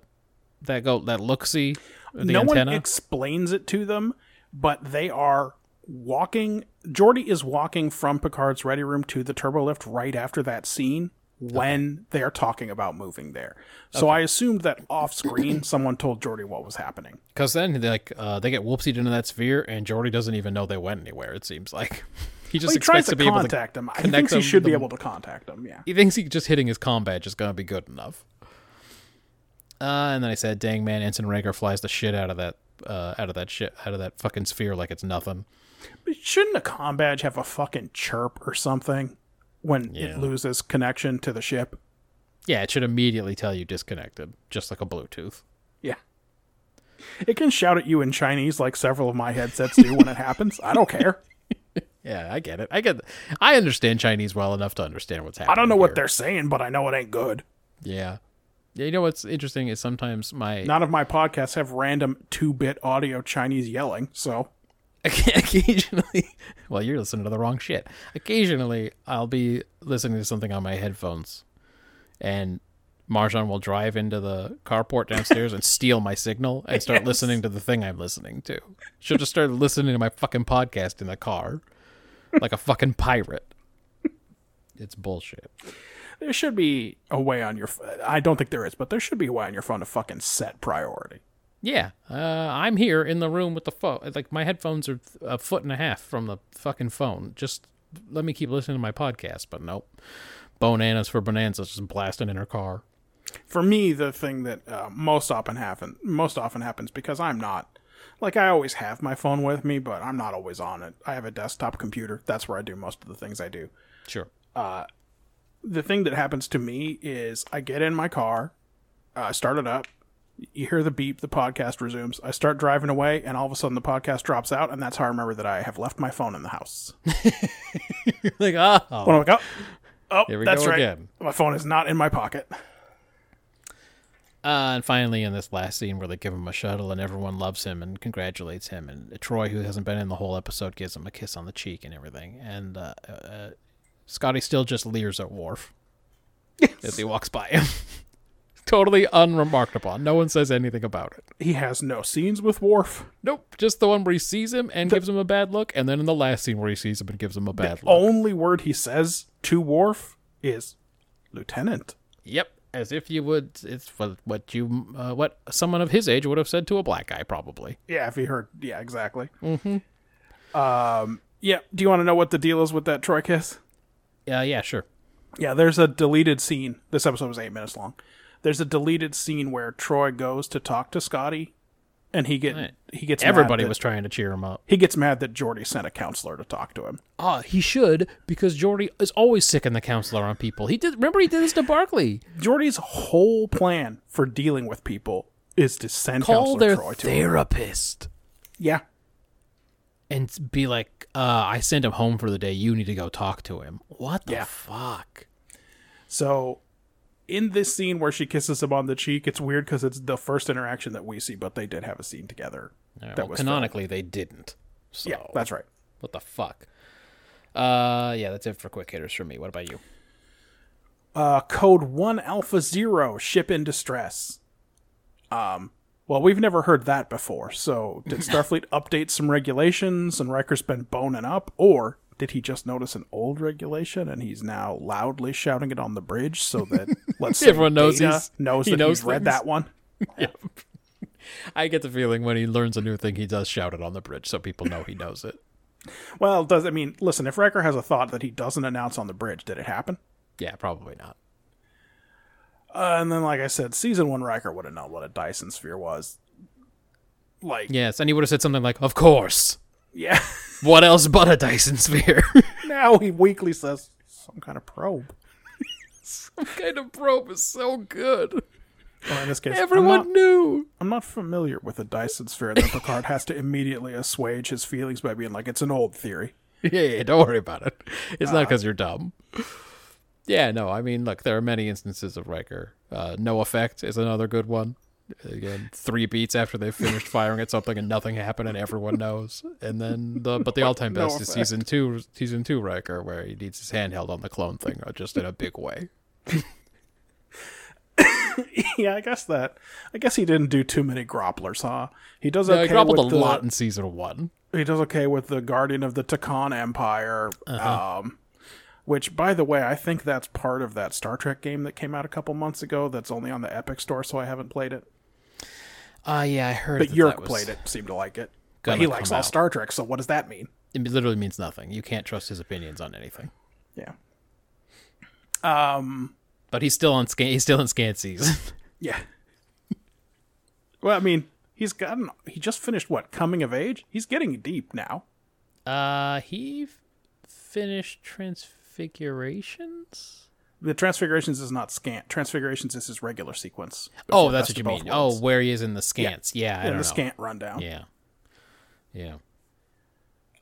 Speaker 1: that go that look see the
Speaker 2: no
Speaker 1: antenna.
Speaker 2: one explains it to them, but they are walking. Geordi is walking from Picard's ready room to the turbo lift right after that scene when they're talking about moving there. So I assumed that off screen someone told Geordi what was happening.
Speaker 1: Because then, they, like, uh, they get whoopsied into that sphere, and Geordi doesn't even know they went anywhere. It seems like he just
Speaker 2: Well, he
Speaker 1: expects
Speaker 2: tries to,
Speaker 1: to be able to.
Speaker 2: contact him. He thinks he should
Speaker 1: to
Speaker 2: be able to contact them. Yeah.
Speaker 1: He thinks he just hitting his com badge is gonna be good enough. Uh, and then I said, "Dang man, Ensign Rager flies the shit out of that, uh, out of that shit, out of that fucking sphere like it's nothing."
Speaker 2: But shouldn't a comm badge have a fucking chirp or something when
Speaker 1: Yeah.
Speaker 2: it loses connection to the ship?
Speaker 1: Yeah, it should immediately tell you disconnected, just like a Bluetooth.
Speaker 2: Yeah. It can shout at you in Chinese like several of my headsets do when it happens. I don't care.
Speaker 1: Yeah, I get it. I get. I understand Chinese well enough to understand what's happening.
Speaker 2: I don't know what they're saying, but I know it ain't good.
Speaker 1: Yeah. Yeah, you know what's interesting is sometimes my
Speaker 2: None of my podcasts have random two bit audio Chinese yelling, so
Speaker 1: occasionally well you're listening to the wrong shit occasionally i'll be listening to something on my headphones and marjan will drive into the carport downstairs and steal my signal and start
Speaker 2: Yes.
Speaker 1: listening to the thing i'm listening to she'll just start listening to my fucking podcast in the car like a fucking pirate it's bullshit
Speaker 2: there should be a way on your. I don't think there is, but there should be a way on your phone to fucking set priority.
Speaker 1: yeah uh, i'm here in the room with the phone like my headphones are a foot and a half from the fucking phone just let me keep listening to my podcast but nope bananas for bonanzas just blasting in her car
Speaker 2: For me, the thing that uh, most often happen most often happens because I'm not like I always have my phone with me, but I'm not always on it. I have a desktop computer. That's where I do most of the things I do.
Speaker 1: sure
Speaker 2: the thing that happens to me is I get in my car, uh, I start it up, you hear the beep, the podcast resumes. I start driving away, and all of a sudden the podcast drops out, and that's how I remember that I have left my phone in the house.
Speaker 1: like oh
Speaker 2: When I'm like, oh, oh that's right.
Speaker 1: again.
Speaker 2: My phone is not in my pocket.
Speaker 1: Uh, and finally, in this last scene where they give him a shuttle and everyone loves him and congratulates him, and Troi, who hasn't been in the whole episode, gives him a kiss on the cheek and everything, and uh, uh, Scotty still just leers at Worf as he walks by him. totally unremarked upon. No one says anything about it.
Speaker 2: He has no scenes with Worf.
Speaker 1: Nope, just the one where he sees him and gives him a bad look, and then in the last scene where he sees him and gives him a bad look.
Speaker 2: The only word he says to Worf is Lieutenant.
Speaker 1: Yep, as if you would. It's what what you uh, what someone of his age would have said to a black guy, probably.
Speaker 2: Yeah, if he heard. Yeah, exactly. Mm-hmm. Um. Yeah. Do you want to know what the deal is with that Troi kiss?
Speaker 1: Yeah, yeah, sure.
Speaker 2: Yeah, there's a deleted scene. This episode was eight minutes long. There's a deleted scene where Troi goes to talk to Scotty, and he get
Speaker 1: Right.
Speaker 2: he gets mad
Speaker 1: Everybody
Speaker 2: that-
Speaker 1: was trying to cheer him up.
Speaker 2: he gets mad that Geordi sent a counselor to talk to him.
Speaker 1: Ah, he should because Geordi is always sicking the counselor on people. He did. Remember, he did this to Barkley.
Speaker 2: Geordi's whole plan for dealing with people is to send
Speaker 1: Call
Speaker 2: counselor
Speaker 1: their
Speaker 2: Troi to him.
Speaker 1: therapist
Speaker 2: Yeah,
Speaker 1: and be like, uh, "I sent him home for the day. You need to go talk to him." What the
Speaker 2: Yeah.
Speaker 1: fuck?
Speaker 2: So, in this scene where she kisses him on the cheek, it's weird because it's the first interaction that we see, but they did have a scene together.
Speaker 1: Right,
Speaker 2: that
Speaker 1: well,
Speaker 2: was
Speaker 1: canonically, they didn't. So,
Speaker 2: Yeah, that's right.
Speaker 1: what the fuck. Uh, yeah, that's it for quick hitters for me. What about you?
Speaker 2: Uh, code one alpha zero ship in distress. Um, well, we've never heard that before. So, did Starfleet update some regulations and Riker's been boning up, or did he just notice an old regulation and he's now loudly shouting it on the bridge so that let's say
Speaker 1: Everyone knows
Speaker 2: Data
Speaker 1: he's-
Speaker 2: knows
Speaker 1: he
Speaker 2: that
Speaker 1: knows
Speaker 2: he's read that one?
Speaker 1: I get the feeling when he learns a new thing, he does shout it on the bridge so people know he knows it.
Speaker 2: Well, does I mean, listen, if Riker has a thought that he doesn't announce on the bridge, did it happen?
Speaker 1: Yeah, probably not.
Speaker 2: Uh, and then, like I said, season one Riker would have known what a Dyson sphere was. Like,
Speaker 1: Yes, and he would have said something like, "Of course.
Speaker 2: yeah.
Speaker 1: What else but a Dyson sphere?"
Speaker 2: now he weakly says some kind of probe.
Speaker 1: Some kind of probe is so good.
Speaker 2: Or in this case,
Speaker 1: Everyone
Speaker 2: I'm not,
Speaker 1: knew.
Speaker 2: I'm not familiar with a Dyson sphere. that Picard has to immediately assuage his feelings by being like, "It's an old theory."
Speaker 1: Yeah, yeah, don't worry about it. It's not because you're dumb. Yeah, no, I mean, look, there are many instances of Riker. Uh, no effect is another good one. Again, three beats after they've finished firing at something and nothing happened and everyone knows. And then the but the all time
Speaker 2: No
Speaker 1: best is
Speaker 2: effect.
Speaker 1: season two season two Riker where he needs his hand held on the clone thing uh, just in a big way.
Speaker 2: yeah, I guess that. I guess he didn't do too many grapplers, huh? He does
Speaker 1: No,
Speaker 2: okay
Speaker 1: he grappled a
Speaker 2: the,
Speaker 1: lot in season one.
Speaker 2: he does okay with the Guardian of the Tkon Empire.
Speaker 1: Uh-huh.
Speaker 2: Um, which, by the way, I think that's part of that Star Trek game that came out a couple months ago. That's only on the Epic Store, so I haven't played it.
Speaker 1: Uh yeah, I heard
Speaker 2: But
Speaker 1: that
Speaker 2: Yerk
Speaker 1: that was-
Speaker 2: played it, seemed to like it. But
Speaker 1: gonna
Speaker 2: he likes all
Speaker 1: out.
Speaker 2: Star Trek, so what does that mean?
Speaker 1: It literally means nothing. You can't trust his opinions on anything.
Speaker 2: Yeah. Um.
Speaker 1: But he's still on scan he's still in scan season.
Speaker 2: Yeah. well, I mean, he's gotten. He just finished what? Coming of age. He's getting deep now.
Speaker 1: Uh, he f- finished Transfigurations.
Speaker 2: The Transfigurations is not scant. Transfigurations is his regular sequence.
Speaker 1: Oh, that's what you mean. Oh, where he is in the scants. Yeah, I
Speaker 2: in the
Speaker 1: know.
Speaker 2: scant rundown.
Speaker 1: Yeah, yeah.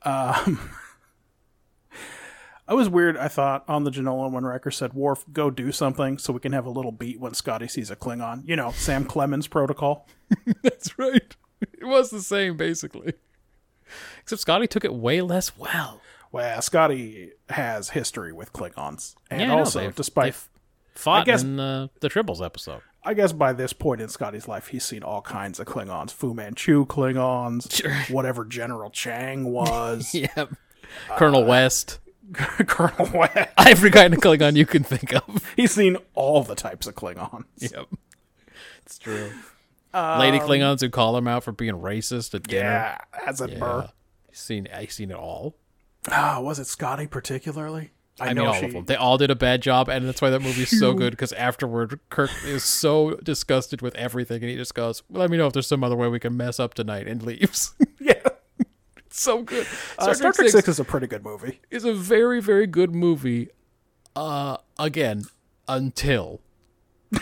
Speaker 2: Um, I was weird. I thought on the Jenolan when Riker said, "Worf, go do something, so we can have a little beat when Scotty sees a Klingon." You know, Sam Clemens protocol.
Speaker 1: That's right. It was the same basically, except Scotty took it way less well.
Speaker 2: Well, Scotty has history with Klingons, and
Speaker 1: Yeah, I know.
Speaker 2: also, despite
Speaker 1: they've fought
Speaker 2: guess-
Speaker 1: in the, the Tribbles episode.
Speaker 2: I guess by this point in Scotty's life, he's seen all kinds of Klingons. Fu Manchu Klingons,
Speaker 1: Sure.
Speaker 2: whatever General Chang was,
Speaker 1: Yep. Uh, Colonel West.
Speaker 2: Colonel West.
Speaker 1: Every kind of Klingon you can think of.
Speaker 2: He's seen all the types of Klingons.
Speaker 1: Yep. It's true. Lady um, Klingons who call him out for being racist at dinner.
Speaker 2: Yeah, as a
Speaker 1: Yeah.
Speaker 2: burr.
Speaker 1: He's seen, I've seen it all.
Speaker 2: Ah, was it Scotty particularly?
Speaker 1: I,
Speaker 2: know
Speaker 1: mean, all
Speaker 2: she.
Speaker 1: of them. They all did a bad job, and that's why that movie's so good. Because afterward, Kirk is so disgusted with everything, and he just goes, "Let me know if there's some other way we can mess up tonight," and leaves.
Speaker 2: Yeah,
Speaker 1: it's so good.
Speaker 2: uh, Star Trek Six is a pretty good movie.
Speaker 1: is a very, very good movie. Uh, again, until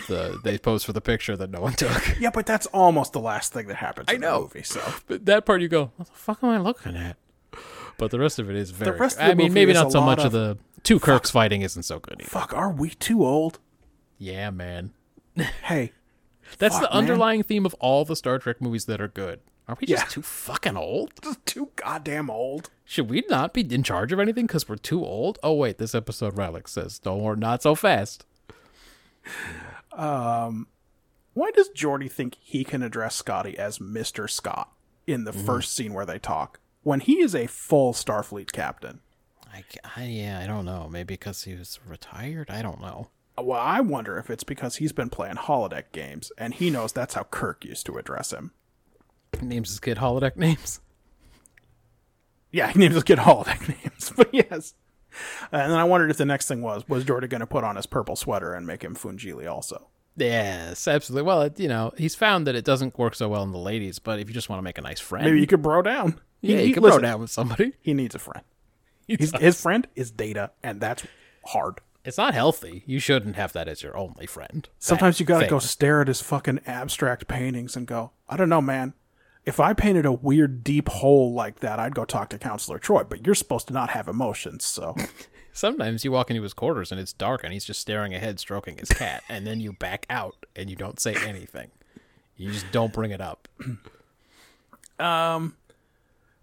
Speaker 1: the they pose for the picture that no one took.
Speaker 2: Yeah, but that's almost the last thing that happens. in
Speaker 1: know.
Speaker 2: the movie. So
Speaker 1: But that part, you go, "What the fuck am I looking at?" But the rest of it is very.
Speaker 2: The rest of
Speaker 1: I mean, maybe not so much of
Speaker 2: of-
Speaker 1: the two Kirks fighting isn't so good. Either.
Speaker 2: fuck, are we too old?
Speaker 1: Yeah, man.
Speaker 2: Hey,
Speaker 1: That's
Speaker 2: Fuck,
Speaker 1: the
Speaker 2: man.
Speaker 1: underlying theme of all the Star Trek movies that are good. Are we just
Speaker 2: Yeah.
Speaker 1: too fucking old?
Speaker 2: just too goddamn old.
Speaker 1: Should we not be in charge of anything because we're too old? Oh wait, this episode Relic says, "Don't worry, not so fast."
Speaker 2: Um, Why does Geordi think he can address Scotty as Mister Scott in the first scene where they talk when he is a full Starfleet captain?
Speaker 1: I, I- yeah, I don't know. Maybe because he was retired. I don't know.
Speaker 2: Well, I wonder if it's because he's been playing holodeck games and he knows that's how Kirk used to address him.
Speaker 1: He names his kid holodeck names.
Speaker 2: Yeah, he names his kid holodeck names, but yes. And then I wondered if the next thing was was Geordi going to put on his purple sweater and make him Fungili also?
Speaker 1: Yes, absolutely. Well, it, you know, he's found that it doesn't work so well in the ladies, but if you just want to make a nice friend,
Speaker 2: Maybe you could bro down.
Speaker 1: yeah,
Speaker 2: He-
Speaker 1: you can
Speaker 2: listen,
Speaker 1: bro down with somebody.
Speaker 2: He needs a friend. His, his friend is Data, and that's hard.
Speaker 1: It's not healthy. You shouldn't have that as your only friend.
Speaker 2: Sometimes you got to
Speaker 1: Fact.
Speaker 2: go stare at his fucking abstract paintings and go, I don't know, man. If I painted a weird deep hole like that, I'd go talk to Counselor Troi, but you're supposed to not have emotions, so.
Speaker 1: Sometimes you walk into his quarters and it's dark and he's just staring ahead, stroking his cat, and then you back out and you don't say anything. You just don't bring it up.
Speaker 2: Um,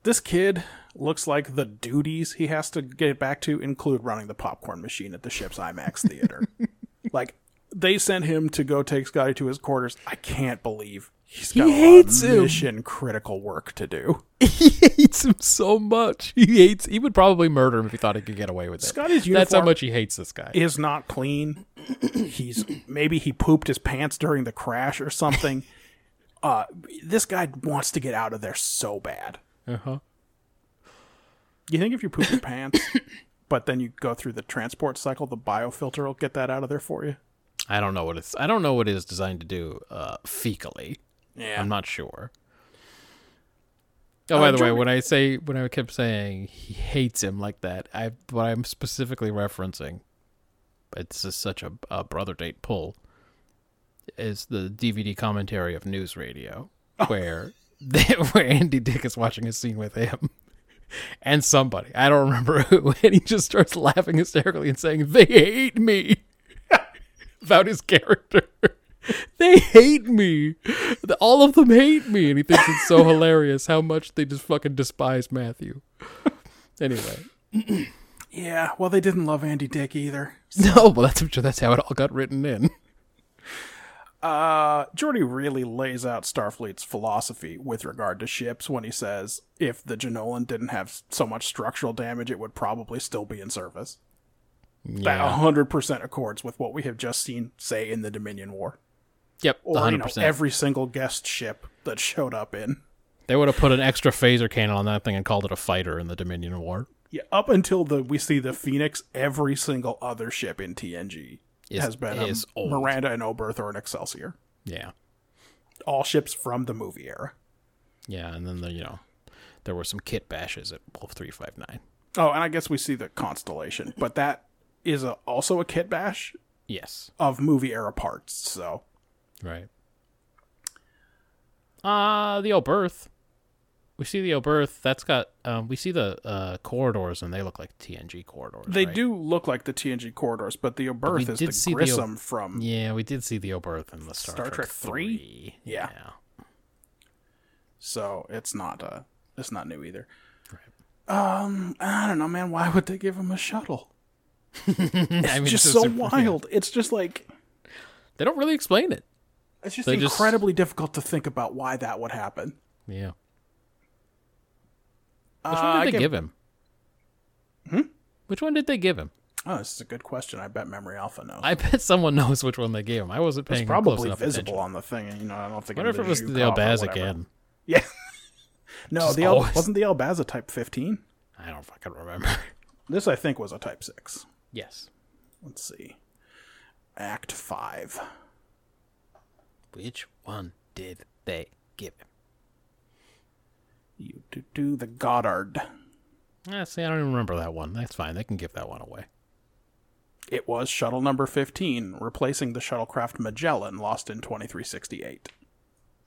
Speaker 2: this kid looks like the duties he has to get back to include running the popcorn machine at the ship's IMAX theater. like they sent him to go take Scotty to his quarters. I can't believe he's got
Speaker 1: hates him.
Speaker 2: mission critical work to do.
Speaker 1: he hates him so much. He hates. He would probably murder him if he thought he could get away with it.
Speaker 2: Scotty's uniform.
Speaker 1: That's how much he hates this guy.
Speaker 2: Is not clean. He's maybe he pooped his pants during the crash or something. Uh, this guy wants to get out of there so bad.
Speaker 1: Uh huh.
Speaker 2: You think if you poop your pants, but then you go through the transport cycle, the biofilter will get that out of there for you?
Speaker 1: I don't know what it's. I don't know what it is designed to do. Uh, fecally.
Speaker 2: Yeah.
Speaker 1: I'm not sure. Oh,
Speaker 2: Uh,
Speaker 1: by the way, when I say when I kept saying he hates him like that, I what I'm specifically referencing, it's just such a, a brother date pull, is the DVD commentary of News Radio, where they, where Andy Dick is watching a scene with him. And somebody, I don't remember who, and he just starts laughing hysterically and saying, They hate me about his character. they hate me. All of them hate me. And he thinks it's so hilarious how much they just fucking despise Matthew. Anyway.
Speaker 2: Yeah, well, they didn't love Andy Dick either.
Speaker 1: No, well, that's, that's how it all got written in.
Speaker 2: Uh, Geordi really lays out Starfleet's philosophy with regard to ships when he says if the Jenolan didn't have so much structural damage, it would probably still be in service. That
Speaker 1: Yeah.
Speaker 2: 100% accords with what we have just seen, say, in the Dominion War.
Speaker 1: Yep,
Speaker 2: Or,
Speaker 1: 100%.
Speaker 2: you know, every single guest ship that showed up in.
Speaker 1: they would have put an extra phaser cannon on that thing and called it a fighter in the Dominion War.
Speaker 2: Yeah, up until the we see the Phoenix, every single other ship in TNG
Speaker 1: Is-
Speaker 2: has been a
Speaker 1: is old.
Speaker 2: Miranda and Oberth or an Excelsior.
Speaker 1: Yeah.
Speaker 2: All ships from the movie era.
Speaker 1: Yeah, and then, the, you know, there were some kit bashes at Wolf 359.
Speaker 2: Oh, and I guess we see the Constellation, but that is a, also a kit bash
Speaker 1: Yes.
Speaker 2: of movie era parts. So
Speaker 1: Right. Uh the Oberth. We see the Oberth. That's got um we see the uh corridors and they look like TNG corridors.
Speaker 2: they
Speaker 1: right?
Speaker 2: do look like the TNG corridors, but the Oberth is
Speaker 1: did
Speaker 2: the
Speaker 1: see the O-
Speaker 2: Grissom from.
Speaker 1: Yeah, we did see the Oberth in the Star,
Speaker 2: Star
Speaker 1: Trek,
Speaker 2: Trek 3?
Speaker 1: 3.
Speaker 2: Yeah. So it's not uh it's not new either. Um, I don't know, man. Why would they give him a shuttle?
Speaker 1: I mean,
Speaker 2: just
Speaker 1: it's
Speaker 2: so
Speaker 1: super- yeah.
Speaker 2: wild. It's just like
Speaker 1: They don't really explain it.
Speaker 2: It's just
Speaker 1: They just-
Speaker 2: incredibly difficult to think about why that would happen.
Speaker 1: Yeah.
Speaker 2: Uh,
Speaker 1: Which one did they
Speaker 2: give-
Speaker 1: give him? Hmm? Which one did they give him?
Speaker 2: Oh, this is a good question. I bet Memory Alpha knows.
Speaker 1: I bet someone knows which one they gave him. I wasn't
Speaker 2: it's
Speaker 1: paying close
Speaker 2: probably
Speaker 1: enough
Speaker 2: visible
Speaker 1: attention.
Speaker 2: on the thing, and you know, I don't think.
Speaker 1: I wonder if it was the Elbaz again.
Speaker 2: Yeah. no,
Speaker 1: Just
Speaker 2: the El- wasn't the Elbaza Type 15.
Speaker 1: I don't fucking remember.
Speaker 2: This, I think, was a Type 6.
Speaker 1: yes.
Speaker 2: Let's see. Act 5.
Speaker 1: Which one did they give him?
Speaker 2: You do, do the Goddard.
Speaker 1: Yeah, see, I don't even remember that one. That's fine. They can give that one away.
Speaker 2: It was shuttle number 15, replacing the shuttlecraft Magellan lost in 2368.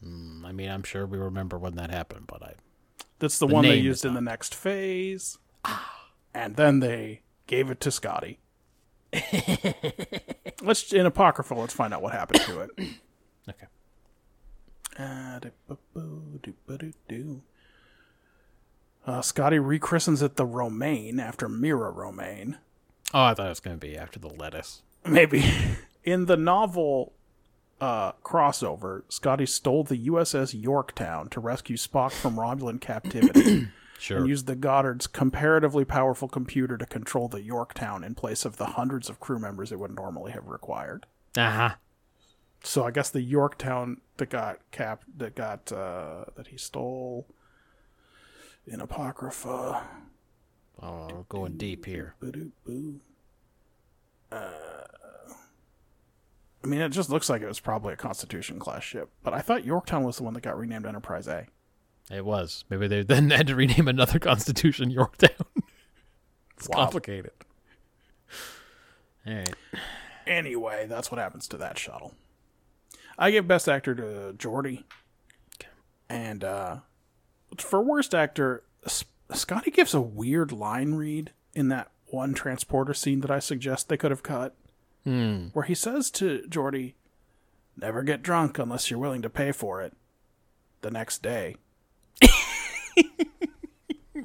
Speaker 1: I mean, I'm sure we remember when that happened, but I
Speaker 2: That's the,
Speaker 1: The
Speaker 2: one they used in the next phase. Ah. And then they gave it to Scotty. let's in apocryphal. Let's find out what happened to it.
Speaker 1: okay.
Speaker 2: Uh, do-ba-do-do. Uh, Scotty rechristens it the Romaine after Mira Romaine.
Speaker 1: Oh, I thought it was going to be after the lettuce.
Speaker 2: Maybe in the novel, uh, crossover, Scotty stole the USS Yorktown to rescue Spock from Romulan captivity
Speaker 1: Sure.
Speaker 2: and used the Goddard's comparatively powerful computer to control the Yorktown in place of the hundreds of crew members it would normally have required.
Speaker 1: Uh huh.
Speaker 2: So I guess the Yorktown that got cap that got uh, that he stole in Apocrypha.
Speaker 1: Oh, we're going deep here.
Speaker 2: Uh, I mean, it just looks like it was probably a Constitution class ship, but I thought Yorktown was the one that got renamed Enterprise A.
Speaker 1: It was. Maybe they then had to rename another Constitution Yorktown. it's
Speaker 2: Wow.
Speaker 1: complicated. All right.
Speaker 2: Anyway, that's what happens to that shuttle. I give Best Actor to Geordi, and uh, for Worst Actor, Scotty gives a weird line read in that one transporter scene that I suggest they could have cut,
Speaker 1: Hmm.
Speaker 2: where he says to Geordi, "Never get drunk unless you're willing to pay for it." The next day,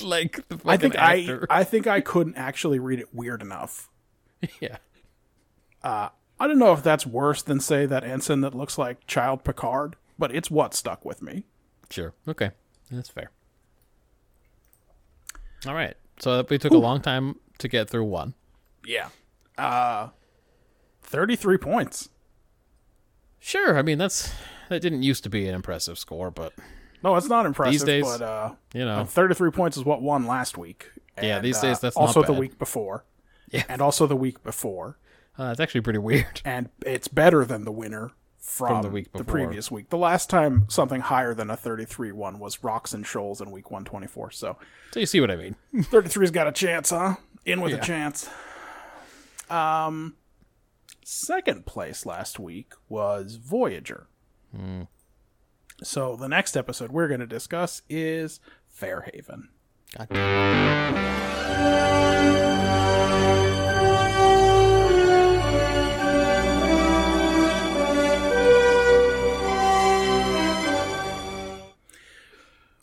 Speaker 1: Like the
Speaker 2: I think I
Speaker 1: actor.
Speaker 2: I think I couldn't actually read it weird enough.
Speaker 1: yeah.
Speaker 2: I don't know if that's worse than say that ensign that looks like Child Picard, but it's what stuck with me.
Speaker 1: Sure. Okay. That's fair. All right. So we took a long time to get through one.
Speaker 2: Yeah. Uh 33 points.
Speaker 1: Sure. I mean, that's that didn't used to be an impressive score, but
Speaker 2: No, it's not impressive, These
Speaker 1: days-
Speaker 2: but uh
Speaker 1: you know,
Speaker 2: 33 points is what won last week.
Speaker 1: Yeah, these
Speaker 2: uh,
Speaker 1: days that's not
Speaker 2: also the week before.
Speaker 1: Yeah.
Speaker 2: And also the week before.
Speaker 1: Uh, it's actually pretty weird.
Speaker 2: And it's better than the winner from,
Speaker 1: the week
Speaker 2: the previous week. The last time something higher than a 33 one was Rocks and Shoals in week 124. So
Speaker 1: So you see what I mean?
Speaker 2: 33's got a chance, huh? In with
Speaker 1: Yeah.
Speaker 2: a chance. Um, second place last week was Voyager.
Speaker 1: Hmm.
Speaker 2: So the next episode we're going to discuss is Fairhaven.
Speaker 1: God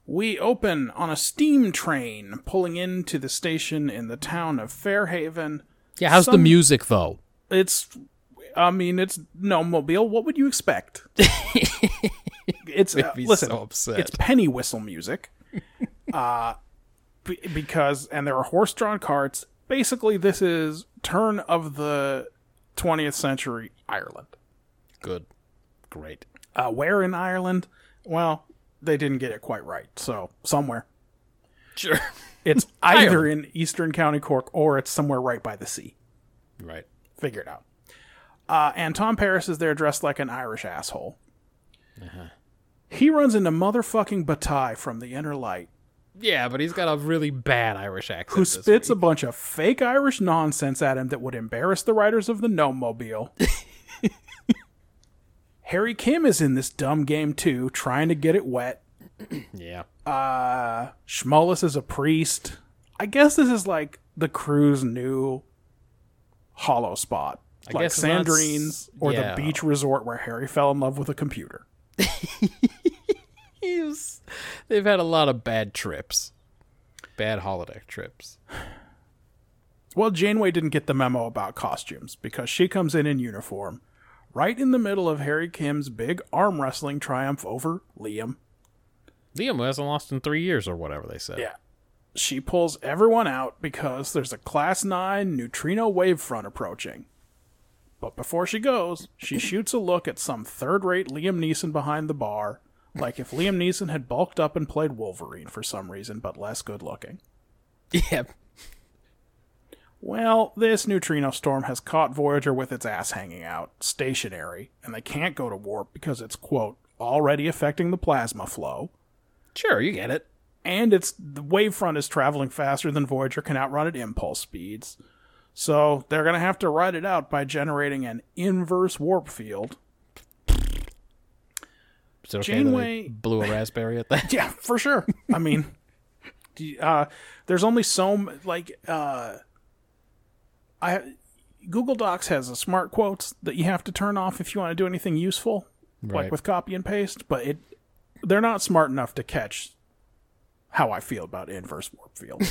Speaker 2: We open on a steam train pulling into the station in the town of Fairhaven.
Speaker 1: Yeah, how's the music though?
Speaker 2: It's, I mean, it's no mobile. What would you expect? it's uh, listen.
Speaker 1: so upset.
Speaker 2: It's penny whistle music, uh, be- because and there are horse-drawn carts. Basically, this is turn of the 20th century Ireland.
Speaker 1: Good. Great.
Speaker 2: Uh, where in Ireland? Well, they didn't get it quite right. So somewhere
Speaker 1: Sure.
Speaker 2: it's either in Eastern County Cork or it's somewhere right by the sea.
Speaker 1: right.
Speaker 2: Figure it out. Uh, and Tom Paris is there dressed like an Irish asshole. He runs into motherfucking Batai from the Inner Light,
Speaker 1: Yeah, but he's got a really bad Irish accent.
Speaker 2: who spits a bunch of fake Irish nonsense at him that would embarrass the writers of the Gnome Mobile. Harry Kim is in this dumb game too, trying to get it wet.
Speaker 1: Yeah.
Speaker 2: Uh, Schmollis is a priest. I guess this is like the crew's new hollow spot.
Speaker 1: I
Speaker 2: like
Speaker 1: guess it's not s-
Speaker 2: Sandrines or
Speaker 1: yeah.
Speaker 2: the beach resort where Harry fell in love with a computer.
Speaker 1: He's, they've had a lot of bad trips. Bad holodeck trips.
Speaker 2: Well, Janeway didn't get the memo about costumes because she comes in in uniform right in the middle of Harry Kim's big arm wrestling triumph over Liam.
Speaker 1: Liam hasn't lost in three years or whatever they said.
Speaker 2: Yeah. She pulls everyone out because there's a Class 9 neutrino wave front approaching. But before she goes, she shoots a look at some third rate Liam Neeson behind the bar, like if Liam Neeson had bulked up and played Wolverine for some reason, but less good looking.
Speaker 1: Yeah.
Speaker 2: Well, this neutrino storm has caught Voyager with its ass hanging out, stationary, and they can't go to warp because it's, quote, already affecting the plasma flow.
Speaker 1: Sure, you get it.
Speaker 2: and it's the wavefront is traveling faster than Voyager can outrun at impulse speeds. So they're going to have to ride it out by generating an inverse warp field.
Speaker 1: Is okay
Speaker 2: Janeway-
Speaker 1: blew a raspberry at that?
Speaker 2: Yeah, for sure. I mean, uh, there's only so m- like uh, I Google Docs has a smart quotes that you have to turn off if you want to do anything useful, like with copy and paste. But it they're not smart enough to catch how I feel about inverse warp field.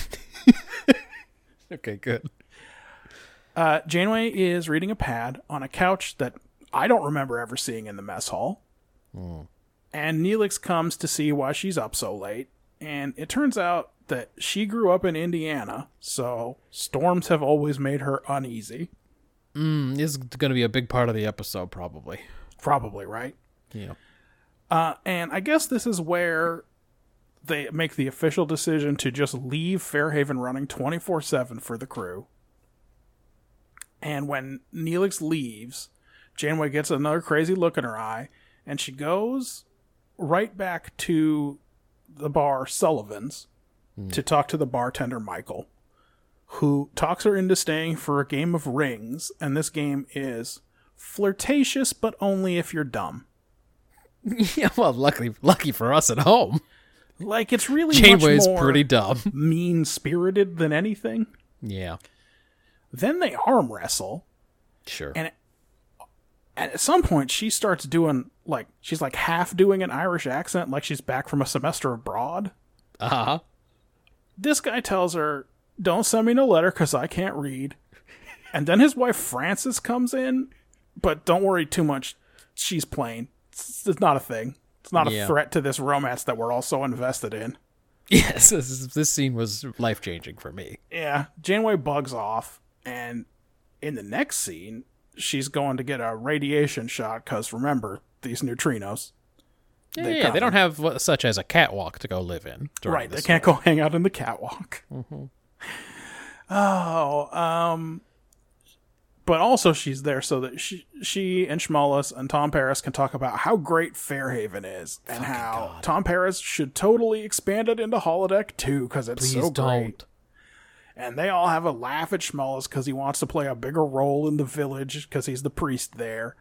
Speaker 1: okay, good.
Speaker 2: Uh, Janeway is reading a pad on a couch that I don't remember ever seeing in the mess hall. And Neelix comes to see why she's up so late. And it turns out that she grew up in Indiana, so storms have always made her uneasy.
Speaker 1: Mm, this is going to be a big part of the episode, probably.
Speaker 2: Probably, right?
Speaker 1: Yeah.
Speaker 2: Uh, and I guess this is where they make the official decision to just leave Fairhaven running 24 7 for the crew. And when Neelix leaves, Janeway gets another crazy look in her eye, and she goes right back to the bar Sullivan's to talk to the bartender Michael, who talks her into staying for a game of rings, and this game is flirtatious, but only if you're dumb.
Speaker 1: yeah, well, luckily, lucky for us at home.
Speaker 2: Like it's really
Speaker 1: Janeway's
Speaker 2: much more
Speaker 1: pretty dumb.
Speaker 2: mean spirited than anything.
Speaker 1: Yeah,
Speaker 2: Then they arm wrestle,
Speaker 1: sure.
Speaker 2: and and at some point she starts doing like she's like half doing an Irish accent, like she's back from a semester abroad.
Speaker 1: Uh huh.
Speaker 2: This guy tells her, "Don't send me no letter because I can't read." And then his wife Frances comes in, but don't worry too much. She's plain. It's, it's not a thing. It's not a
Speaker 1: Yeah.
Speaker 2: threat to this romance that we're all so invested in.
Speaker 1: Yes, this, is- this scene was life changing for me.
Speaker 2: Yeah, Janeway bugs off, and in the next scene, she's going to get a radiation shot because remember these neutrinos.
Speaker 1: Yeah,
Speaker 2: They
Speaker 1: yeah, they don't have such as a catwalk to go live in.
Speaker 2: right, they can't go hang out in the catwalk. Oh, um, but also she's there so that she, she and Schmollis and Tom Paris can talk about how great Fairhaven is and how Tom Paris should totally expand it into holodeck too because it's
Speaker 1: Please
Speaker 2: so
Speaker 1: don't.
Speaker 2: great. And they all have a laugh at Schmollis because he wants to play a bigger role in the village because he's the priest there.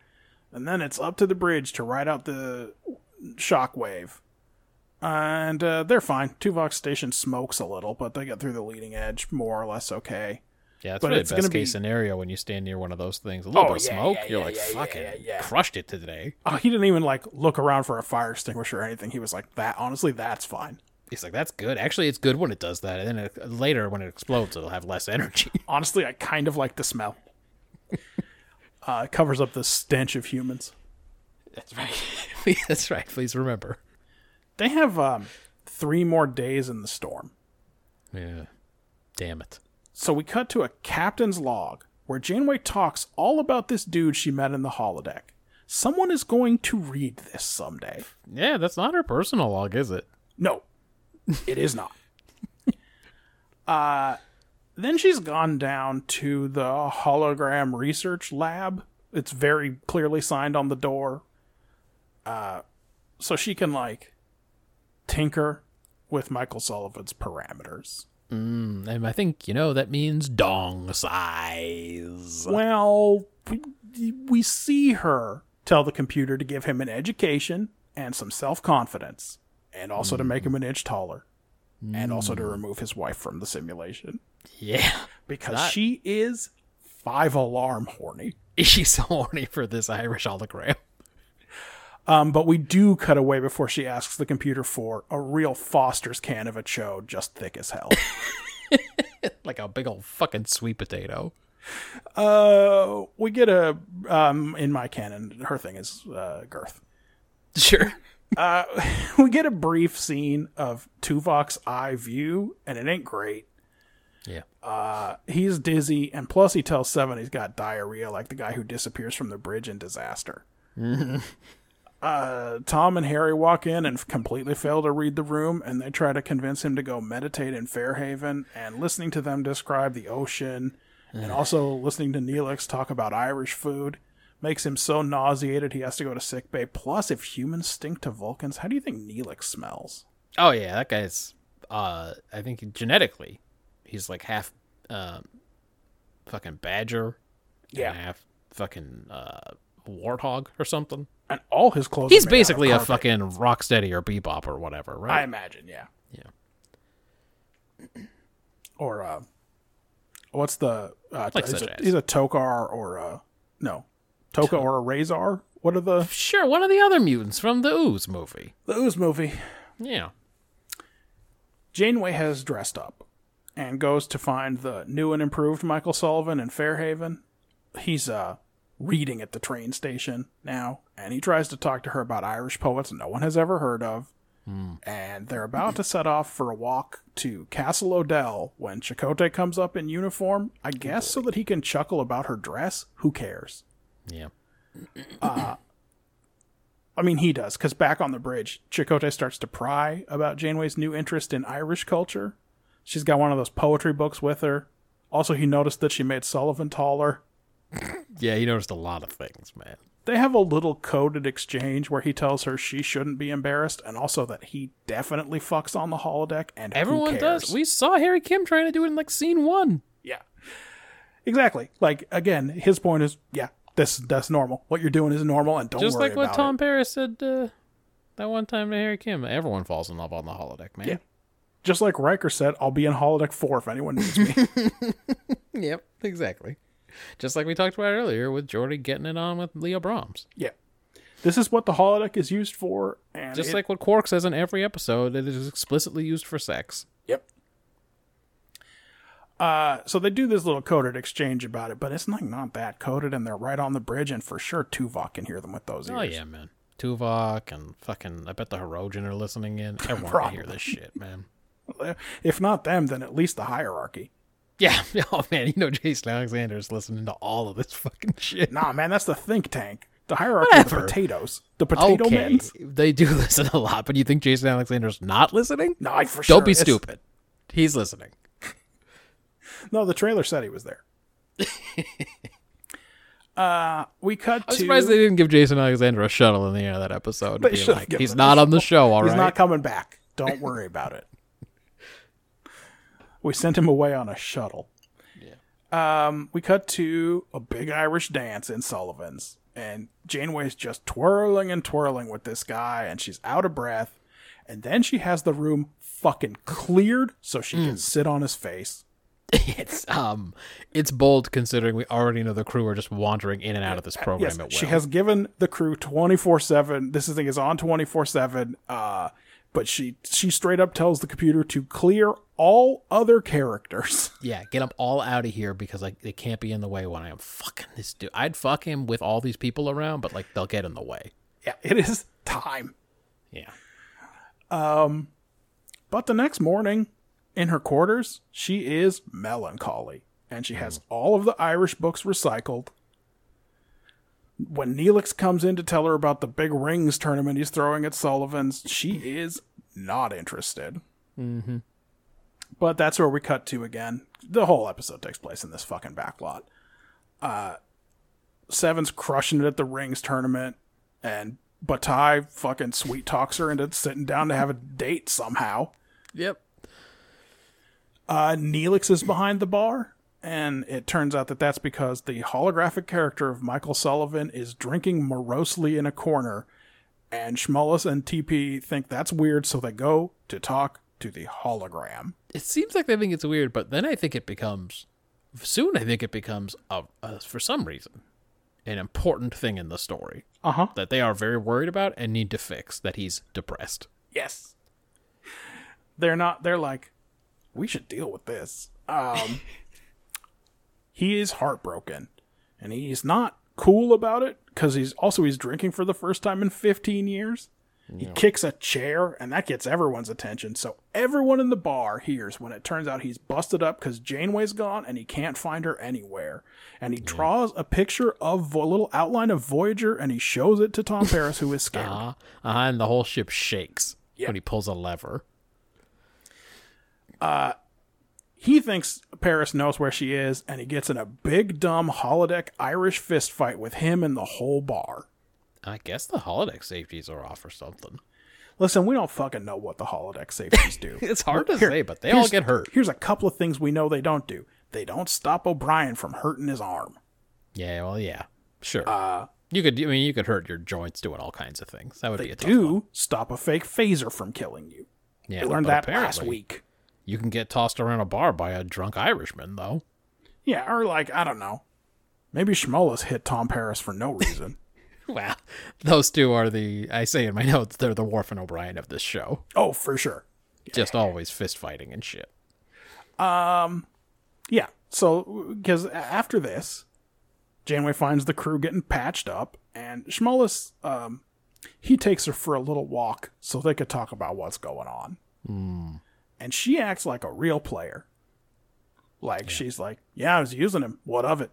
Speaker 2: And then it's up to the bridge to ride out the shockwave. And uh, they're fine. Tuvok Station smokes a little, but they get through the leading edge more or less okay.
Speaker 1: Yeah, that's
Speaker 2: But
Speaker 1: really
Speaker 2: it's
Speaker 1: best case
Speaker 2: be-
Speaker 1: scenario when you stand near one of those things. A little
Speaker 2: Oh,
Speaker 1: bit of
Speaker 2: yeah,
Speaker 1: smoke,
Speaker 2: yeah,
Speaker 1: you're
Speaker 2: yeah,
Speaker 1: like, fucking crushed it today.
Speaker 2: Oh, he didn't even like look around for a fire extinguisher or anything. He was like, "That honestly, that's fine."
Speaker 1: He's like, that's good. Actually, it's good when it does that. And then it, later, when it explodes, it'll have less energy.
Speaker 2: Honestly, I kind of like the smell. uh, it covers up the stench of humans.
Speaker 1: That's right. that's right. Please remember.
Speaker 2: They have um, three more days in the storm.
Speaker 1: Yeah. Damn it.
Speaker 2: So we cut to a captain's log where Janeway talks all about this dude she met in the holodeck. Someone is going to read this someday.
Speaker 1: Yeah, that's not her personal log, is it?
Speaker 2: No, it is not. uh, then she's gone down to the hologram research lab. It's very clearly signed on the door. Uh, so she can like tinker with Michael Sullivan's parameters.
Speaker 1: Mm, and I think, you know, that means dong size.
Speaker 2: Well, we, we see her tell the computer to give him an education and some self confidence, and also to make mm. him an inch taller, and also to mm. remove his wife from the simulation
Speaker 1: Yeah.
Speaker 2: because
Speaker 1: That-
Speaker 2: she is five alarm horny.
Speaker 1: She's so horny for this Irish hologram.
Speaker 2: Um, but we do cut away before she asks the computer for a real Foster's can of a chode, just thick as hell.
Speaker 1: Like a big old fucking sweet potato.
Speaker 2: uh, we get a um in my canon, her thing is uh, girth.
Speaker 1: Sure.
Speaker 2: Uh, we get a brief scene of Tuvok's eye view, and it ain't great.
Speaker 1: Yeah.
Speaker 2: He's dizzy, and plus he tells Seven he's got diarrhea, like the guy who disappears from the bridge in Disaster. uh, Tom and Harry walk in and completely fail to read the room, and they try to convince him to go meditate in Fairhaven. And listening to them describe the ocean, and also listening to Neelix talk about Irish food, makes him so nauseated he has to go to sick bay. Plus, if humans stink to Vulcans, how do you think Neelix smells?
Speaker 1: Oh yeah, that guy's uh I think genetically he's like half um fucking badger
Speaker 2: Yeah.
Speaker 1: and half fucking uh warthog or something.
Speaker 2: And all his clothes.
Speaker 1: He's
Speaker 2: are made out of
Speaker 1: basically a fucking rocksteady or bebop or whatever, right?
Speaker 2: I imagine, yeah.
Speaker 1: Yeah.
Speaker 2: Or uh, what's the uh,
Speaker 1: Like
Speaker 2: he's,
Speaker 1: such
Speaker 2: a,
Speaker 1: as.
Speaker 2: he's a Tokka or a no Tokka or a Rahzar. What are the
Speaker 1: Sure, one of the other mutants from the Ooze movie.
Speaker 2: the Ooze movie?
Speaker 1: Yeah.
Speaker 2: Janeway has dressed up and goes to find the new and improved Michael Sullivan in Fairhaven. He's uh reading at the train station now, and he tries to talk to her about Irish poets no one has ever heard of. Hmm. And they're about to set off for a walk to Castle Odell when Chakotay comes up in uniform, I guess so that he can chuckle about her dress. Who cares?
Speaker 1: Yeah.
Speaker 2: Uh, I mean, he does, because back on the bridge, Chakotay starts to pry about Janeway's new interest in Irish culture. She's got one of those poetry books with her. Also, he noticed that she made Sullivan taller.
Speaker 1: Yeah, he noticed a lot of things, man.
Speaker 2: They have a little coded exchange where he tells her she shouldn't be embarrassed, and also that he definitely fucks on the holodeck. And
Speaker 1: Everyone does. We saw Harry Kim trying to do it in like scene one.
Speaker 2: Yeah. Exactly. Like again, his point is, yeah, this that's normal. What you're doing is normal, and don't
Speaker 1: Just like what Tom
Speaker 2: it.
Speaker 1: Paris said uh, that one time to Harry Kim. Everyone falls in love on the holodeck, man.
Speaker 2: Yeah. Just like Riker said, I'll be in holodeck four if anyone needs me.
Speaker 1: Yep, exactly. Just like we talked about earlier with Geordi getting it on with Leah Brahms.
Speaker 2: yeah. This is what the holodeck is used for, and
Speaker 1: Just
Speaker 2: it-
Speaker 1: like what Quark says in every episode, it is explicitly used for sex.
Speaker 2: Yep. Uh, so they do this little coded exchange about it, but it's like not that coded, and they're right on the bridge, and for sure Tuvok can hear them with those ears.
Speaker 1: Oh yeah, man. Tuvok and fucking I bet the Hirogen are listening in. Everyone can hear this shit, man.
Speaker 2: If not them, then at least the hierarchy.
Speaker 1: Yeah. Oh man, you know Jason Alexander's listening to all of this fucking shit.
Speaker 2: Nah, man, that's the think tank. The hierarchy of the potatoes. The potato
Speaker 1: okay,
Speaker 2: men.
Speaker 1: they do listen a lot, but you think Jason Alexander's not listening?
Speaker 2: No, I for sure.
Speaker 1: Don't be
Speaker 2: It's-
Speaker 1: stupid. He's listening.
Speaker 2: No, the trailer said he was there. uh, we cut
Speaker 1: I'm
Speaker 2: to.
Speaker 1: surprised they didn't give Jason Alexander a shuttle in the end of that episode.
Speaker 2: They
Speaker 1: like, he's not on the show, all
Speaker 2: He's
Speaker 1: right.
Speaker 2: not coming back. Don't worry about it. We sent him away on a shuttle. Yeah. Um, we cut to a big Irish dance in Sullivan's, and Janeway's just twirling and twirling with this guy, and she's out of breath. And then she has the room fucking cleared so she
Speaker 1: Hmm.
Speaker 2: can sit on his face.
Speaker 1: it's um, it's bold considering we already know the crew are just wandering in and out of this program
Speaker 2: Yes, she has given the crew twenty four seven. This thing is on twenty four seven. Uh, but she she straight up tells the computer to clear all other characters.
Speaker 1: Yeah, get them all out of here because like they can't be in the way when I am fucking this dude. I'd fuck him with all these people around, but like they'll get in the way.
Speaker 2: yeah, it is time.
Speaker 1: Yeah.
Speaker 2: Um, but the next morning, in her quarters, she is melancholy, and she has all of the Irish books recycled. When Neelix comes in to tell her about the big rings tournament he's throwing at Sullivan's, she is not interested. Mm-hmm. But that's where we cut to again. The whole episode takes place in this fucking backlot. Uh, Seven's crushing it at the rings tournament, and Batai fucking sweet talks her into sitting down to have a date somehow.
Speaker 1: Yep.
Speaker 2: Uh, Neelix is behind the bar, and it turns out that that's because the holographic character of Michael Sullivan is drinking morosely in a corner, and Schmollis and TP think that's weird, so they go to talk to the hologram.
Speaker 1: It seems like they think it's weird, but then I think it becomes soon. I think it becomes a, a, for some reason an important thing in the story
Speaker 2: Uh huh.
Speaker 1: that they are very worried about and need to fix. That he's depressed.
Speaker 2: Yes. They're not. They're like, we should deal with this. Um, he is heartbroken, and he's not cool about it because he's also he's drinking for the first time in 15 years. He kicks a chair, and that gets everyone's attention. So everyone in the bar hears when it turns out he's busted up because Janeway's gone and he can't find her anywhere. And he draws a picture of a little outline of Voyager, and he shows it to Tom Paris, who is scared.
Speaker 1: Uh-huh. Uh-huh, and the whole ship shakes
Speaker 2: Yeah.
Speaker 1: when he pulls a lever.
Speaker 2: He thinks Paris knows where she is, and he gets in a big, dumb holodeck Irish fist fight with him and the whole bar.
Speaker 1: I guess the holodeck safeties are off or something.
Speaker 2: Listen, we don't fucking know what the holodeck safeties do.
Speaker 1: It's hard to
Speaker 2: Here-
Speaker 1: say, but they all get hurt.
Speaker 2: Here's a couple of things we know they don't do. They don't stop O'Brien from hurting his arm.
Speaker 1: Yeah, well, yeah, sure. Uh, you could, I mean, you could hurt your joints doing all kinds of things. That would be a tough one.
Speaker 2: do stop a fake phaser from killing you.
Speaker 1: Yeah,
Speaker 2: We learned that last week.
Speaker 1: You can get tossed around a bar by a drunk Irishman, though.
Speaker 2: Yeah, or like, I don't know. Maybe Schmollis hit Tom Paris for no reason.
Speaker 1: Well, those two are the, I say in my notes, they're the Worf and O'Brien of this show.
Speaker 2: oh, for sure.
Speaker 1: Just always fist fighting and shit.
Speaker 2: Um, Yeah. So, because after this, Janeway finds the crew getting patched up, and Schmollis, um, he takes her for a little walk so they could talk about what's going on. And she acts like a real player. Like she's like, "Yeah, I was using him. What of it?"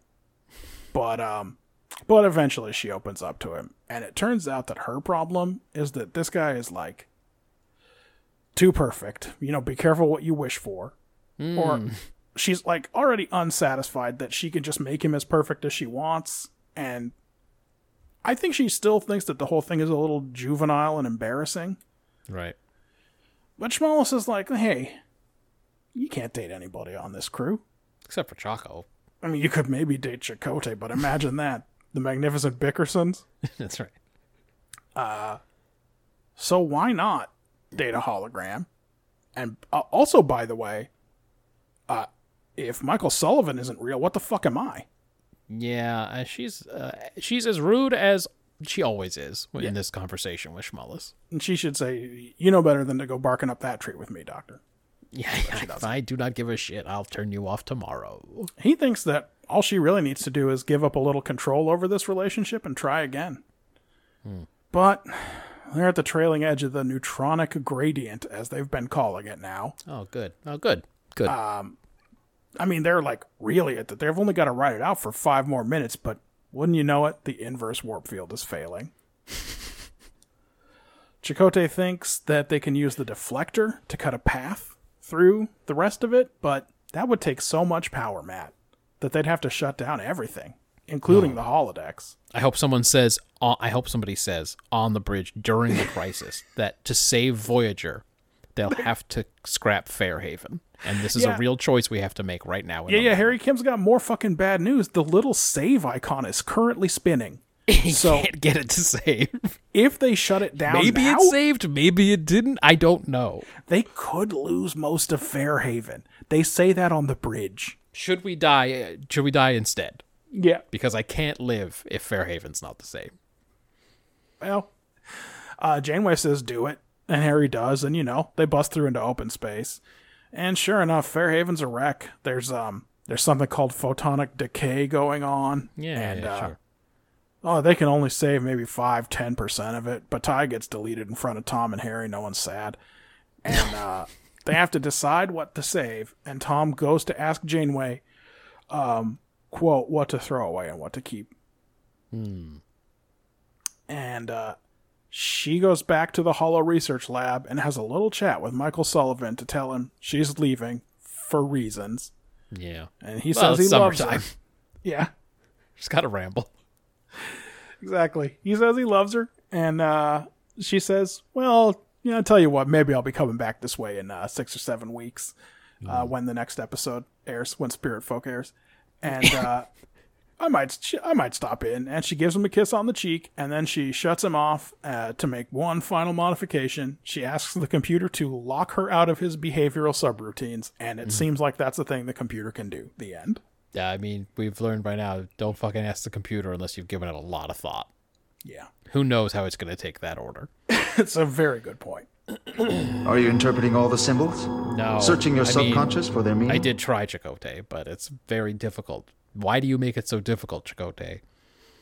Speaker 2: But um, but eventually she opens up to him, and it turns out that her problem is that this guy is like too perfect. You know, be careful what you wish for. Or she's like already unsatisfied that she can just make him as perfect as she wants, and I think she still thinks that the whole thing is a little juvenile and embarrassing.
Speaker 1: Right.
Speaker 2: But Schmollis is like, hey, you can't date anybody on this crew.
Speaker 1: Except for Chaco.
Speaker 2: I mean, you could maybe date Chakotay, but imagine that. The Magnificent Bickersons.
Speaker 1: That's right.
Speaker 2: So why not date a hologram? And uh, also, by the way, uh, if Michael Sullivan isn't real, what the fuck am I?
Speaker 1: Yeah, uh, she's uh, she's as rude as she always is in this conversation with Schmullis.
Speaker 2: And she should say, you know better than to go barking up that tree with me, Doctor.
Speaker 1: Yeah, if I do not give a shit, I'll turn you off tomorrow.
Speaker 2: He thinks that all she really needs to do is give up a little control over this relationship and try again. Hmm. But they're at the trailing edge of the neutronic gradient, as they've been calling it now.
Speaker 1: Oh, good. Oh, good. Good.
Speaker 2: Um, I mean, they're like really at that. They've only got to ride it out for five more minutes, but wouldn't you know it, the inverse warp field is failing. Chakotay thinks that they can use the deflector to cut a path through the rest of it, but that would take so much power, Matt, that they'd have to shut down everything, including the holodecks.
Speaker 1: I hope someone says. Uh, I hope somebody says on the bridge during the crisis that to save Voyager, they'll have to scrap Fairhaven, and this is
Speaker 2: Yeah.
Speaker 1: a real choice we have to make right now.
Speaker 2: Yeah, yeah,
Speaker 1: moment.
Speaker 2: Harry Kim's got more fucking bad news. The little save icon is currently spinning. So
Speaker 1: Can't get it to save.
Speaker 2: if they shut it down
Speaker 1: Maybe
Speaker 2: now,
Speaker 1: it saved. Maybe it didn't. I don't know.
Speaker 2: they could lose most of Fairhaven. They say that on the bridge.
Speaker 1: Should we die? Should we die instead?
Speaker 2: Yeah.
Speaker 1: Because I can't live if Fairhaven's not the same.
Speaker 2: Well, uh, Janeway says do it, and Harry does, and you know they bust through into open space, and sure enough, Fairhaven's a wreck. There's um there's something called photonic decay going on.
Speaker 1: Yeah,
Speaker 2: and,
Speaker 1: yeah,
Speaker 2: uh,
Speaker 1: sure.
Speaker 2: Oh, they can only save maybe five, ten percent of it, but Ty gets deleted in front of Tom and Harry. No one's sad, and uh, they have to decide what to save. And Tom goes to ask Janeway, um, quote, what to throw away and what to keep. Hmm. And uh, she goes back to the Hollow Research Lab and has a little chat with Michael Sullivan to tell him she's leaving for reasons.
Speaker 1: Yeah.
Speaker 2: And he
Speaker 1: Well,
Speaker 2: says he
Speaker 1: it's
Speaker 2: loves her. Yeah.
Speaker 1: Just gotta ramble.
Speaker 2: Exactly. He says he loves her, and uh, she says, "Well, you know, I tell you what, maybe I'll be coming back this way in uh, six or seven weeks uh, when the next episode airs, when Spirit Folk airs, and uh, I might, sh- I might stop in." And she gives him a kiss on the cheek, and then she shuts him off uh, to make one final modification. She asks the computer to lock her out of his behavioral subroutines, and it seems like that's the thing the computer can do. The end.
Speaker 1: Yeah, I mean, we've learned by now, don't fucking ask the computer unless you've given it a lot of thought.
Speaker 2: Yeah,
Speaker 1: Who knows how it's gonna take that order?
Speaker 2: it's a very good point.
Speaker 4: Are you interpreting all the symbols?
Speaker 1: No.
Speaker 4: Searching your
Speaker 1: I mean,
Speaker 4: subconscious for their meaning?
Speaker 1: I did try Chakotay, but it's very difficult. Why do you make it so difficult, Chakotay?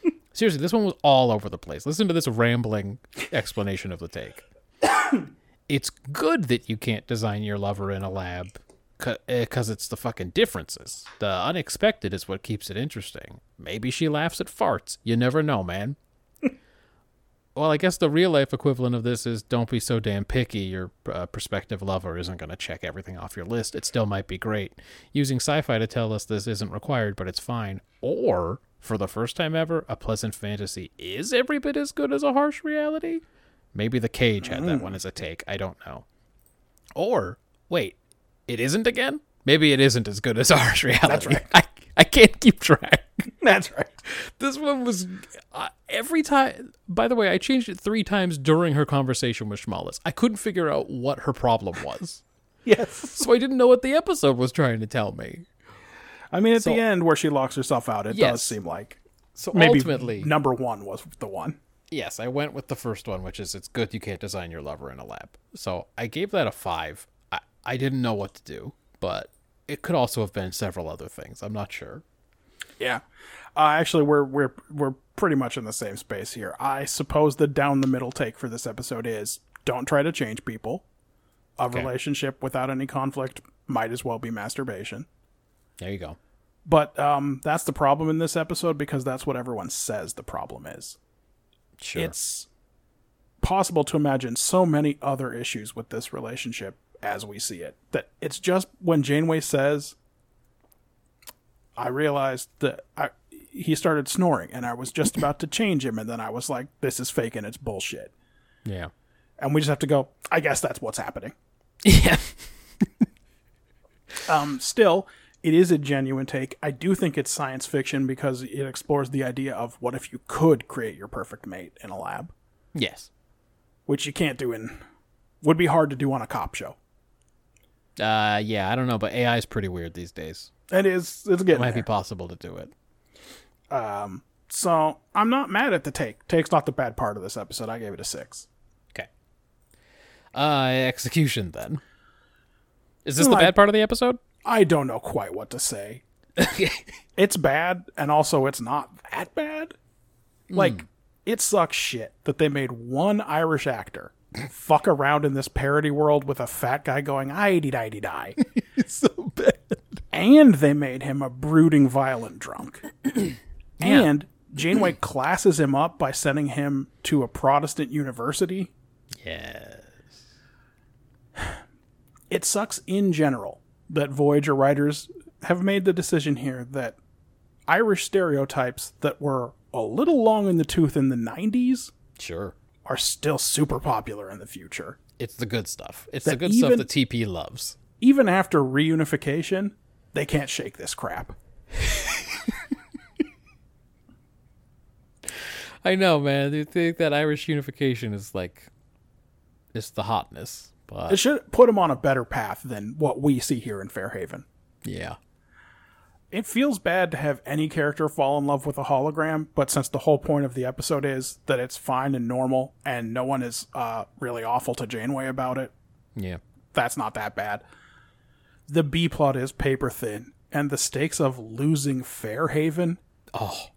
Speaker 1: Seriously, this one was all over the place. Listen to this rambling explanation of the take. it's good that you can't design your lover in a lab because eh, it's the fucking differences. The unexpected is what keeps it interesting. Maybe she laughs at farts. You never know, man. Well, I guess the real life equivalent of this is don't be so damn picky. Your uh, prospective lover isn't going to check everything off your list. It still might be great. Using sci fi to tell us this isn't required, but it's fine. Or, for the first time ever, a pleasant fantasy is every bit as good as a harsh reality? Maybe The Cage had that one as a take. I don't know. Or, wait, it isn't again? Maybe it isn't as good as a harsh reality. That's right. I, I can't keep track.
Speaker 2: That's right.
Speaker 1: This one was uh, every time. By the way, I changed it three times during her conversation with Schmallis. I couldn't figure out what her problem was,
Speaker 2: Yes.
Speaker 1: so I didn't know what the episode was trying to tell me.
Speaker 2: I mean, at
Speaker 1: So-
Speaker 2: the end where she locks herself out, it
Speaker 1: Yes.
Speaker 2: does seem like
Speaker 1: So
Speaker 2: maybe
Speaker 1: ultimately,
Speaker 2: number one was the one.
Speaker 1: yes, I went with the first one, which is it's good you can't design your lover in a lab. So I gave that a five. I, I didn't know what to do, but it could also have been several other things. I'm not sure.
Speaker 2: Yeah. Uh, actually, we're we're we're pretty much in the same space here. I suppose the down the middle take for this episode is don't try to change people. A
Speaker 1: Okay.
Speaker 2: relationship without any conflict might as well be masturbation.
Speaker 1: There you go.
Speaker 2: But um, that's the problem in this episode because that's what everyone says the problem is.
Speaker 1: Sure.
Speaker 2: It's possible to imagine so many other issues with this relationship as we see it. That it's just when Janeway says, I realized that I, he started snoring and I was just about to change him, and then I was like, this is fake and it's bullshit.
Speaker 1: yeah.
Speaker 2: And we just have to go, I guess that's what's happening.
Speaker 1: Yeah.
Speaker 2: Um, still, it is a genuine take. I do think it's science fiction because it explores the idea of what if you could create your perfect mate in a lab,
Speaker 1: Yes.
Speaker 2: which you can't do in, would be hard to do on a cop show.
Speaker 1: Uh, yeah, I don't know, but AI is pretty weird these days.
Speaker 2: It is, it's
Speaker 1: It
Speaker 2: getting
Speaker 1: might
Speaker 2: there.
Speaker 1: be possible to do it.
Speaker 2: So I'm not mad at the take. Take's not the bad part of this episode. I gave it a six.
Speaker 1: Okay. Uh, execution then. Is this the bad part of the episode?
Speaker 2: I don't know quite what to say. it's bad, and also it's not that bad. Like, it sucks shit that they made one Irish actor fuck around in this parody world with a fat guy going, I di di die.
Speaker 1: It's so bad.
Speaker 2: And they made him a brooding, violent drunk. And Janeway classes him up by sending him to a Protestant university.
Speaker 1: Yes.
Speaker 2: it sucks in general that Voyager writers have made the decision here that Irish stereotypes that were a little long in the tooth in the 90s
Speaker 1: Sure.
Speaker 2: are still super popular in the future.
Speaker 1: It's the good stuff. It's the good
Speaker 2: even-
Speaker 1: stuff that TP loves.
Speaker 2: Even after reunification, they can't shake this crap.
Speaker 1: I know, man. You think that Irish unification is like, it's the hotness, But It
Speaker 2: should put them on a better path than what we see here in Fairhaven.
Speaker 1: yeah,
Speaker 2: It feels bad to have any character fall in love with a hologram, but since the whole point of the episode is that it's fine and normal and no one is uh, really awful to Janeway about it,
Speaker 1: yeah,
Speaker 2: that's not that bad. The B plot is paper thin, and the stakes of losing Fairhaven
Speaker 1: oh,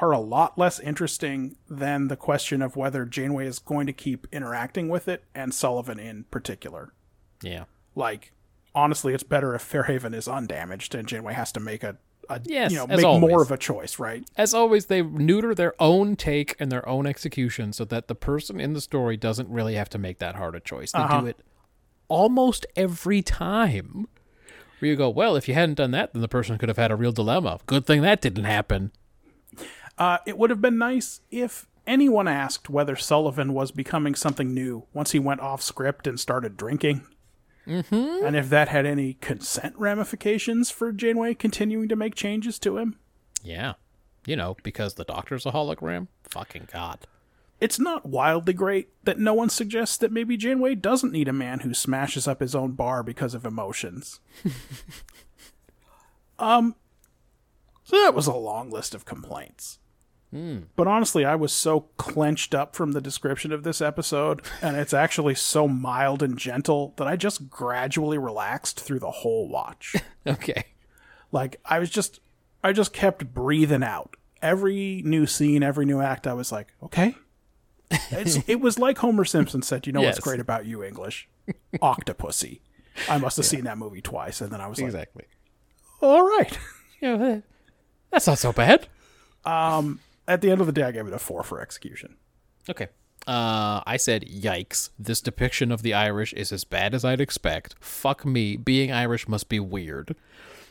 Speaker 2: are a lot less interesting than the question of whether Janeway is going to keep interacting with it, and Sullivan in particular.
Speaker 1: yeah,
Speaker 2: Like, honestly, it's better if Fairhaven is undamaged and Janeway has to make a, a
Speaker 1: Yes,
Speaker 2: you know, make more of a choice, right?
Speaker 1: As always, they neuter their own take and their own execution so that the person in the story doesn't really have to make that hard a choice. They
Speaker 2: Uh-huh.
Speaker 1: do it almost every time. Where you go, well, if you hadn't done that, then the person could have had a real dilemma. Good thing that didn't happen.
Speaker 2: Uh, it would have been nice if anyone asked whether Sullivan was becoming something new once he went off script and started drinking. Mm-hmm. And if that had any consent ramifications for Janeway continuing to make changes to him.
Speaker 1: Yeah. You know, because the doctor's a hologram? Fucking God.
Speaker 2: It's not wildly great that no one suggests that maybe Janeway doesn't need a man who smashes up his own bar because of emotions. um, so that was a long list of complaints. Hmm. But honestly, I was so clenched up from the description of this episode, and it's actually so mild and gentle that I just gradually relaxed through the whole watch.
Speaker 1: Okay.
Speaker 2: Like I was just I just kept breathing out. Every new scene, every new act, I was like, okay. It's, it was like Homer Simpson said, you know
Speaker 1: Yes.
Speaker 2: what's great about you, English? Octopussy. I must have seen that movie twice, and then I was like,
Speaker 1: Exactly.
Speaker 2: all right.
Speaker 1: Yeah, that's not so bad.
Speaker 2: Um, At the end of the day, I gave it a four for execution.
Speaker 1: Okay. Uh, I said, yikes. This depiction of the Irish is as bad as I'd expect. Fuck me. Being Irish must be weird.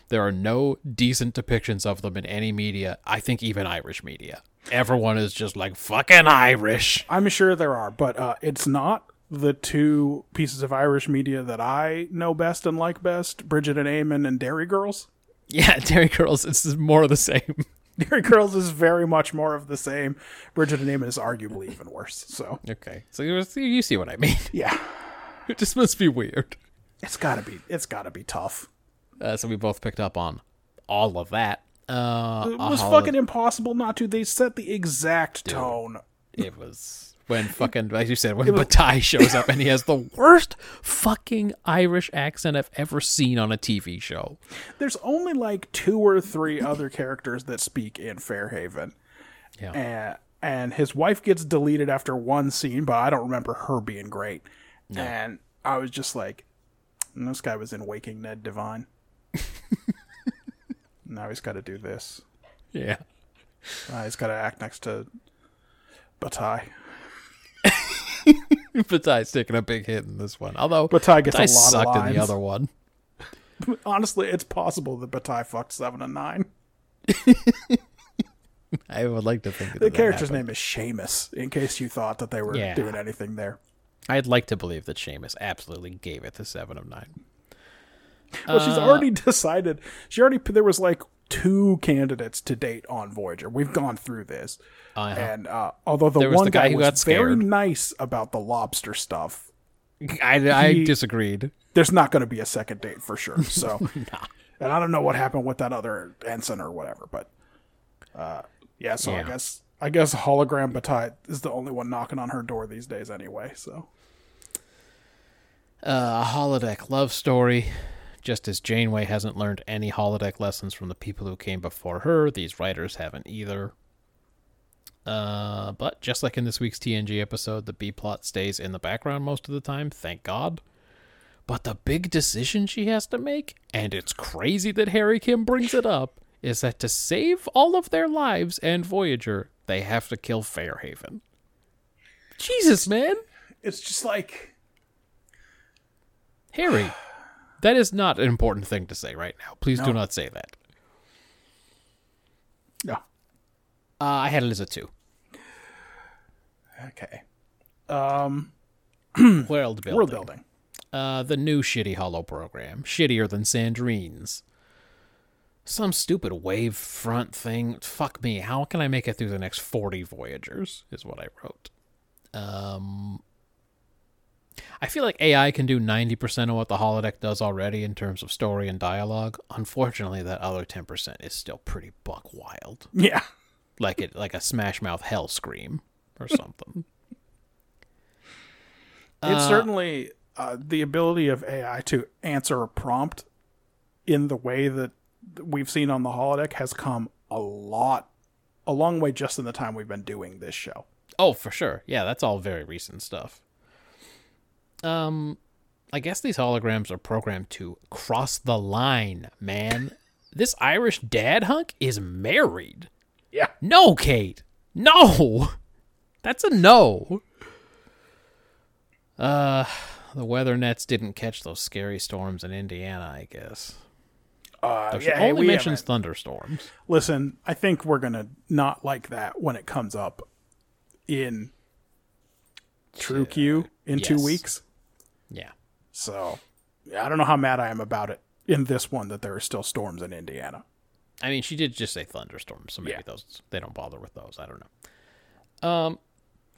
Speaker 1: There are no decent depictions of them in any media. I think even Irish media. Everyone is just like, fucking Irish.
Speaker 2: I'm sure there are, but uh, it's not the two pieces of Irish media that I know best and like best Bridget and Eamon and Derry Girls.
Speaker 1: Yeah, Derry Girls, it's more of the same.
Speaker 2: Derry Girls is very much more of the same. Bridget and Eamon is arguably even worse. So,
Speaker 1: Okay. So you you see what I mean.
Speaker 2: yeah.
Speaker 1: It just must be weird.
Speaker 2: It's gotta be. It's gotta be tough.
Speaker 1: Uh, so we both picked up on all of that. Uh,
Speaker 2: It was fucking impossible not to. They set the exact tone.
Speaker 1: It was when fucking, as you said, when Batai shows up and he has the worst fucking Irish accent I've ever seen on a TV show.
Speaker 2: There's only like two or three other characters that speak in Fairhaven.
Speaker 1: Yeah.
Speaker 2: and and his wife gets deleted after one scene, but I don't remember her being great. And I was just like, this guy was in Waking Ned Devine. now he's got to do this.
Speaker 1: Yeah.
Speaker 2: Uh, he's got to act next to Batai.
Speaker 1: Batai's taking a big hit in this one. Although
Speaker 2: Batai gets a
Speaker 1: Batai
Speaker 2: lot of
Speaker 1: sucked in the other one.
Speaker 2: Honestly, it's possible that Batai fucked seven and nine.
Speaker 1: I would like to think that
Speaker 2: The
Speaker 1: that
Speaker 2: character's
Speaker 1: happened.
Speaker 2: name is Seamus, in case you thought that they were
Speaker 1: Yeah.
Speaker 2: doing anything there.
Speaker 1: I'd like to believe that Seamus absolutely gave it the seven of nine.
Speaker 2: Well, she's
Speaker 1: Uh,
Speaker 2: already decided. She already there was like two candidates to date on Voyager. We've gone through this,
Speaker 1: Uh-huh.
Speaker 2: and uh, although the one
Speaker 1: the guy
Speaker 2: guy, was very nice about the lobster stuff,
Speaker 1: I, I
Speaker 2: He-
Speaker 1: disagreed.
Speaker 2: there's not going to be a second date for sure. So, and I don't know what happened with that other ensign or whatever, but uh, yeah. So I guess I guess hologram Batai is the only one knocking on her door these days anyway. So
Speaker 1: Uh, a holodeck love story. Just as Janeway hasn't learned any holodeck lessons from the people who came before her, these writers haven't either. Uh, but just like in this week's TNG episode, the B plot stays in the background most of the time, thank God. But the big decision she has to make, and it's crazy that Harry Kim brings it up, is that to save all of their lives and Voyager, they have to kill Fairhaven. Jesus, man!
Speaker 2: it's just like
Speaker 1: Harry, that is not an important thing to say right now. Please do not say that.
Speaker 2: no.
Speaker 1: Uh, I had it as a two.
Speaker 2: Okay.
Speaker 1: World building.
Speaker 2: World building.
Speaker 1: Uh, the new shitty Hollow program, shittier than Sandrine's. Some stupid wave front thing. Fuck me. How can I make it through the next forty Voyagers? Is what I wrote. Um, I feel like AI can do ninety percent of what the holodeck does already in terms of story and dialogue. Unfortunately, that other ten percent is still pretty buck wild.
Speaker 2: Yeah.
Speaker 1: like it like a smash mouth hell scream or something.
Speaker 2: It's certainly uh, the ability of AI to answer a prompt in the way that we've seen on the holodeck has come a lot, a long way just in the time we've been doing this show.
Speaker 1: oh, for sure. Yeah, that's all very recent stuff. Um I guess these holograms are programmed to cross the line, man. This Irish dad hunk is married.
Speaker 2: Yeah.
Speaker 1: No, Kate. No. That's a no. Uh the weather nets didn't catch those scary storms in Indiana, I guess.
Speaker 2: Uh, yeah, hey,
Speaker 1: only mentions
Speaker 2: haven't-
Speaker 1: thunderstorms.
Speaker 2: Listen, I think we're gonna not like that when it comes up in True Q in two weeks.
Speaker 1: Yeah.
Speaker 2: So I don't know how mad I am about it in this one that there are still storms in Indiana.
Speaker 1: I mean, she did just say thunderstorms, so maybe
Speaker 2: Yeah.
Speaker 1: those they don't bother with those. I don't know. Um,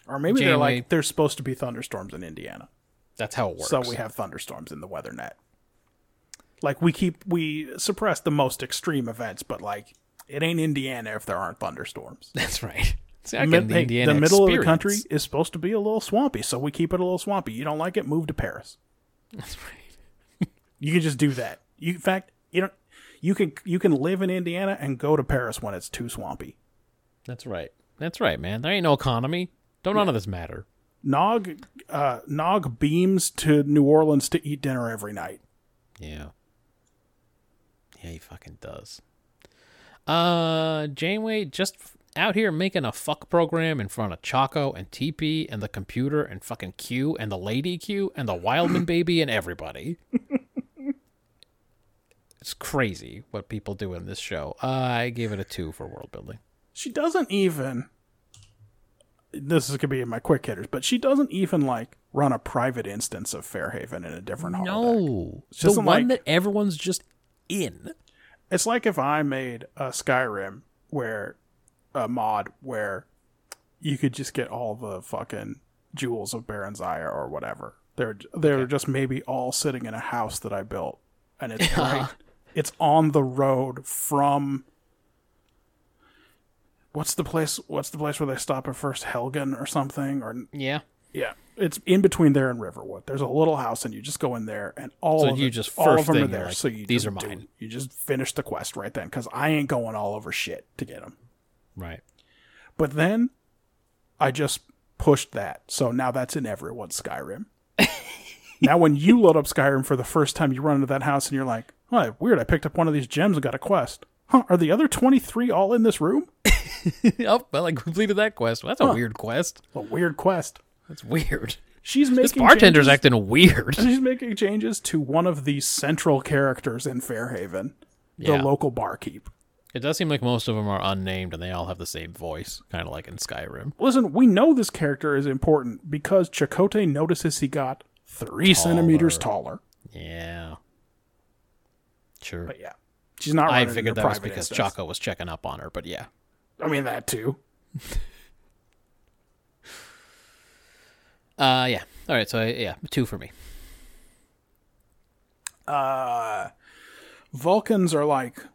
Speaker 2: Or maybe they're like there's supposed to be thunderstorms in Indiana.
Speaker 1: that's how it works.
Speaker 2: So we have thunderstorms in the weather net. Like we keep we suppress the most extreme events, but like it ain't Indiana if there aren't thunderstorms.
Speaker 1: That's right. It's like
Speaker 2: The,
Speaker 1: the
Speaker 2: hey, the middle of the country is supposed to be a little swampy, so we keep it a little swampy. You don't like it, move to Paris.
Speaker 1: That's right.
Speaker 2: You can just do that. You, in fact, you don't. You can you can live in Indiana and go to Paris when it's too swampy.
Speaker 1: That's right. That's right, man. There ain't no economy. Don't none of this matter.
Speaker 2: Nog uh, Nog beams to New Orleans to eat dinner every night.
Speaker 1: Yeah. Yeah, he fucking does. Uh, Janeway just out here making a fuck program in front of Chaco and TP and the computer and fucking Q and the lady Q and the Wildman baby and everybody. it's crazy what people do in this show. Uh, I gave it a two for world building.
Speaker 2: She doesn't even. This is gonna be my quick hitters, but she doesn't even like run a private instance of Fairhaven in a different holodeck.
Speaker 1: No,
Speaker 2: It's
Speaker 1: the one
Speaker 2: like-
Speaker 1: that everyone's just in.
Speaker 2: It's like if I made a Skyrim where a mod where you could just get all the fucking jewels of Barenziah or whatever. They're they're just maybe all sitting in a house that I built, and it's right. It's on the road from what's the place? What's the place where they stop at first? Helgen or something? Or
Speaker 1: Yeah.
Speaker 2: yeah, it's in between there and Riverwood. There's a little house, and you just go in there, and all
Speaker 1: So
Speaker 2: of
Speaker 1: you
Speaker 2: it-
Speaker 1: just
Speaker 2: all of them are there.
Speaker 1: like,
Speaker 2: so you
Speaker 1: "These are
Speaker 2: do-
Speaker 1: mine."
Speaker 2: you just finish the quest right then, because I ain't going all over shit to get them.
Speaker 1: Right.
Speaker 2: But then I just pushed that. So now that's in everyone's Skyrim. now, when you load up Skyrim for the first time, you run into that house and you're like, oh, weird. I picked up one of these gems and got a quest. Huh, are the other 23 all in this room?
Speaker 1: oh, well, I completed that quest. Well, that's a weird quest.
Speaker 2: A weird quest.
Speaker 1: That's weird.
Speaker 2: She's making
Speaker 1: This bartender's
Speaker 2: changes-
Speaker 1: acting weird.
Speaker 2: She's making changes to one of the central characters in Fairhaven, the local barkeep.
Speaker 1: It does seem like most of them are unnamed and they all have the same voice, kind of like in Skyrim.
Speaker 2: Listen, we know this character is important because Chakotay notices he got three centimeters taller.
Speaker 1: Yeah. Sure.
Speaker 2: But yeah, she's not.
Speaker 1: I figured that was because
Speaker 2: instance.
Speaker 1: Chaco was checking up on her, but yeah.
Speaker 2: I mean that too.
Speaker 1: Uh, yeah. All right, so yeah, two for me.
Speaker 2: Uh, Vulcans are like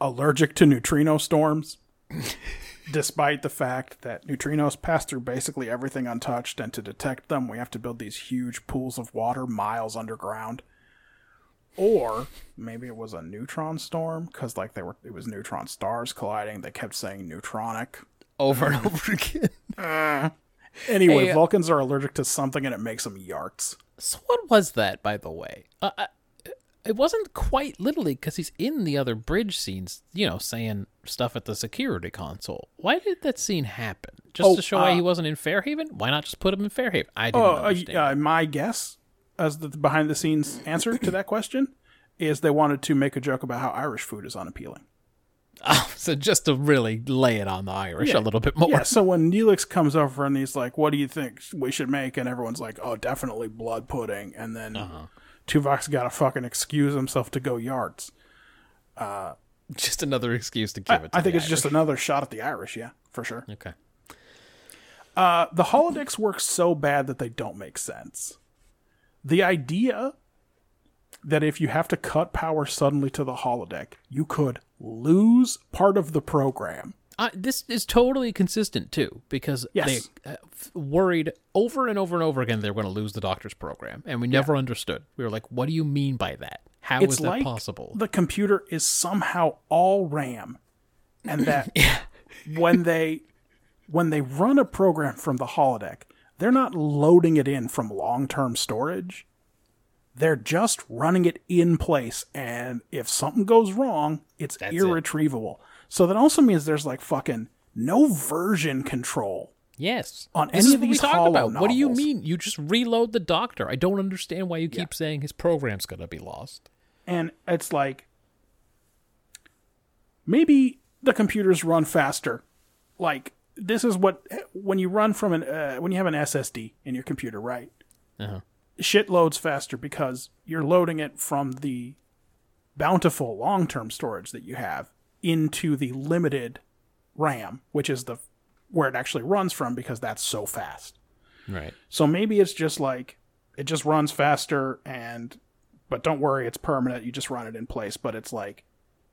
Speaker 2: allergic to neutrino storms, despite the fact that neutrinos pass through basically everything untouched, and to detect them, we have to build these huge pools of water miles underground. Or maybe it was a neutron storm because like they were, it was neutron stars colliding. They kept saying neutronic.
Speaker 1: Over and over again.
Speaker 2: Anyway,
Speaker 1: Hey, uh,
Speaker 2: Vulcans are allergic to something and it makes them yarts.
Speaker 1: So what was that, by the way? Uh, I, it wasn't quite literally because he's in the other bridge scenes, you know, saying stuff at the security console. Why did that scene happen? Just
Speaker 2: Oh,
Speaker 1: to show why
Speaker 2: uh,
Speaker 1: he wasn't in Fairhaven? Why not just put him in Fairhaven? I didn't
Speaker 2: Oh, uh,
Speaker 1: understand.
Speaker 2: uh, my guess, as the behind the scenes answer to that question, is they wanted to make a joke about how Irish food is unappealing.
Speaker 1: Oh, so just to really lay it on the Irish a little bit more.
Speaker 2: Yeah, so when Neelix comes over and he's like, "What do you think we should make?" and everyone's like, "Oh, definitely blood pudding," and then
Speaker 1: Uh-huh.
Speaker 2: Tuvok's got to fucking excuse himself to go yards.
Speaker 1: Uh, Just another excuse to give it. To
Speaker 2: I think it's just another shot at the Irish, yeah, for sure.
Speaker 1: Okay.
Speaker 2: Uh, the holodecks work so bad that they don't make sense. The idea that if you have to cut power suddenly to the holodeck, you could lose part of the program.
Speaker 1: Uh, this is totally consistent too, because
Speaker 2: Yes.
Speaker 1: they uh, f- worried over and over and over again they were going to lose the doctor's program, and we never understood. We were like, "What do you mean by that? How is
Speaker 2: it's
Speaker 1: that
Speaker 2: like
Speaker 1: possible?"
Speaker 2: the computer is somehow all RAM, and that when they when they run a program from the holodeck, they're not loading it in from long term storage. They're just running it in place, and if something goes wrong, it's
Speaker 1: That's it.
Speaker 2: So that also means there's like fucking no version control.
Speaker 1: Yes.
Speaker 2: On
Speaker 1: this
Speaker 2: any of these
Speaker 1: talked about. What do you mean? You just reload the doctor. I don't understand why you keep saying his program's going to be lost.
Speaker 2: and it's like maybe the computers run faster like this is what when you run from an uh, when you have an ssd in your computer right
Speaker 1: Uh-huh.
Speaker 2: shit loads faster because you're loading it from the bountiful long-term storage that you have into the limited ram which is the where it actually runs from because that's so fast
Speaker 1: Right.
Speaker 2: so maybe it's just like it just runs faster and but don't worry, it's permanent. You just run it in place, but it's like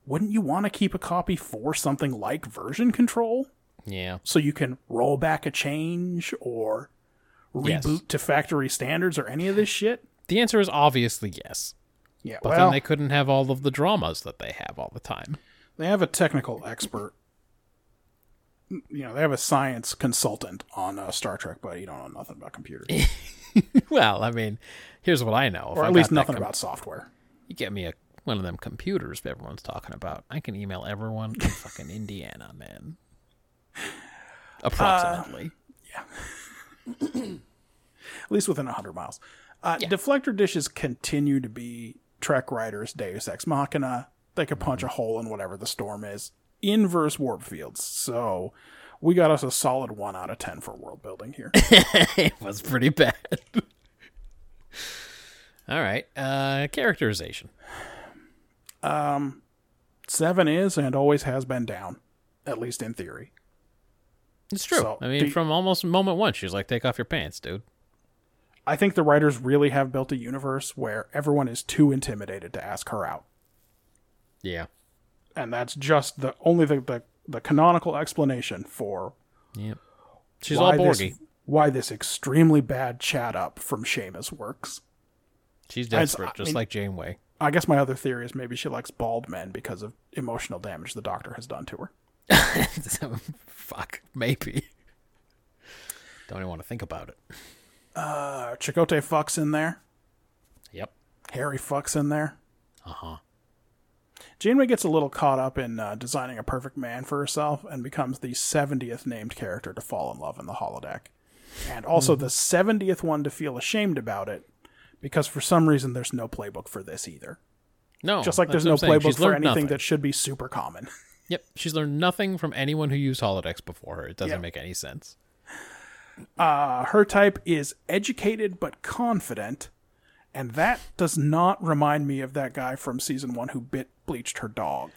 Speaker 2: wouldn't you want to keep a copy for something like version control
Speaker 1: Yeah.
Speaker 2: so you can roll back a change or
Speaker 1: Yes.
Speaker 2: reboot to factory standards or any of this shit?
Speaker 1: The answer is obviously yes.
Speaker 2: Yeah,
Speaker 1: But
Speaker 2: well,
Speaker 1: then they couldn't have all of the dramas that they have all the time.
Speaker 2: They have a technical expert. You know, they have a science consultant on uh, Star Trek, but you don't know nothing about computers,
Speaker 1: well, I mean, here's what I know. If
Speaker 2: or
Speaker 1: I
Speaker 2: at least nothing
Speaker 1: com-
Speaker 2: about software.
Speaker 1: You get me a one of them computers everyone's talking about. I can email everyone in fucking Indiana, man. Approximately. Yeah.
Speaker 2: At least within 100 miles. Uh, Deflector dishes continue to be Trek writers' Deus Ex Machina. They could punch a hole in whatever the storm is. Inverse warp fields. So we got us a solid 1 out of 10 for world building here.
Speaker 1: it was pretty bad. all right. Uh characterization.
Speaker 2: Um 7 is and always has been down, at least in theory.
Speaker 1: It's true.
Speaker 2: So,
Speaker 1: I mean, from almost moment one, she's like, "Take off your pants, dude."
Speaker 2: I think the writers really have built a universe where everyone is too intimidated to ask her out.
Speaker 1: Yeah.
Speaker 2: and that's just the only the, the the canonical explanation for
Speaker 1: Yep. She's
Speaker 2: why
Speaker 1: all
Speaker 2: this, why this extremely bad chat up from Seamus works.
Speaker 1: She's
Speaker 2: I
Speaker 1: desperate,
Speaker 2: I
Speaker 1: just
Speaker 2: mean-
Speaker 1: like Janeway.
Speaker 2: I guess my other theory is maybe she likes bald men because of emotional damage the doctor has done to her.
Speaker 1: Fuck, maybe. Don't even want to think about it.
Speaker 2: Uh, Chakotay fucks in there.
Speaker 1: Yep.
Speaker 2: Harry fucks in there.
Speaker 1: Uh huh.
Speaker 2: Janeway gets a little caught up in uh, designing a perfect man for herself and becomes the 70th named character to fall in love in the holodeck. And also the 70th one to feel ashamed about it because for some reason there's no playbook for this either.
Speaker 1: No,
Speaker 2: Just like there's no
Speaker 1: what I'm saying.
Speaker 2: playbook for anything
Speaker 1: nothing.
Speaker 2: that should be super common.
Speaker 1: Yep, she's learned nothing from anyone who used holodecks before her. It doesn't
Speaker 2: Yeah.
Speaker 1: make any sense.
Speaker 2: Uh, her type is educated but confident, and that does not remind me of that guy from season one who bit bleached her dog.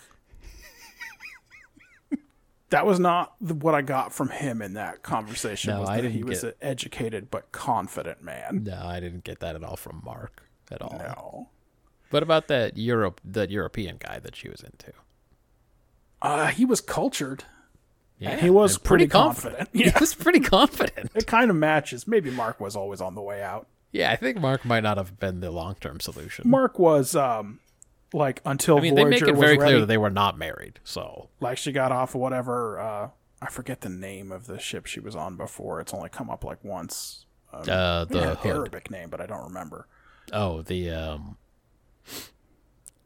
Speaker 2: that was not the, what I got from him in that conversation.
Speaker 1: No,
Speaker 2: was
Speaker 1: I didn't
Speaker 2: he was
Speaker 1: get-
Speaker 2: an educated but confident man.
Speaker 1: No, I didn't get that at all from Mark at all.
Speaker 2: No,
Speaker 1: What about that Europe, that European guy that she was into?
Speaker 2: uh, he was cultured.
Speaker 1: Yeah,
Speaker 2: he was
Speaker 1: and
Speaker 2: pretty confident.
Speaker 1: He
Speaker 2: Yeah.
Speaker 1: was pretty confident.
Speaker 2: It kind of matches. Maybe Mark was always on the way out.
Speaker 1: Yeah, I think Mark might not have been the long-term solution.
Speaker 2: Mark was um, like until
Speaker 1: I mean, they
Speaker 2: Voyager
Speaker 1: make it very
Speaker 2: ready.
Speaker 1: clear that they were not married. So
Speaker 2: like she got off whatever uh I forget the name of the ship she was on before. It's only come up like once. Um,
Speaker 1: uh, the.
Speaker 2: Arabic name, but I don't remember.
Speaker 1: Oh, the um,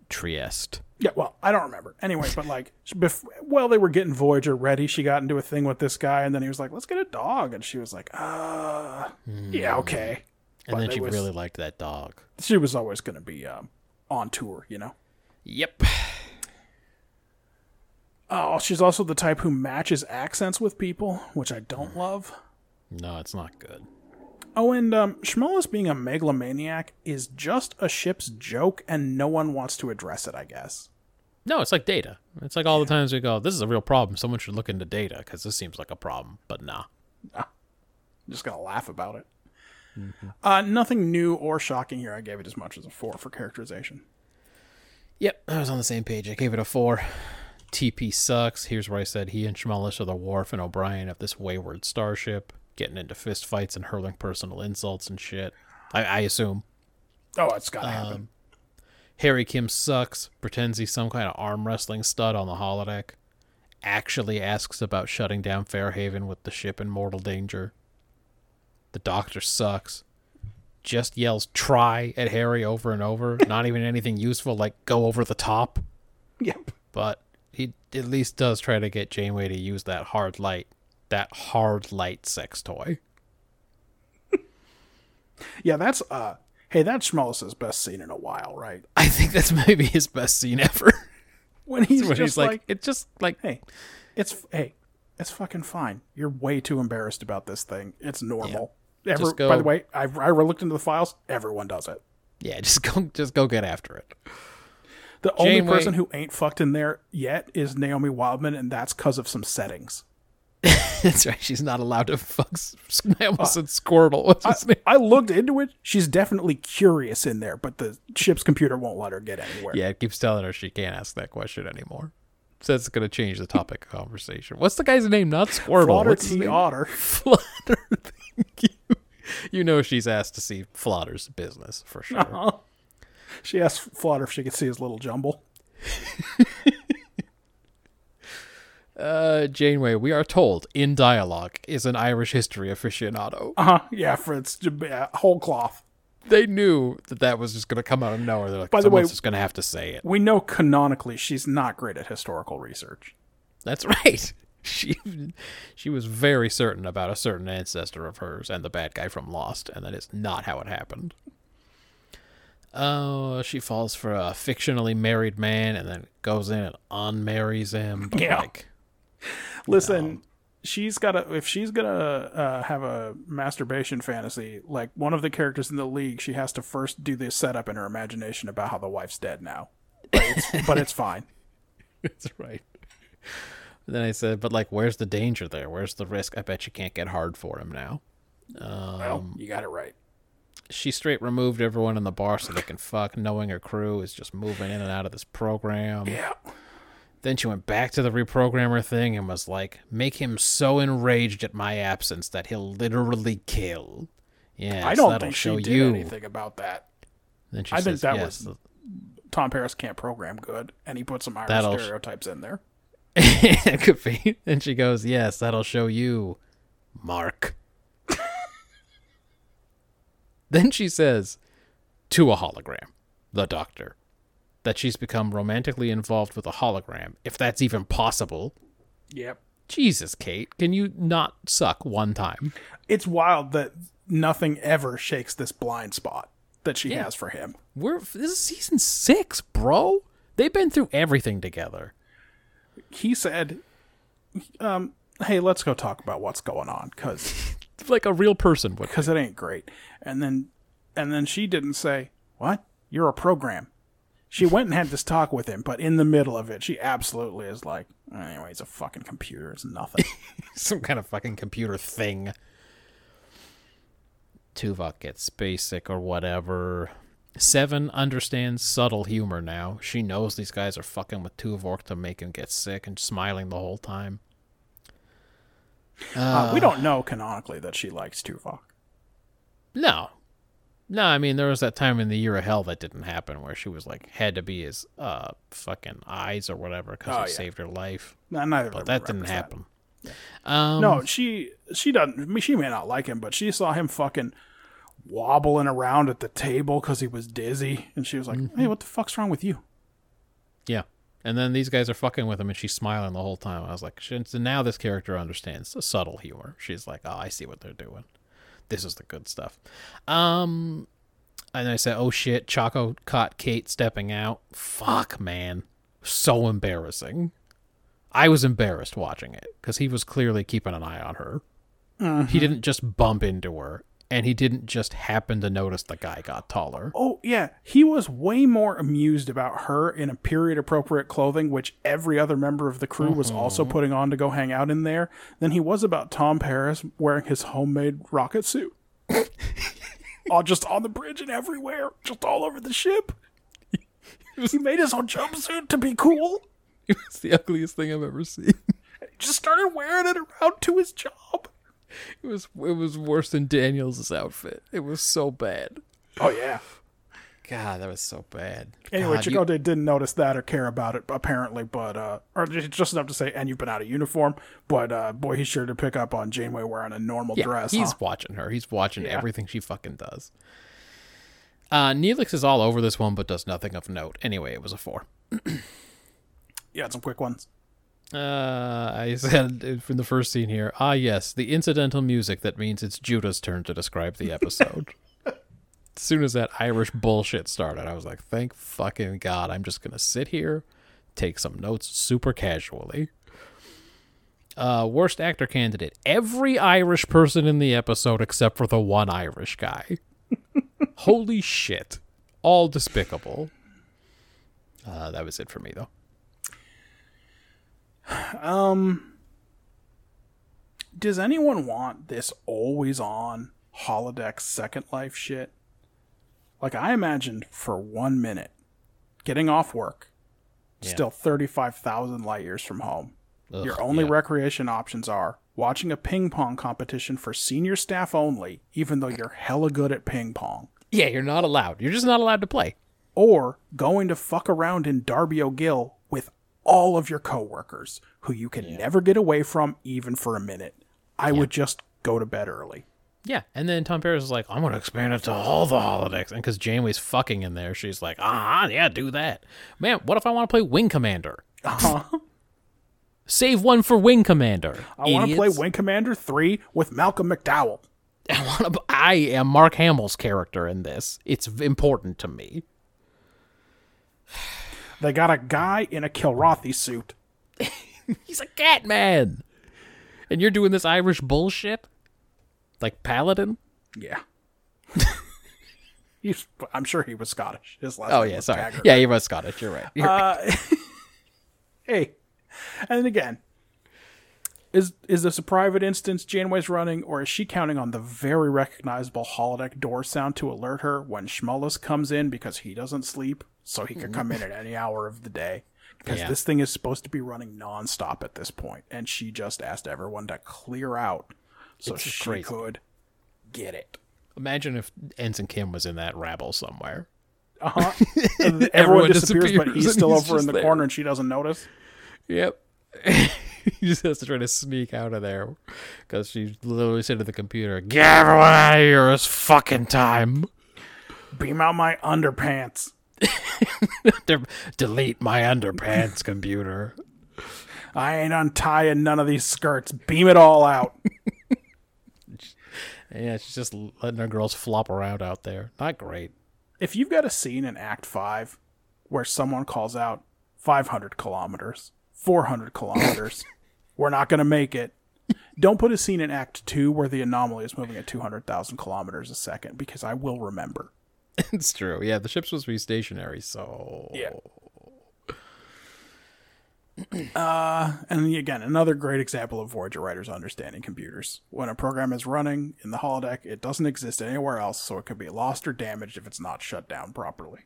Speaker 1: Trieste.
Speaker 2: Yeah, well, I don't remember. Anyway, but like, bef- well, they were getting Voyager ready. She got into a thing with this guy, and then he was like, "Let's get a dog," and she was like, "Uh, yeah, okay."
Speaker 1: And
Speaker 2: But
Speaker 1: then she
Speaker 2: was-
Speaker 1: really liked that dog.
Speaker 2: She was always going to be um, on tour, you know.
Speaker 1: Yep.
Speaker 2: Oh, she's also the type who matches accents with people, which I
Speaker 1: Mm.
Speaker 2: don't love.
Speaker 1: No, it's not good.
Speaker 2: Oh, and um, Schmullus being a megalomaniac is just a ship's joke, and no one wants to address it. I guess.
Speaker 1: No, it's like data. It's like all the times we go, this is a real problem. Someone should look into data because this seems like a problem. But nah.
Speaker 2: just gonna laugh about it.
Speaker 1: Mm-hmm.
Speaker 2: Uh, nothing new or shocking here. I gave it as much as a four for characterization.
Speaker 1: Yep, I was on the same page. I gave it a four. TP sucks. Here's where I said he and Schmullus are the Worf and O'Brien of this wayward starship, getting into fist fights and hurling personal insults and shit. I, I assume.
Speaker 2: Oh, it's gotta
Speaker 1: Um,
Speaker 2: happen.
Speaker 1: Harry Kim sucks, pretends he's some kind of arm wrestling stud on the holodeck, actually asks about shutting down Fairhaven with the ship in mortal danger. The doctor sucks. Just yells try at Harry over and over, not even anything useful like go over the top.
Speaker 2: Yep.
Speaker 1: But he at least does try to get Janeway to use that hard light, that hard light sex toy.
Speaker 2: Yeah, that's uh. Hey, that's Schmullus's best scene in a while, right?
Speaker 1: I think that's maybe his best scene ever.
Speaker 2: When he's
Speaker 1: when
Speaker 2: just
Speaker 1: he's like,
Speaker 2: like,
Speaker 1: it's just like
Speaker 2: "Hey, it's hey, it's fucking fine. You're way too embarrassed about this thing. It's normal." Ever,
Speaker 1: go-
Speaker 2: By the way, I I looked into the files. Everyone does it.
Speaker 1: yeah, just go just go get after it.
Speaker 2: The only person who ain't fucked in there yet is Naomi Wildman, and that's because of some settings.
Speaker 1: That's right. She's not allowed to fuck. s- I almost said Squirtle. What's his name?
Speaker 2: I looked into it. She's definitely curious in there, but the ship's computer won't let her get anywhere.
Speaker 1: Yeah, it keeps telling her she can't ask that question anymore. So it's going to change the topic of conversation. What's the guy's name? Not Squirtle. Flotter
Speaker 2: T. Otter.
Speaker 1: Flotter. Thank you. You know she's asked to see Flotter's business for sure.
Speaker 2: She asked Flotter if she could see his little jumble.
Speaker 1: Uh, Janeway, we are told in dialogue, is an Irish history aficionado.
Speaker 2: Uh huh. Yeah, for its uh, whole cloth.
Speaker 1: They knew that that was just going to come out of nowhere. They're like,
Speaker 2: By the way-
Speaker 1: someone's just going to have to say it.
Speaker 2: We know canonically she's not great at historical research.
Speaker 1: That's right. She she was very certain about a certain ancestor of hers and the bad guy from Lost, and that is not how it happened. Oh, she falls for a fictionally married man and then goes in and unmarries him. But
Speaker 2: Yeah.
Speaker 1: like,
Speaker 2: Listen, she's got to if she's gonna uh, have a masturbation fantasy, like one of the characters in the league, she has to first do this setup in her imagination about how the wife's dead now. But it's, but it's fine.
Speaker 1: that's right. Then I said, but like, where's the danger there? Where's the risk? I bet you can't get hard for him now.
Speaker 2: Well, um, you got it right.
Speaker 1: she straight removed everyone in the bar so they can fuck, knowing her crew is just moving in and out of this program.
Speaker 2: Yeah.
Speaker 1: Then she went back to the reprogrammer thing and was like, make him so enraged at my absence that he'll literally kill. Yeah,
Speaker 2: I don't think
Speaker 1: show
Speaker 2: she did
Speaker 1: you.
Speaker 2: anything about that.
Speaker 1: Then she
Speaker 2: I think that
Speaker 1: yes,
Speaker 2: was- Tom Paris can't program good, and he put some Irish stereotypes in there.
Speaker 1: It could be. And she goes, Yes, that'll show you, Mark. then she says to a hologram, the doctor, that she's become romantically involved with a hologram, if that's even possible.
Speaker 2: Yep.
Speaker 1: Jesus, Kate, can you not suck one time?
Speaker 2: It's wild that nothing ever shakes this blind spot that she
Speaker 1: Yeah.
Speaker 2: has for him.
Speaker 1: We're this is season six, bro. They've been through everything together.
Speaker 2: He said, um, "Hey, let's go talk about what's going on, cause
Speaker 1: Like a real person would.
Speaker 2: because it ain't great." And then, and then she didn't say, "What? You're a program." She went and had this talk with him, but in the middle of it, she absolutely is like, "Anyway, it's a fucking computer. It's nothing."
Speaker 1: some kind of fucking computer thing. Tuvok gets basic or whatever. Seven understands subtle humor now. She knows these guys are fucking with Tuvok to make him get sick and smiling the whole time.
Speaker 2: uh, we don't know canonically that she likes Tuvok.
Speaker 1: No. No, I mean there was that time in the year of hell that didn't happen where she was like had to be his uh fucking eyes or whatever because
Speaker 2: Oh,
Speaker 1: he
Speaker 2: yeah.
Speaker 1: saved her life.
Speaker 2: No, Neither
Speaker 1: But that didn't happen. Um,
Speaker 2: No, she she doesn't. She may not like him, but she saw him fucking wobbling around at the table because he was dizzy, and she was like,
Speaker 1: Mm-hmm.
Speaker 2: "Hey, what the fuck's wrong with you?"
Speaker 1: Yeah. And then these guys are fucking with him and she's smiling the whole time. I was like, "Shit, so now this character understands the subtle humor. She's like, oh, I see what they're doing. This is the good stuff. Um, and I said, oh shit, Choco caught Kate stepping out. Fuck, man. So embarrassing. I was embarrassed watching it because he was clearly keeping an eye on her. He didn't just bump into her, and he didn't just happen to notice the guy got taller.
Speaker 2: Oh yeah, he was way more amused about her in a period appropriate clothing, which every other member of the crew was
Speaker 1: Mm-hmm.
Speaker 2: also putting on to go hang out in there, than he was about Tom Paris wearing his homemade rocket suit. all just on the bridge and everywhere, just all over the ship. he made his own jumpsuit to be cool.
Speaker 1: It was the ugliest thing I've ever seen.
Speaker 2: He Just started wearing it around to his job.
Speaker 1: It was it was worse than Daniels' outfit. It was so bad.
Speaker 2: Oh yeah.
Speaker 1: God, that was so bad.
Speaker 2: Anyway,
Speaker 1: God, you-
Speaker 2: didn't notice that or care about it apparently, but uh, or just just enough to say, and you've been out of uniform. But uh, boy, he sure did pick up on Janeway wearing a normal
Speaker 1: yeah,
Speaker 2: dress.
Speaker 1: he's
Speaker 2: huh?
Speaker 1: watching her. He's watching
Speaker 2: Yeah.
Speaker 1: everything she fucking does. Uh, Neelix is all over this one, but does nothing of note. Anyway, it was a four.
Speaker 2: You had some quick ones.
Speaker 1: Uh, I said from the first scene here. Ah, yes, the incidental music that means it's Judah's turn to describe the episode. as soon as that Irish bullshit started, I was like, "Thank fucking god!" I'm just gonna sit here, take some notes super casually. Uh, worst actor candidate: every Irish person in the episode except for the one Irish guy. Holy shit! All despicable. Uh, that was it for me though.
Speaker 2: Um, does anyone want this always on holodeck Second Life shit? Like I imagined for one minute, getting off work, still thirty five thousand light years from home.
Speaker 1: Ugh,
Speaker 2: Your only
Speaker 1: yeah.
Speaker 2: recreation options are watching a ping pong competition for senior staff only, even though you're hella good at ping pong.
Speaker 1: Yeah, you're not allowed. You're just not allowed to play.
Speaker 2: or going to fuck around in Darby O'Gill all of your coworkers who you can never get away from even for a minute. I would just go to bed early.
Speaker 1: Yeah, and then Tom Paris is like, I'm going to expand it to all the holodecks. And because Janeway's fucking in there, she's like, ah, yeah, do that. Man, what if I want to play Wing Commander? Uh-huh. Save one for Wing Commander.
Speaker 2: I want to play. Wing Commander 3 with Malcolm McDowell.
Speaker 1: I, wanna, I am Mark Hamill's character in this. It's important to me.
Speaker 2: They got a guy in a Kilrathi suit.
Speaker 1: He's a cat man. And you're doing this Irish bullshit? Like Paladin?
Speaker 2: Yeah. He's, I'm sure he was Scottish. His last
Speaker 1: Oh, yeah, sorry. Yeah, he was Scottish. You're right. You're right.
Speaker 2: Uh, hey, and again, is is this a private instance Janeway's running, or is she counting on the very recognizable holodeck door sound to alert her when Schmullus comes in because he doesn't sleep, so he could come in at any hour of the day? because
Speaker 1: Yeah.
Speaker 2: this thing is supposed to be running nonstop at this point, and she just asked everyone to clear out so
Speaker 1: It's
Speaker 2: she
Speaker 1: crazy.
Speaker 2: could get it.
Speaker 1: Imagine if Ensign Kim was in that rabble somewhere.
Speaker 2: Uh-huh.
Speaker 1: Everyone
Speaker 2: everyone disappears, but he's still
Speaker 1: he's
Speaker 2: over in the
Speaker 1: there.
Speaker 2: corner, and she doesn't notice.
Speaker 1: Yep. he just has to try to sneak out of there because she literally said to the computer, "Get everyone out of here! It's fucking time.
Speaker 2: Beam out my underpants.
Speaker 1: De- delete my underpants, computer."
Speaker 2: I ain't untying none of these skirts. Beam it all out.
Speaker 1: Yeah, she's just letting her girls flop around out there. Not great.
Speaker 2: if you've got a scene in Act Five where someone calls out 500 kilometers, 400 kilometers, we're not going to make it. Don't put a scene in Act Two where the anomaly is moving at 200,000 kilometers a second because I will remember.
Speaker 1: it's true. Yeah, the ship's supposed to be stationary, so
Speaker 2: Yeah. Uh, and again, another great example of Voyager writers understanding computers. When a program is running in the holodeck, it doesn't exist anywhere else, so it could be lost or damaged if it's not shut down properly.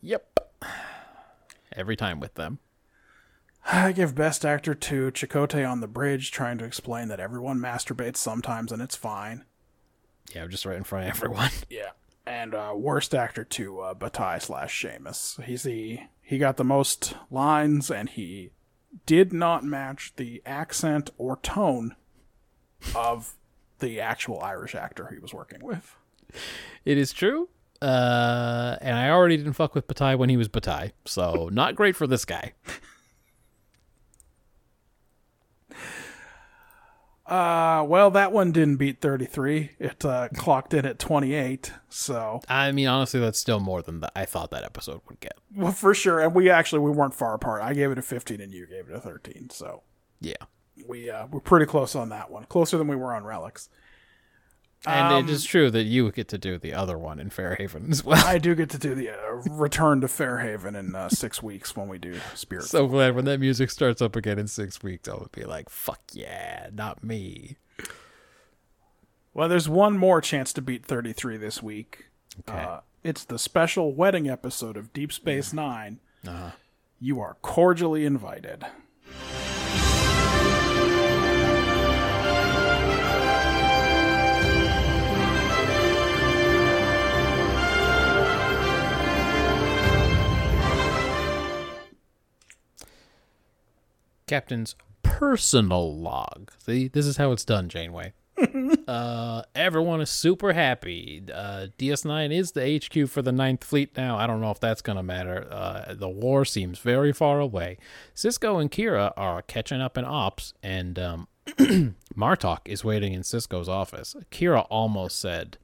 Speaker 1: Yep. Every time with them.
Speaker 2: I give Best Actor to Chakotay on the bridge, trying to explain that everyone masturbates sometimes and it's fine.
Speaker 1: Yeah, just right in front of everyone.
Speaker 2: Yeah. And uh, Worst Actor to uh, Batai slash Seamus. He's the he got the most lines, and he did not match the accent or tone of the actual Irish actor he was working with.
Speaker 1: It is true. Uh, and I already didn't fuck with Batai when he was Batai, so not great for this guy.
Speaker 2: Uh, well, that one didn't beat 33. It uh, clocked in at 28. So,
Speaker 1: I mean, honestly, that's still more than the, I thought that episode would get.
Speaker 2: well, for sure. And we actually we weren't far apart. I gave it a 15, and you gave it a 13. So
Speaker 1: Yeah.
Speaker 2: we uh, we're pretty close on that one. Closer than we were on Relics.
Speaker 1: And
Speaker 2: Um,
Speaker 1: it is true that you get to do the other one in Fairhaven as well.
Speaker 2: I do get to do the uh, return to Fairhaven in uh, six weeks when we do Spirit.
Speaker 1: so glad when that music starts up again in six weeks, I would be like, fuck yeah, not me.
Speaker 2: well, there's one more chance to beat 33 this week.
Speaker 1: Okay.
Speaker 2: Uh, it's the special wedding episode of Deep Space Nine.
Speaker 1: Uh-huh.
Speaker 2: You are cordially invited.
Speaker 1: Captain's personal log. See, this is how it's done, Janeway. uh, everyone is super happy. Uh, DS9 is the HQ for the Ninth Fleet now. I don't know if that's going to matter. Uh, the war seems very far away. Sisko and Kira are catching up in ops, and um, Martok is waiting in Sisko's office. Kira almost said,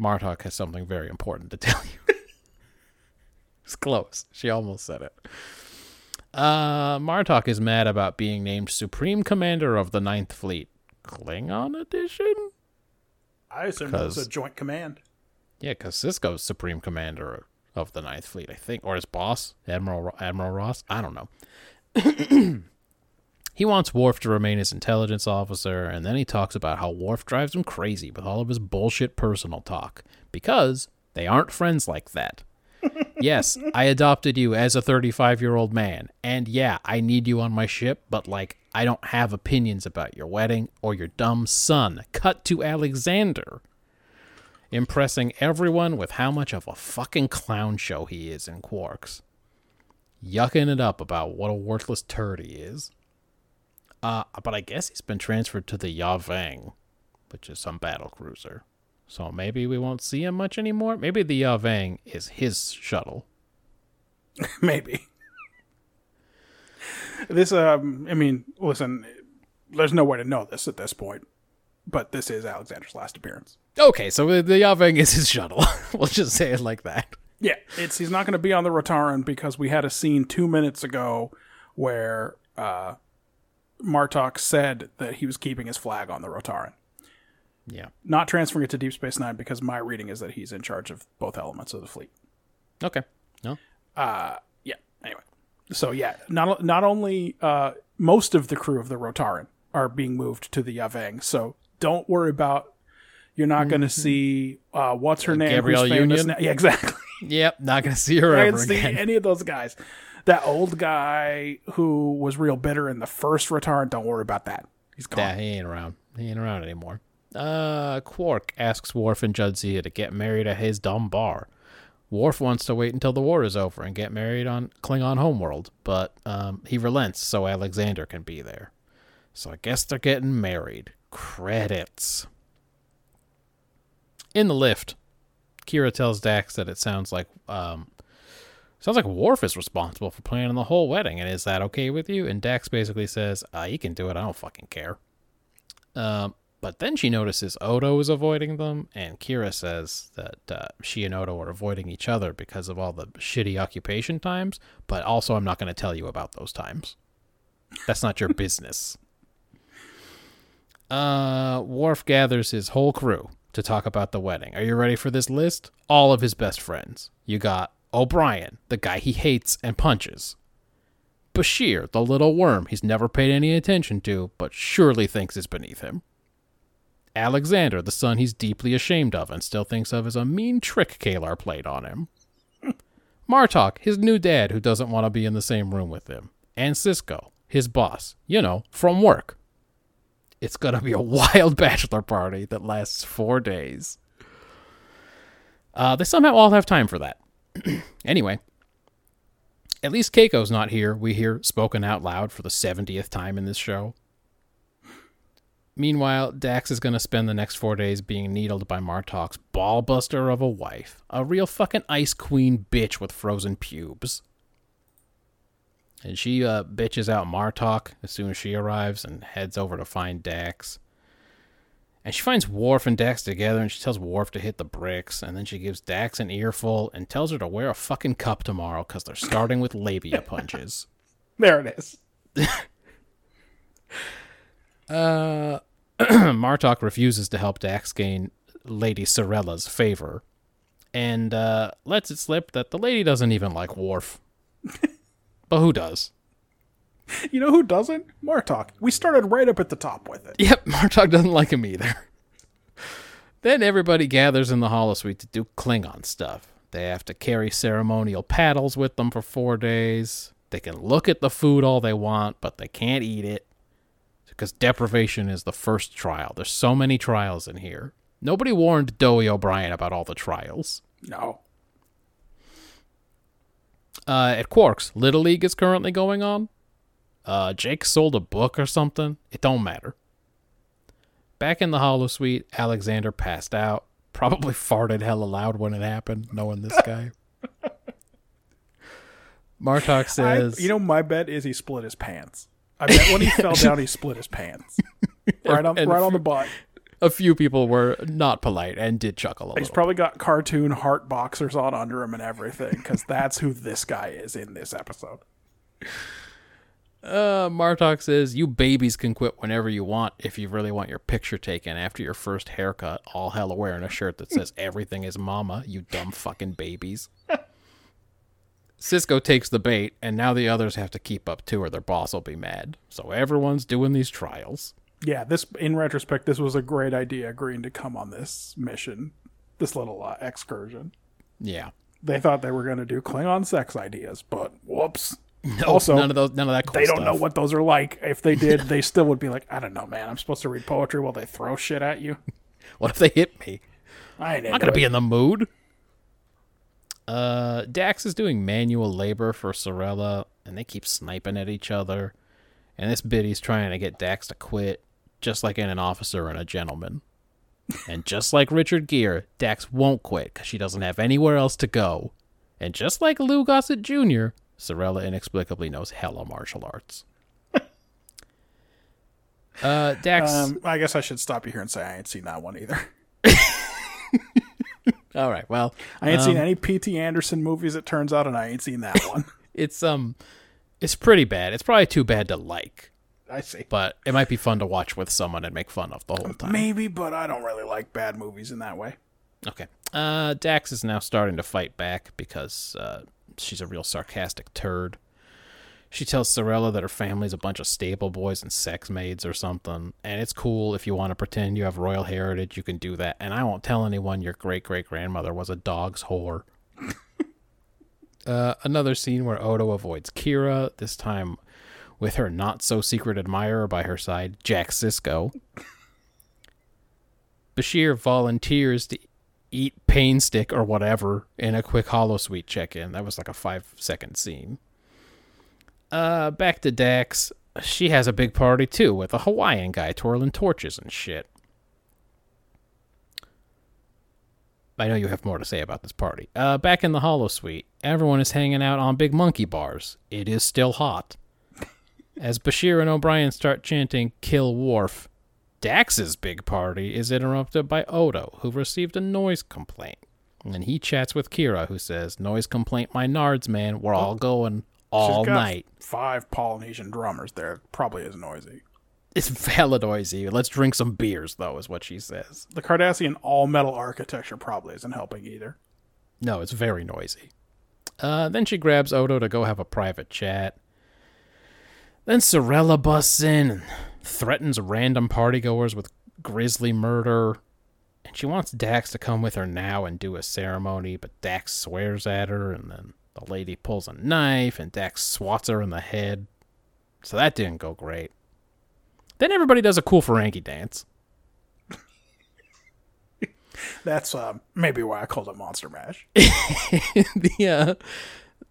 Speaker 1: Martok has something very important to tell you. it's close. She almost said it. Uh, Martok is mad about being named Supreme Commander of the Ninth Fleet. Klingon edition?
Speaker 2: I assume that was
Speaker 1: 'Cause-
Speaker 2: a joint command.
Speaker 1: Yeah, because Sisko's Supreme Commander of the Ninth Fleet, I think, or his boss, Admiral Admiral Ross. I don't know. he wants Worf to remain his intelligence officer, and then he talks about how Worf drives him crazy with all of his bullshit personal talk because they aren't friends like that. Yes, I adopted you as a 35 year old man, and yeah, I need you on my ship, but like, I don't have opinions about your wedding or your dumb son. Cut to Alexander impressing everyone with how much of a fucking clown show he is in Quarks. Yucking it up about what a worthless turd he is. Uh, but I guess he's been transferred to the Yavang, which is some battle cruiser. So maybe we won't see him much anymore. Maybe the Yavang is his shuttle.
Speaker 2: Maybe. this, um, I mean, listen, there's no way to know this at this point, but this is Alexander's last appearance.
Speaker 1: Okay, so the Yavang is his shuttle. we'll just say it like that.
Speaker 2: Yeah, it's he's not going to be on the Rotarran because we had a scene two minutes ago where uh, Martok said that he was keeping his flag on the Rotarran,
Speaker 1: Yeah.
Speaker 2: not transferring it to Deep Space Nine because my reading is that he's in charge of both elements of the fleet.
Speaker 1: Okay. No.
Speaker 2: Yeah. Anyway, so yeah, not not only uh, most of the crew of the Rotarran are being moved to the Yavang, so don't worry about. You're not going to see uh, what's her name?
Speaker 1: Gabrielle Union?
Speaker 2: now- Yeah, exactly.
Speaker 1: Yep. Not gonna see her ever
Speaker 2: see
Speaker 1: again.
Speaker 2: any of those guys. that old guy who was real bitter in the first return. Don't worry about that. He's gone.
Speaker 1: Yeah, he ain't around. He ain't around anymore. Uh, Quark asks Worf and Jadzia to get married at his dumb bar. Worf wants to wait until the war is over and get married on Klingon homeworld, but um, he relents so Alexander can be there. So I guess they're getting married. Credits. In the lift, Kira tells Dax that it sounds like um, sounds like Worf is responsible for planning the whole wedding, and is that okay with you? And Dax basically says, uh, "He can do it. I don't fucking care." Um, but then she notices Odo is avoiding them, and Kira says that uh, she and Odo are avoiding each other because of all the shitty occupation times. But also, I'm not going to tell you about those times. That's not your business. Uh, Worf gathers his whole crew to talk about the wedding. Are you ready for this list? All of his best friends. You got O'Brien, the guy he hates and punches. Bashir, the little worm he's never paid any attention to, but surely thinks is beneath him. Alexander, the son he's deeply ashamed of and still thinks of as a mean trick K'Ehleyr played on him. Martok, his new dad who doesn't want to be in the same room with him. And Sisko, his boss, you know, from work. It's going to be a wild bachelor party that lasts four days. Uh, they somehow all have time for that. anyway, at least Keiko's not here. We hear spoken out loud for the 70th time in this show. Meanwhile, Dax is going to spend the next four days being needled by Martok's ballbuster of a wife. A real fucking ice queen bitch with frozen pubes. And she uh, bitches out Martok as soon as she arrives and heads over to find Dax. And she finds Worf and Dax together and she tells Worf to hit the bricks. And then she gives Dax an earful and tells her to wear a fucking cup tomorrow because they're starting with labia punches.
Speaker 2: There it is.
Speaker 1: Uh, Martok refuses to help Dax gain Lady Sorella's favor, and uh, lets it slip that the lady doesn't even like Worf. but who does?
Speaker 2: You know who doesn't? Martok. We started right up at the top with it.
Speaker 1: Yep, Martok doesn't like him either. then everybody gathers in the holosuite to do Klingon stuff. They have to carry ceremonial paddles with them for four days. They can look at the food all they want, but they can't eat it because deprivation is the first trial. There's so many trials in here. Nobody warned Doey O'Brien about all the trials.
Speaker 2: No.
Speaker 1: Uh, at Quarks, Little League is currently going on. Uh, Jake sold a book or something. It don't matter. Back in the Holosuite, Alexander passed out. Probably farted hella loud when it happened, knowing this guy. Martok
Speaker 2: I,
Speaker 1: says,
Speaker 2: you know, my bet is he split his pants. I bet when he fell down, he split his pants. Right on,
Speaker 1: And-
Speaker 2: right on the butt.
Speaker 1: a few people were not polite and did chuckle a
Speaker 2: He's
Speaker 1: little.
Speaker 2: probably got cartoon heart boxers on under him and everything, because that's who this guy is in this episode.
Speaker 1: Uh, Martok says, You babies can quit whenever you want if you really want your picture taken after your first haircut, all hella wearing a shirt that says everything is mama, you dumb fucking babies. Sisko takes the bait, and now the others have to keep up too, or their boss will be mad. So everyone's doing these trials.
Speaker 2: Yeah, this in retrospect, this was a great idea agreeing to come on this mission, this little uh, excursion.
Speaker 1: Yeah.
Speaker 2: They thought they were going to do Klingon sex ideas, but whoops.
Speaker 1: No,
Speaker 2: Also,
Speaker 1: none of those, none of that. Cool
Speaker 2: they don't know what those are like. If they did, they still would be like, I don't know, man. I'm supposed to read poetry while they throw shit at you.
Speaker 1: What if they hit me?
Speaker 2: I ain't
Speaker 1: I'm not gonna be in the mood. Uh, Dax is doing manual labor for Sorella, and they keep sniping at each other. And this biddy's trying to get Dax to quit, just like in an officer and a gentleman. and just like Richard Gere, Dax won't quit because she doesn't have anywhere else to go. And just like Lou Gossett Jr., Sorella inexplicably knows hella martial arts. uh, Dax.
Speaker 2: Um, I guess I should stop you here and say I ain't seen that one either.
Speaker 1: all right, well,
Speaker 2: I ain't seen any P.T. Anderson movies, it turns out, and I ain't seen that one.
Speaker 1: it's um, it's pretty bad. It's probably too bad to like.
Speaker 2: I see.
Speaker 1: but it might be fun to watch with someone and make fun of the whole time.
Speaker 2: Maybe, but I don't really like bad movies in that way.
Speaker 1: Okay. Uh, Dax is now starting to fight back because uh, she's a real sarcastic turd. She tells Sorella that her family's a bunch of stable boys and sex maids or something, and it's cool if you want to pretend you have royal heritage, you can do that. And I won't tell anyone your great great grandmother was a dog's whore. Uh, another scene where Odo avoids Kira, this time with her not so secret admirer by her side, Jack Sisko. Bashir volunteers to eat pain stick or whatever in a quick holosuite check in. That was like a five second scene. Uh, back to Dax. She has a big party too with a Hawaiian guy twirling torches and shit. I know you have more to say about this party. Uh, back in the Holosuite, everyone is hanging out on big monkey bars. It is still hot. As Bashir and O'Brien start chanting "Kill Worf," Dax's big party is interrupted by Odo, who received a noise complaint. And he chats with Kira, who says, "Noise complaint, my nards, man. We're all going all
Speaker 2: She's got
Speaker 1: night.
Speaker 2: Five Polynesian drummers there. Probably is noisy.
Speaker 1: It's valid noisy. Let's drink some beers, though," is what she says.
Speaker 2: The Cardassian all metal architecture probably isn't helping either.
Speaker 1: No, it's very noisy. Uh, then she grabs Odo to go have a private chat. Then Sorella busts in and threatens random partygoers with grisly murder. And she wants Dax to come with her now and do a ceremony, but Dax swears at her, and then the lady pulls a knife, and Dax swats her in the head. So that didn't go great. Then everybody does a cool Ferengi dance.
Speaker 2: That's uh, maybe why I called it Monster Mash.
Speaker 1: the uh,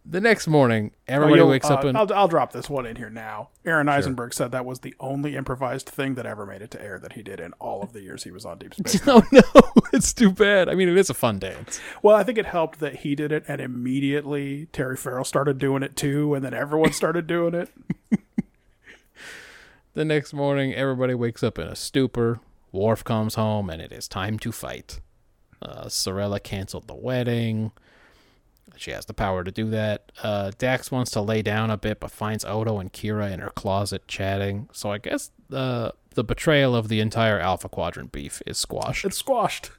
Speaker 1: the next morning, everybody
Speaker 2: Oh,
Speaker 1: wakes up
Speaker 2: uh,
Speaker 1: and
Speaker 2: I'll, I'll drop this one in here now. Aron Eisenberg said that was the only improvised thing that ever made it to air that he did in all of the years he was on Deep Space.
Speaker 1: Oh no, it's too bad. I mean, it is a fun dance.
Speaker 2: well, I think it helped that he did it, and immediately Terry Farrell started doing it too, and then everyone started doing it.
Speaker 1: The next morning, everybody wakes up in a stupor. Worf comes home, and it is time to fight. Uh, Sorella canceled the wedding. She has the power to do that. Uh, Dax wants to lay down a bit, but finds Odo and Kira in her closet chatting. So I guess the the betrayal of the entire Alpha Quadrant beef is squashed.
Speaker 2: It's squashed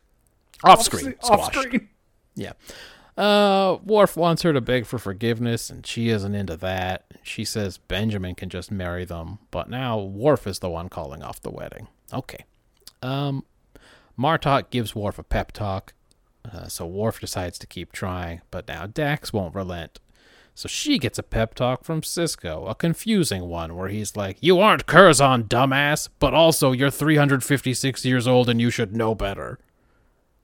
Speaker 1: off screen.
Speaker 2: Off
Speaker 1: Squashed.
Speaker 2: screen.
Speaker 1: Yeah. Uh, Worf wants her to beg for forgiveness, and she isn't into that. She says Benjamin can just marry them, but now Worf is the one calling off the wedding. Okay. Um, Martok gives Worf a pep talk, uh, so Worf decides to keep trying, but now Dax won't relent. So she gets a pep talk from Sisko, a confusing one where he's like, You aren't Curzon, dumbass, but also you're 356 years old and you should know better.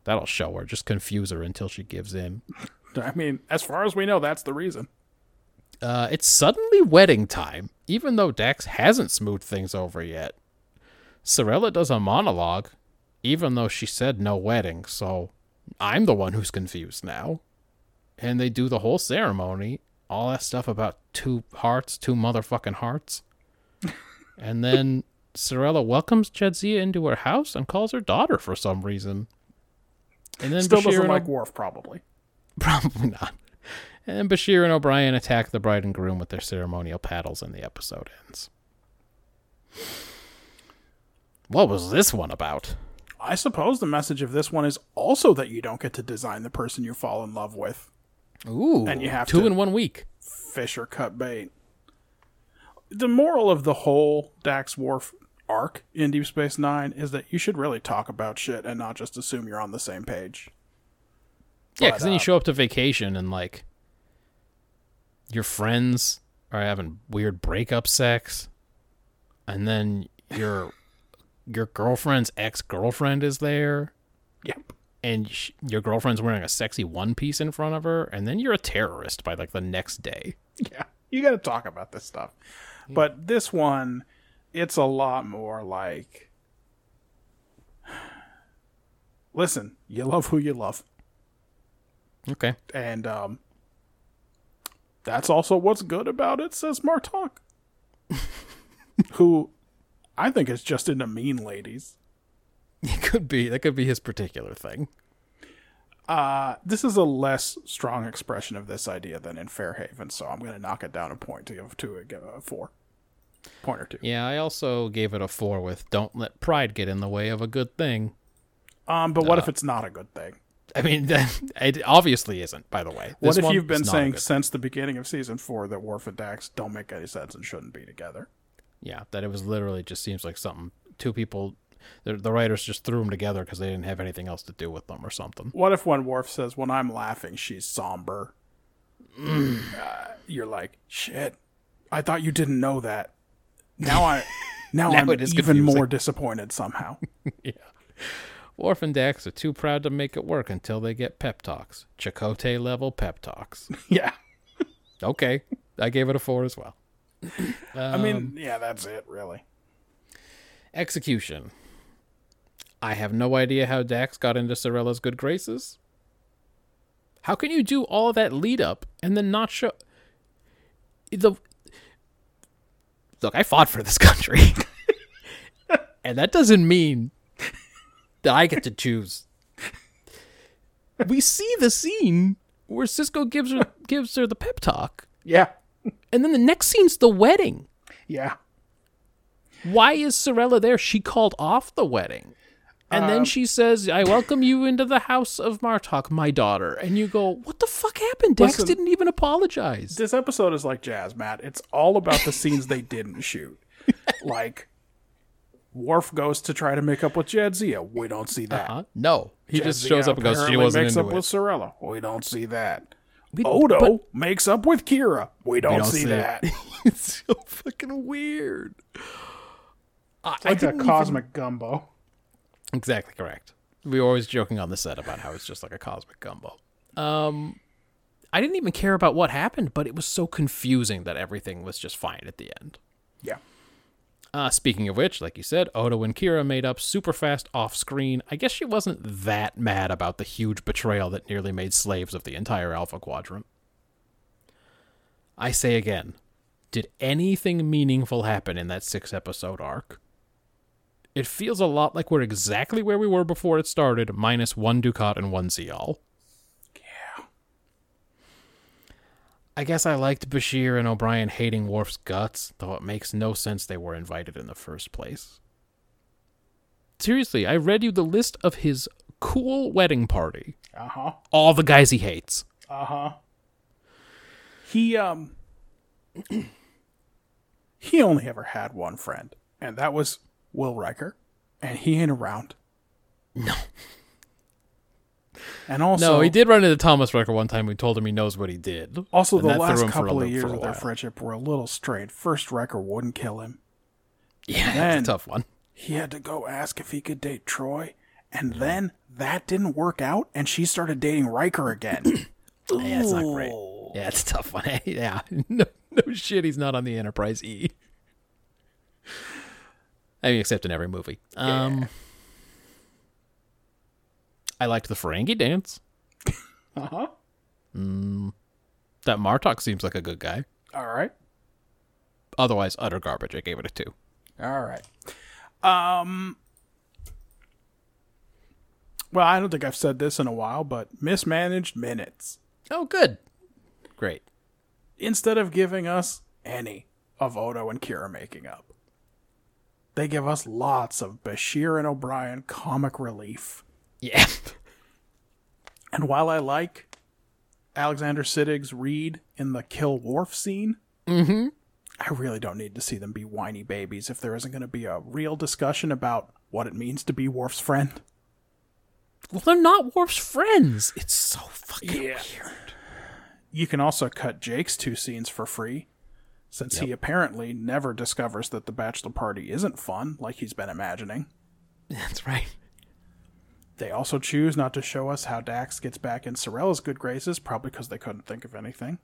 Speaker 1: That'll show her, just confuse her until she gives in.
Speaker 2: I mean, as far as we know, that's the reason.
Speaker 1: Uh, it's suddenly wedding time, even though Dax hasn't smoothed things over yet. Sorella does a monologue, even though she said no wedding, so I'm the one who's confused now. And they do the whole ceremony, all that stuff about two hearts, two motherfucking hearts. and then Sorella welcomes Jadzia into her house and calls her daughter for some reason. And then
Speaker 2: Still
Speaker 1: Bashir
Speaker 2: doesn't like
Speaker 1: O-
Speaker 2: Worf, probably.
Speaker 1: Probably not. And Bashir and O'Brien attack the bride and groom with their ceremonial paddles, and the episode ends. What was this one about?
Speaker 2: I suppose the message of this one is also that you don't get to design the person you fall in love with.
Speaker 1: Ooh,
Speaker 2: And you have
Speaker 1: two
Speaker 2: to-
Speaker 1: in one week.
Speaker 2: fish or cut bait. The moral of the whole Dax Worf arc in Deep Space Nine is that you should really talk about shit and not just assume you're on the same page.
Speaker 1: Yeah, because then you
Speaker 2: uh,
Speaker 1: show up to vacation and like your friends are having weird breakup sex, and then your your girlfriend's ex girlfriend is there,
Speaker 2: Yep.
Speaker 1: and sh- your girlfriend's wearing a sexy one piece in front of her, and then you're a terrorist by like the next day.
Speaker 2: Yeah. You got to talk about this stuff. But this one, it's a lot more like listen, you love who you love.
Speaker 1: Okay.
Speaker 2: And um, that's also what's good about it, says Martok. who I think it's just into mean ladies.
Speaker 1: It could be. That could be his particular thing.
Speaker 2: Uh, this is a less strong expression of this idea than in Fair Haven, so I'm going to knock it down a point to give to a, give a four. Point or two.
Speaker 1: Yeah, I also gave it a four with "Don't let pride get in the way of a good thing."
Speaker 2: Um, but what if it's not a good thing?
Speaker 1: I mean, it obviously isn't. By the way,
Speaker 2: What if you've been
Speaker 1: is not a
Speaker 2: saying since the beginning of season four that Worf and Dax don't make any sense and shouldn't be together?
Speaker 1: Yeah, that it was literally just seems like something two people, the, the writers just threw them together because they didn't have anything else to do with them or something.
Speaker 2: What if when Worf says, "When I'm laughing, she's somber," uh, you're like, shit. I thought you didn't know that. Now I, now,
Speaker 1: Now
Speaker 2: I'm even
Speaker 1: confusing.
Speaker 2: more disappointed somehow. Yeah.
Speaker 1: Worf and Dax are too proud to make it work until they get pep talks. Chakotay level pep talks.
Speaker 2: yeah.
Speaker 1: Okay, I gave it a four as well.
Speaker 2: I mean, um, yeah, that's it, really.
Speaker 1: Execution. I have no idea how Dax got into Sorella's good graces. How can you do all that lead up and then not show the Look, I fought for this country. and that doesn't mean that I get to choose. We see the scene where Sisko gives her gives her the pep talk,
Speaker 2: Yeah.
Speaker 1: And then the next scene's the wedding.
Speaker 2: Yeah.
Speaker 1: why is Sorella there? She called off the wedding. And then um, she says, I welcome you into the house of Martok, my daughter. And you go, What the fuck happened? Dax
Speaker 2: Listen-
Speaker 1: didn't even apologize.
Speaker 2: This episode is like jazz, Matt. It's all about the scenes they didn't shoot. Like, Worf goes to try to make up with Jadzia. We don't see that.
Speaker 1: Huh? No. He just
Speaker 2: Jadzia
Speaker 1: shows up and goes, She wasn't
Speaker 2: makes
Speaker 1: into
Speaker 2: up
Speaker 1: it.
Speaker 2: with Sorella. We don't see that.
Speaker 1: We-
Speaker 2: Odo
Speaker 1: but-
Speaker 2: makes up with Kira. We don't,
Speaker 1: don't
Speaker 2: see,
Speaker 1: see it.
Speaker 2: that.
Speaker 1: it's so fucking weird. I, I
Speaker 2: like a
Speaker 1: didn't even-
Speaker 2: cosmic gumbo.
Speaker 1: Exactly correct. We were always joking on the set about how it's just like a cosmic gumbo. Um, I didn't even care about what happened, but it was so confusing that everything was just fine at the end.
Speaker 2: Yeah.
Speaker 1: Uh, speaking of which, like you said, Odo and Kira made up super fast off screen. I guess she wasn't that mad about the huge betrayal that nearly made slaves of the entire Alpha Quadrant. I say again, did anything meaningful happen in that six episode arc? It feels a lot like we're exactly where we were before it started, minus one Dukat and one Ziyal.
Speaker 2: Yeah.
Speaker 1: I guess I liked Bashir and O'Brien hating Worf's guts, though it makes no sense they were invited in the first place. Seriously, I read you the list of his cool wedding party.
Speaker 2: Uh huh.
Speaker 1: All the guys he hates.
Speaker 2: Uh huh. He um. he only ever had one friend, and that was Will Riker, and he ain't around.
Speaker 1: No.
Speaker 2: And also,
Speaker 1: no, he did run into Thomas Riker one time. We told him he knows what he did.
Speaker 2: Also,
Speaker 1: and
Speaker 2: the last
Speaker 1: him for a
Speaker 2: couple of years of their friendship were a little strained. First, Riker wouldn't kill him.
Speaker 1: Yeah, that's a tough one.
Speaker 2: He had to go ask if he could date Troi, and then that didn't work out, and she started dating Riker again.
Speaker 1: Yeah, it's not great. Yeah, it's a tough one. yeah, no, no shit. He's not on the Enterprise E. I mean, except in every movie. Um, I liked the Ferengi dance.
Speaker 2: Uh huh.
Speaker 1: That Martok seems like a good guy.
Speaker 2: All right.
Speaker 1: Otherwise, utter garbage. I gave it a two.
Speaker 2: All right. Um. Well, I don't think I've said this in a while, but mismanaged minutes.
Speaker 1: Oh, good. Great.
Speaker 2: Instead of giving us any of Odo and Kira making up, they give us lots of Bashir and O'Brien comic relief.
Speaker 1: Yeah.
Speaker 2: And while I like Alexander Siddig's read in the Kill Worf scene,
Speaker 1: Mm-hmm.
Speaker 2: I really don't need to see them be whiny babies if there isn't going to be a real discussion about what it means to be Worf's friend.
Speaker 1: Well, they're not Worf's friends. It's so fucking
Speaker 2: Yeah.
Speaker 1: weird.
Speaker 2: You can also cut Jake's two scenes for free, since he apparently never discovers that the bachelor party isn't fun like he's been imagining.
Speaker 1: That's right.
Speaker 2: They also choose not to show us how Dax gets back in Sorella's good graces, probably because they couldn't think of anything.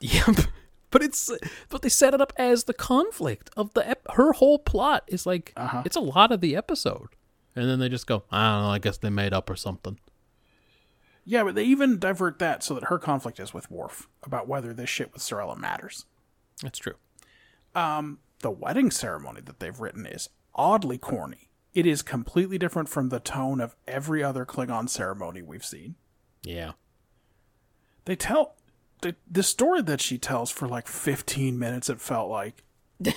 Speaker 1: Yep. But it's but they set it up as the conflict of the ep- her whole plot is like
Speaker 2: Uh-huh.
Speaker 1: it's a lot of the episode, and then they just go I don't know I guess they made up or something.
Speaker 2: Yeah, but they even divert that so that her conflict is with Worf about whether this shit with Sorella matters.
Speaker 1: That's true.
Speaker 2: The wedding ceremony that they've written is oddly corny. It is completely different from the tone of every other Klingon ceremony we've seen.
Speaker 1: Yeah.
Speaker 2: They tell the, the story that she tells for like 15 minutes, it felt like,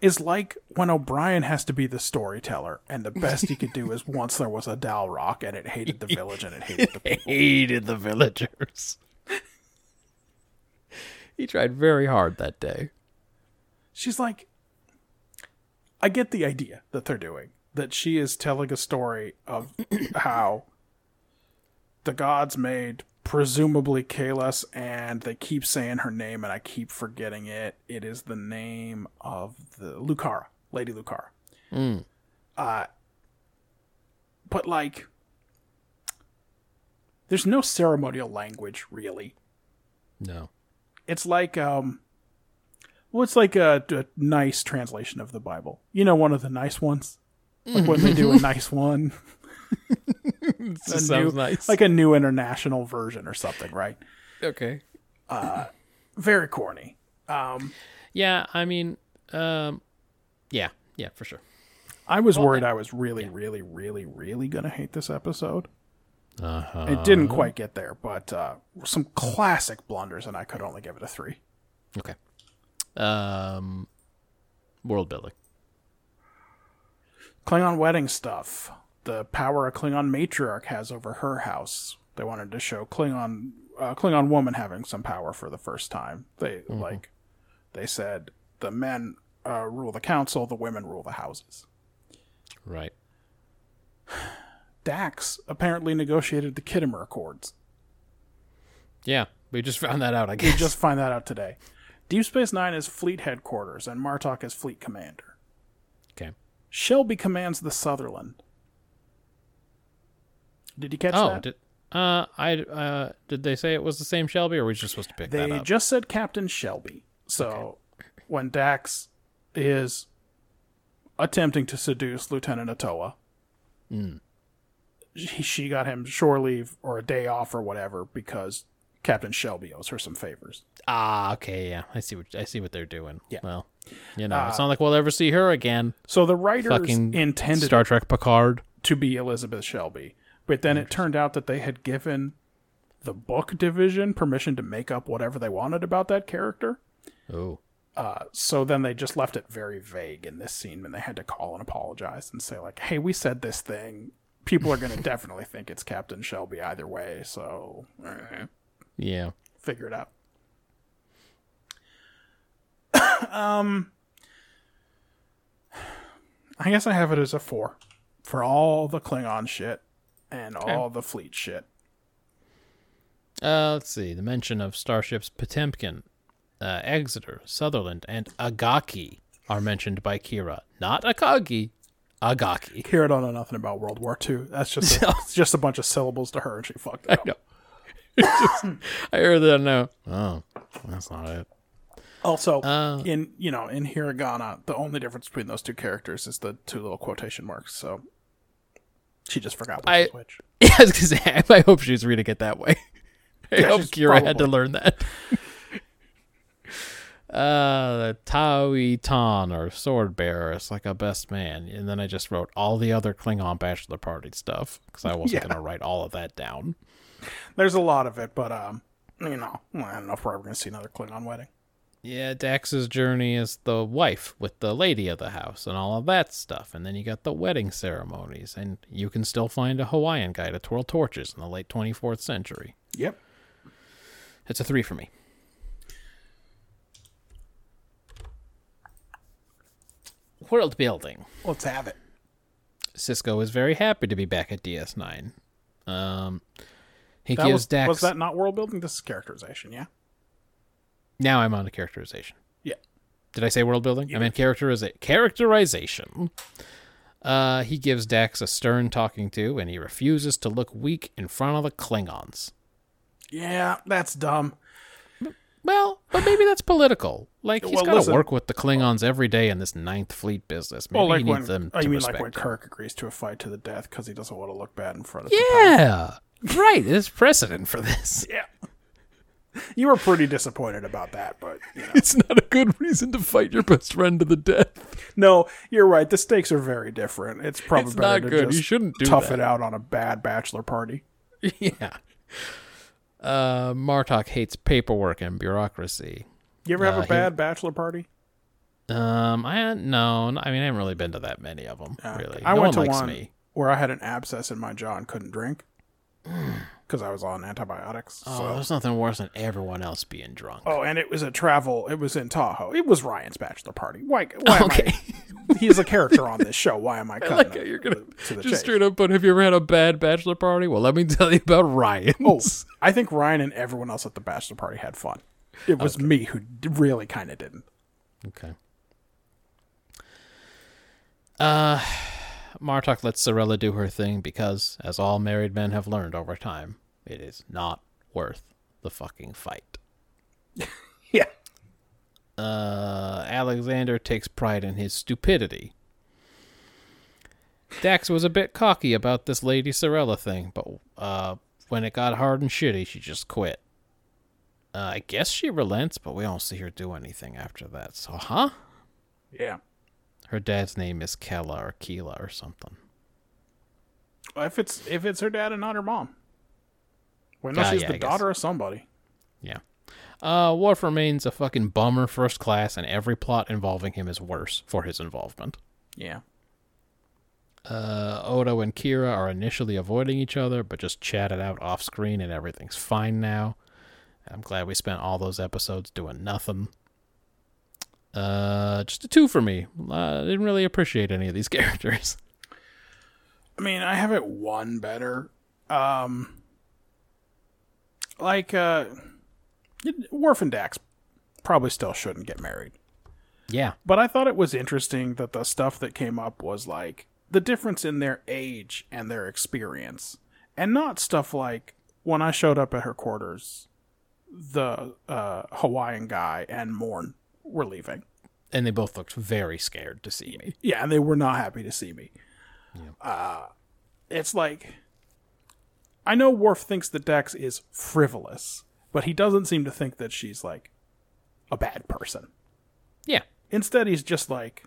Speaker 2: is like when O'Brien has to be the storyteller, and the best he could do is once there was a Dal'Rok and it hated the village and it hated the people.
Speaker 1: Hated the villagers. he tried very hard that day.
Speaker 2: She's like, I get the idea that they're doing. That she is telling a story of how the gods made presumably Kahless, and they keep saying her name, and I keep forgetting it. It is the name of the Lukara, Lady Lukara. Uh, but like, there's no ceremonial language really.
Speaker 1: No.
Speaker 2: It's like um, well, it's like a, a nice translation of the Bible. You know, one of the nice ones, like when they do a nice one. A
Speaker 1: sounds
Speaker 2: new,
Speaker 1: nice.
Speaker 2: like a new international version or something, right?
Speaker 1: okay.
Speaker 2: Very corny. Um,
Speaker 1: Yeah, I mean, um, yeah, yeah, for sure.
Speaker 2: I was worried I was really, really, really, really gonna hate this episode.
Speaker 1: Uh-huh.
Speaker 2: It didn't quite get there, but uh, some classic blunders, and I could only give it a three.
Speaker 1: Okay. Um, world building.
Speaker 2: Klingon wedding stuff. The power a Klingon matriarch has over her house. They wanted to show Klingon uh, Klingon woman having some power for the first time. They like they said the men uh, rule the council, the women rule the houses.
Speaker 1: Right.
Speaker 2: Dax apparently negotiated the Khitomer Accords.
Speaker 1: Yeah, we just found that out. I guess We
Speaker 2: just find that out today. Deep Space Nine is fleet headquarters, and Martok is fleet commander.
Speaker 1: Okay.
Speaker 2: Shelby commands the Sutherland. Did you catch
Speaker 1: Oh,
Speaker 2: that?
Speaker 1: did uh, I uh, did they say it was the same Shelby, or were we just supposed to pick that
Speaker 2: They
Speaker 1: up?
Speaker 2: just said Captain Shelby. So when Dax is attempting to seduce Lieutenant Atoa,
Speaker 1: Hmm.
Speaker 2: she, she got him shore leave or a day off or whatever because Captain Shelby owes her some favors.
Speaker 1: ah, okay, yeah, I see what I see what they're doing.
Speaker 2: Yeah.
Speaker 1: Well, you know, it's not like we'll ever see her again.
Speaker 2: So the writers
Speaker 1: Fucking
Speaker 2: intended
Speaker 1: Star Trek Picard.
Speaker 2: to be Elizabeth Shelby. But then it turned out that they had given the book division permission to make up whatever they wanted about that character.
Speaker 1: Oh,
Speaker 2: So then they just left it very vague in this scene when they had to call and apologize and say like, "Hey, we said this thing. People are going to definitely think it's Captain Shelby either way, so eh,
Speaker 1: yeah.
Speaker 2: figure it out." um I guess I have it as a 4 for all the Klingon shit and all the fleet shit.
Speaker 1: Uh, let's see. The mention of starships Potemkin, uh, Exeter, Sutherland, and Agaki are mentioned by Kira. Not Akagi, Agaki.
Speaker 2: Kira don't know nothing about World War II. That's just a, it's just a bunch of syllables to her, and she fucked it up.
Speaker 1: know. I heard that now. Oh, that's not it.
Speaker 2: Also,
Speaker 1: Uh.
Speaker 2: in you know in hiragana, the only difference between those two characters is the two little quotation marks. So she just forgot which
Speaker 1: I-
Speaker 2: was which.
Speaker 1: Yeah, I was gonna say. I hope she's reading it that way. I
Speaker 2: Yeah,
Speaker 1: hope Kira had to learn that. uh, Taui Tan or sword bearer is like a best man, and then I just wrote all the other Klingon bachelor party stuff because I wasn't
Speaker 2: Yeah.
Speaker 1: gonna write all of that down.
Speaker 2: There's a lot of it, but um, you know, I don't know if we're ever gonna see another Klingon wedding.
Speaker 1: Yeah, Dax's journey is the wife with the lady of the house and all of that stuff. And then you got the wedding ceremonies, and you can still find a Hawaiian guy to twirl torches in the late 24th century.
Speaker 2: Yep.
Speaker 1: It's a three for me. World building.
Speaker 2: Let's have it.
Speaker 1: Sisko is very happy to be back at DS9. Um, he
Speaker 2: That
Speaker 1: gives
Speaker 2: was,
Speaker 1: Dax.
Speaker 2: was that not world building? This is characterization. Yeah.
Speaker 1: Now I'm on the characterization.
Speaker 2: Yeah.
Speaker 1: Did I say world building? I meant characteriza- characterization. Uh, he gives Dax a stern talking to, and he refuses to look weak in front of the Klingons.
Speaker 2: Yeah, that's dumb.
Speaker 1: Well, but maybe that's political. Like he's
Speaker 2: Well,
Speaker 1: got to work with the Klingons every day in this Ninth Fleet business. Maybe
Speaker 2: Well, like
Speaker 1: he
Speaker 2: when
Speaker 1: needs them
Speaker 2: oh,
Speaker 1: to
Speaker 2: you mean like when
Speaker 1: him.
Speaker 2: Kirk agrees to a fight to the death because he doesn't want to look bad in front of the
Speaker 1: Yeah, right. There's precedent for this.
Speaker 2: Yeah. You were pretty disappointed about that, but you know.
Speaker 1: It's not a good reason to fight your best friend to the death.
Speaker 2: no, you're right. The stakes are very different. It's probably
Speaker 1: It's
Speaker 2: better
Speaker 1: not
Speaker 2: to
Speaker 1: good. You shouldn't do
Speaker 2: tough
Speaker 1: that.
Speaker 2: it out on a bad bachelor party.
Speaker 1: yeah. Uh, Martok hates paperwork and bureaucracy.
Speaker 2: You ever
Speaker 1: Uh,
Speaker 2: have a
Speaker 1: he-
Speaker 2: bad bachelor party?
Speaker 1: Um, I no, I mean I haven't really been to that many of them.
Speaker 2: Uh,
Speaker 1: really,
Speaker 2: I
Speaker 1: no
Speaker 2: went to one
Speaker 1: me.
Speaker 2: where I had an abscess in my jaw and couldn't drink. Because I was on antibiotics.
Speaker 1: Oh,
Speaker 2: so.
Speaker 1: there's nothing worse than everyone else being drunk.
Speaker 2: Oh, and it was a travel. It was in Tahoe. It was Ryan's bachelor party. Why? why
Speaker 1: Okay.
Speaker 2: Am I, he's a character on this show. Why am I cutting
Speaker 1: like how you're gonna
Speaker 2: to the
Speaker 1: just
Speaker 2: chase?
Speaker 1: straight up. But have you ever had a bad bachelor party? Well, let me tell you about Ryan.
Speaker 2: Oh, I think Ryan and everyone else at the bachelor party had fun. It was me who really kind of didn't.
Speaker 1: Okay. Uh, Martok lets Sorella do her thing because, as all married men have learned over time, it is not worth the fucking fight.
Speaker 2: Yeah.
Speaker 1: Uh, Alexander takes pride in his stupidity. Dax was a bit cocky about this Lady Sorella thing, but uh, when it got hard and shitty, she just quit. Uh, I guess she relents, but we don't see her do anything after that. So, huh?
Speaker 2: Yeah.
Speaker 1: Her dad's name is Kella or Keela or something.
Speaker 2: If it's if it's her dad and not her mom. We know
Speaker 1: Ah,
Speaker 2: she's
Speaker 1: yeah,
Speaker 2: the daughter of somebody.
Speaker 1: Yeah. Uh, Worf remains a fucking bummer first class, and every plot involving him is worse for his involvement.
Speaker 2: Yeah.
Speaker 1: Uh, Odo and Kira are initially avoiding each other, but just chat it out off screen, and everything's fine now. I'm glad we spent all those episodes doing nothing. Uh, just a two for me. Uh, didn't really appreciate any of these characters.
Speaker 2: I mean, I have it one better. Um like uh Worf and Dax probably still shouldn't get married.
Speaker 1: Yeah.
Speaker 2: But I thought it was interesting that the stuff that came up was like the difference in their age and their experience. And not stuff like when I showed up at her quarters, the uh, Hawaiian guy and Morn were leaving.
Speaker 1: And they both looked very scared to see me.
Speaker 2: Yeah, and they were not happy to see me. Uh, it's like I know Worf thinks that Dax is frivolous, but he doesn't seem to think that she's like a bad person.
Speaker 1: Yeah.
Speaker 2: Instead, he's just like,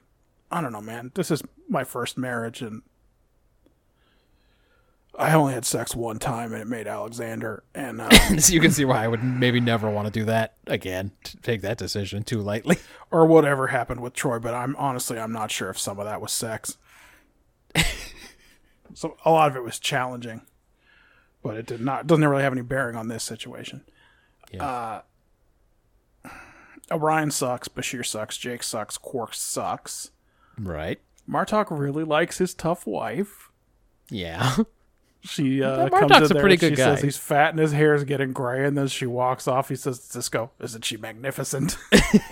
Speaker 2: I don't know, man. This is my first marriage, and I only had sex one time, and it made Alexander. And uh,
Speaker 1: so you can see why I would maybe never want to do that again. To take that decision too lightly.
Speaker 2: or whatever happened with Troi, but I'm honestly I'm not sure if some of that was sex. so a lot of it was challenging, but it did not doesn't really have any bearing on this situation.
Speaker 1: Yeah.
Speaker 2: Uh, O'Brien sucks, Bashir sucks, Jake sucks, Quark sucks.
Speaker 1: right.
Speaker 2: Martok really likes his tough wife.
Speaker 1: Yeah.
Speaker 2: She uh, comes in there she
Speaker 1: good
Speaker 2: says he's fat and his hair is getting gray, and then she walks off. He says, "Sisko, isn't she magnificent?"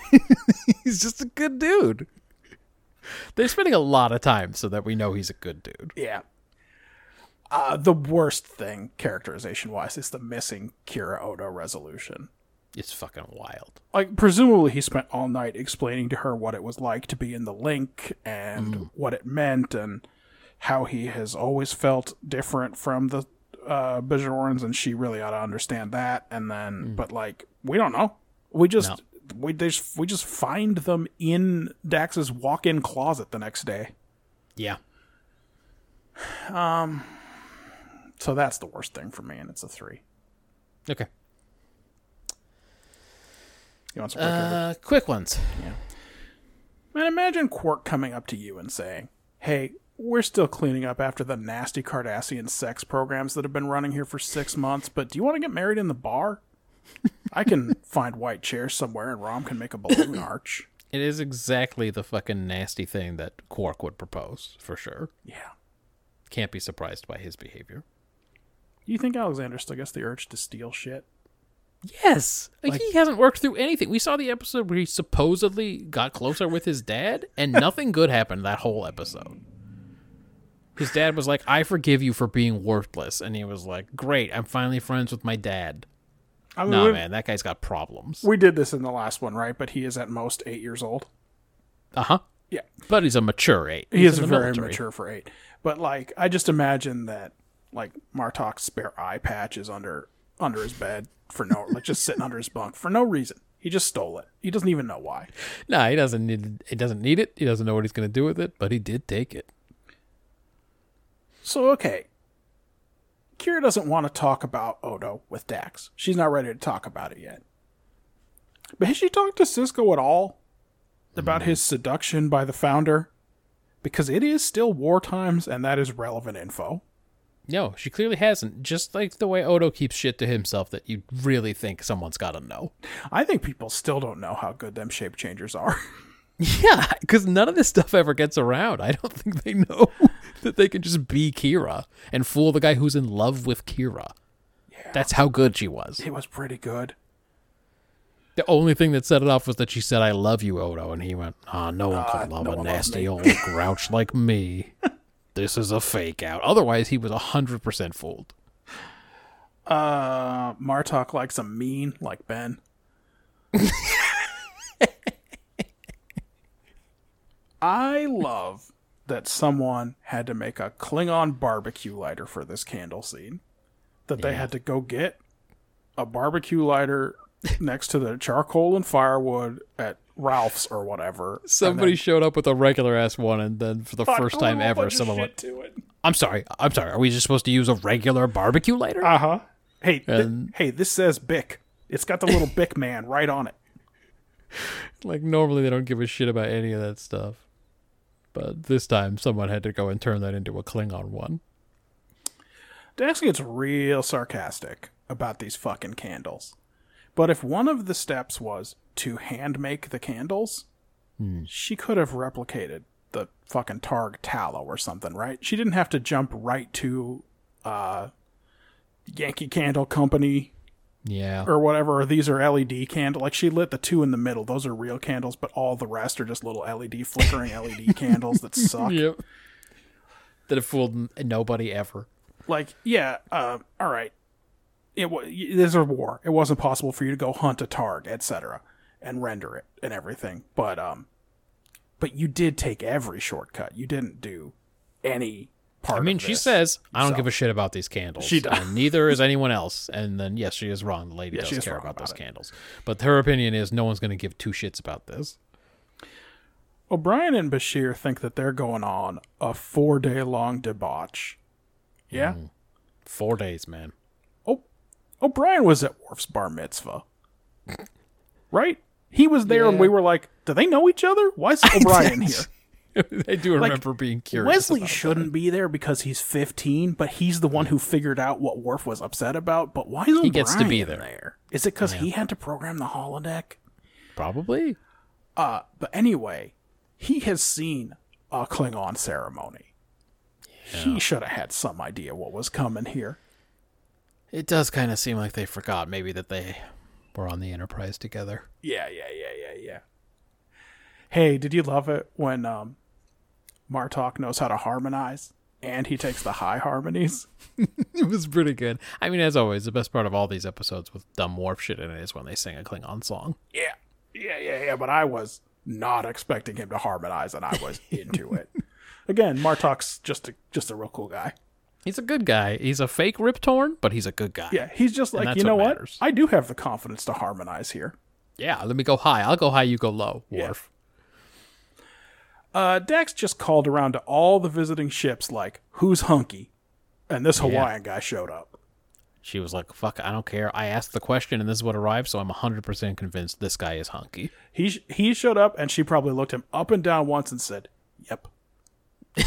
Speaker 1: he's just a good dude. They're spending a lot of time so that we know he's a good dude.
Speaker 2: Yeah. Uh, the worst thing, characterization wise, is the missing Kira Odo resolution.
Speaker 1: It's fucking wild.
Speaker 2: Like, presumably, he spent all night explaining to her what it was like to be in the link and what it meant and how he has always felt different from the uh, Bajorans, and she really ought to understand that. And then, but like, we don't know. We just.
Speaker 1: No.
Speaker 2: We just we just find them in Dax's walk-in closet the next day.
Speaker 1: Yeah. Um.
Speaker 2: So that's the worst thing for me, and it's a three.
Speaker 1: Okay.
Speaker 2: You want some quick?
Speaker 1: Uh, quick ones. Yeah.
Speaker 2: Man, imagine Quark coming up to you and saying, Hey, we're still cleaning up after the nasty Cardassian sex programs that have been running here for six months, but do you want to get married in the bar? I can find white chairs somewhere and Rom can make a balloon arch.
Speaker 1: It is exactly the fucking nasty thing that Quark would propose, for sure.
Speaker 2: Yeah.
Speaker 1: Can't be surprised by his behavior.
Speaker 2: You think Alexander still gets the urge to steal shit?
Speaker 1: Yes. Like, he hasn't worked through anything. We saw the episode where he supposedly got closer with his dad, and nothing good happened that whole episode. His dad was like, I forgive you for being worthless. And he was like, Great, I'm finally friends with my dad.
Speaker 2: I mean,
Speaker 1: Nah, man, that guy's got problems.
Speaker 2: we did this in the last one, right? But he is at most eight years old.
Speaker 1: Uh huh.
Speaker 2: Yeah.
Speaker 1: But he's a mature eight.
Speaker 2: He
Speaker 1: He's
Speaker 2: is very
Speaker 1: military.
Speaker 2: mature for eight. But like, I just imagine that like Martok's spare eye patch is under under his bed for no like just sitting under his bunk for no reason. He just stole it. He doesn't even know why.
Speaker 1: Nah, he doesn't need. He doesn't need it. He doesn't know what he's going to do with it. But he did take it.
Speaker 2: So okay. Kira doesn't want to talk about Odo with Dax. She's not ready to talk about it yet. But has she talked to Sisko at all about his seduction by the founder? Because it is still war times and that is relevant info.
Speaker 1: No, she clearly hasn't. Just like the way Odo keeps shit to himself that you really think someone's got to know.
Speaker 2: I think people still don't know how good them shape changers are.
Speaker 1: Yeah, because none of this stuff ever gets around. I don't think they know that they can just be Kira and fool the guy who's in love with Kira. Yeah. That's how good she was.
Speaker 2: it was pretty good.
Speaker 1: The only thing that set it off was that she said, I love you, Odo. And he went, Ah, no one
Speaker 2: Ah,
Speaker 1: could love
Speaker 2: no
Speaker 1: a nasty old grouch like me. This is a fake out. Otherwise, he was 100% fooled.
Speaker 2: Uh, Martok likes a mean like Ben. I love that someone had to make a Klingon barbecue lighter for this candle scene. That they had to go get a barbecue lighter next to the charcoal and firewood at Ralph's or whatever.
Speaker 1: Somebody
Speaker 2: then
Speaker 1: showed up with a regular ass one, and then for the first time ever, someone went,
Speaker 2: to it.
Speaker 1: I'm sorry, I'm sorry. Are we just supposed to use a regular barbecue lighter?
Speaker 2: Uh huh. Hey, th- hey, this says Bic. It's got the little Bic man right on it.
Speaker 1: Like normally they don't give a shit about any of that stuff. But this time someone had to go and turn that into a Klingon one.
Speaker 2: Dax gets real sarcastic about these fucking candles. But if one of the steps was to hand make the candles, she could have replicated the fucking Targ tallow or something, right? She didn't have to jump right to uh Yankee Candle Company
Speaker 1: Yeah.
Speaker 2: or whatever. These are LED candle. Like she lit the two in the middle. Those are real candles, but all the rest are just little LED flickering LED candles that suck.
Speaker 1: Yep. That have fooled nobody ever.
Speaker 2: like yeah uh, all right it was there's a war it wasn't possible for you to go hunt a targ etc and render it and everything but um but you did take every shortcut you didn't do any part
Speaker 1: I mean,
Speaker 2: of
Speaker 1: she
Speaker 2: this
Speaker 1: says, I don't
Speaker 2: yourself.
Speaker 1: give a shit about these candles.
Speaker 2: She does.
Speaker 1: And neither is anyone else. And then, yes, she is wrong. The lady
Speaker 2: Yeah,
Speaker 1: does
Speaker 2: is
Speaker 1: care about,
Speaker 2: about
Speaker 1: those
Speaker 2: it.
Speaker 1: candles. But her opinion is no one's going to give two shits about this.
Speaker 2: o'brien and bashir think that they're going on a four day long debauch yeah
Speaker 1: Mm. Four days, man.
Speaker 2: oh o'brien was at Worf's bar mitzvah right he was there and we were like do they know each other why is o'brien here
Speaker 1: I do remember being curious.
Speaker 2: Wesley shouldn't be there because he's 15, but he's the one who figured out what Worf was upset about. But why is
Speaker 1: He gets to be
Speaker 2: O'Brien
Speaker 1: there.
Speaker 2: Is it because he had to program the holodeck?
Speaker 1: Probably.
Speaker 2: Uh, but anyway, he has seen a Klingon ceremony. He should have had some idea what was coming here.
Speaker 1: It does kind of seem like they forgot maybe that they were on the Enterprise together.
Speaker 2: Yeah, yeah, yeah, yeah, yeah. Hey, did you love it when um, Martok knows how to harmonize and he takes the high harmonies?
Speaker 1: It was pretty good. I mean, as always, the best part of all these episodes with dumb warp shit in it is when they sing a Klingon song.
Speaker 2: Yeah, yeah, yeah, yeah. But I was not expecting him to harmonize, and I was into it. Again, Martok's just a just a real cool guy.
Speaker 1: He's a good guy. He's a fake Rip Torn, but he's a good guy.
Speaker 2: Yeah, he's just like you know
Speaker 1: what.
Speaker 2: I do have the confidence to harmonize here.
Speaker 1: Yeah, let me go high. I'll go high, you go low. Worf.
Speaker 2: Uh, Dax just called around to all the visiting ships, like who's hunky, and this Hawaiian guy showed up.
Speaker 1: She was like, fuck, I don't care. I asked the question and this is what arrived, so I'm 100% convinced this guy is hunky.
Speaker 2: He sh- he showed up, and she probably looked him up and down once and said, "Yep."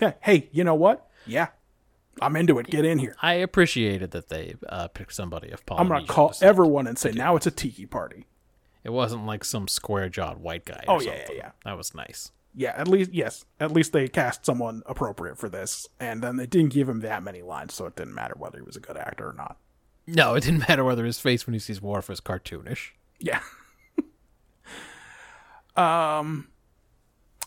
Speaker 2: yeah. Hey, you know what? Yeah, I'm into it. Get in here.
Speaker 1: I appreciated that they uh, picked somebody of
Speaker 2: I'm gonna call
Speaker 1: descent.
Speaker 2: everyone and say now it's a tiki party.
Speaker 1: It wasn't like some square jawed white guy.
Speaker 2: Oh,
Speaker 1: Or
Speaker 2: yeah, yeah,
Speaker 1: something.
Speaker 2: yeah.
Speaker 1: That was nice.
Speaker 2: Yeah, at least yes, at least they cast someone appropriate for this, and then they didn't give him that many lines, so it didn't matter whether he was a good actor or not.
Speaker 1: No, it didn't matter whether his face when he sees Worf was cartoonish.
Speaker 2: Yeah. um,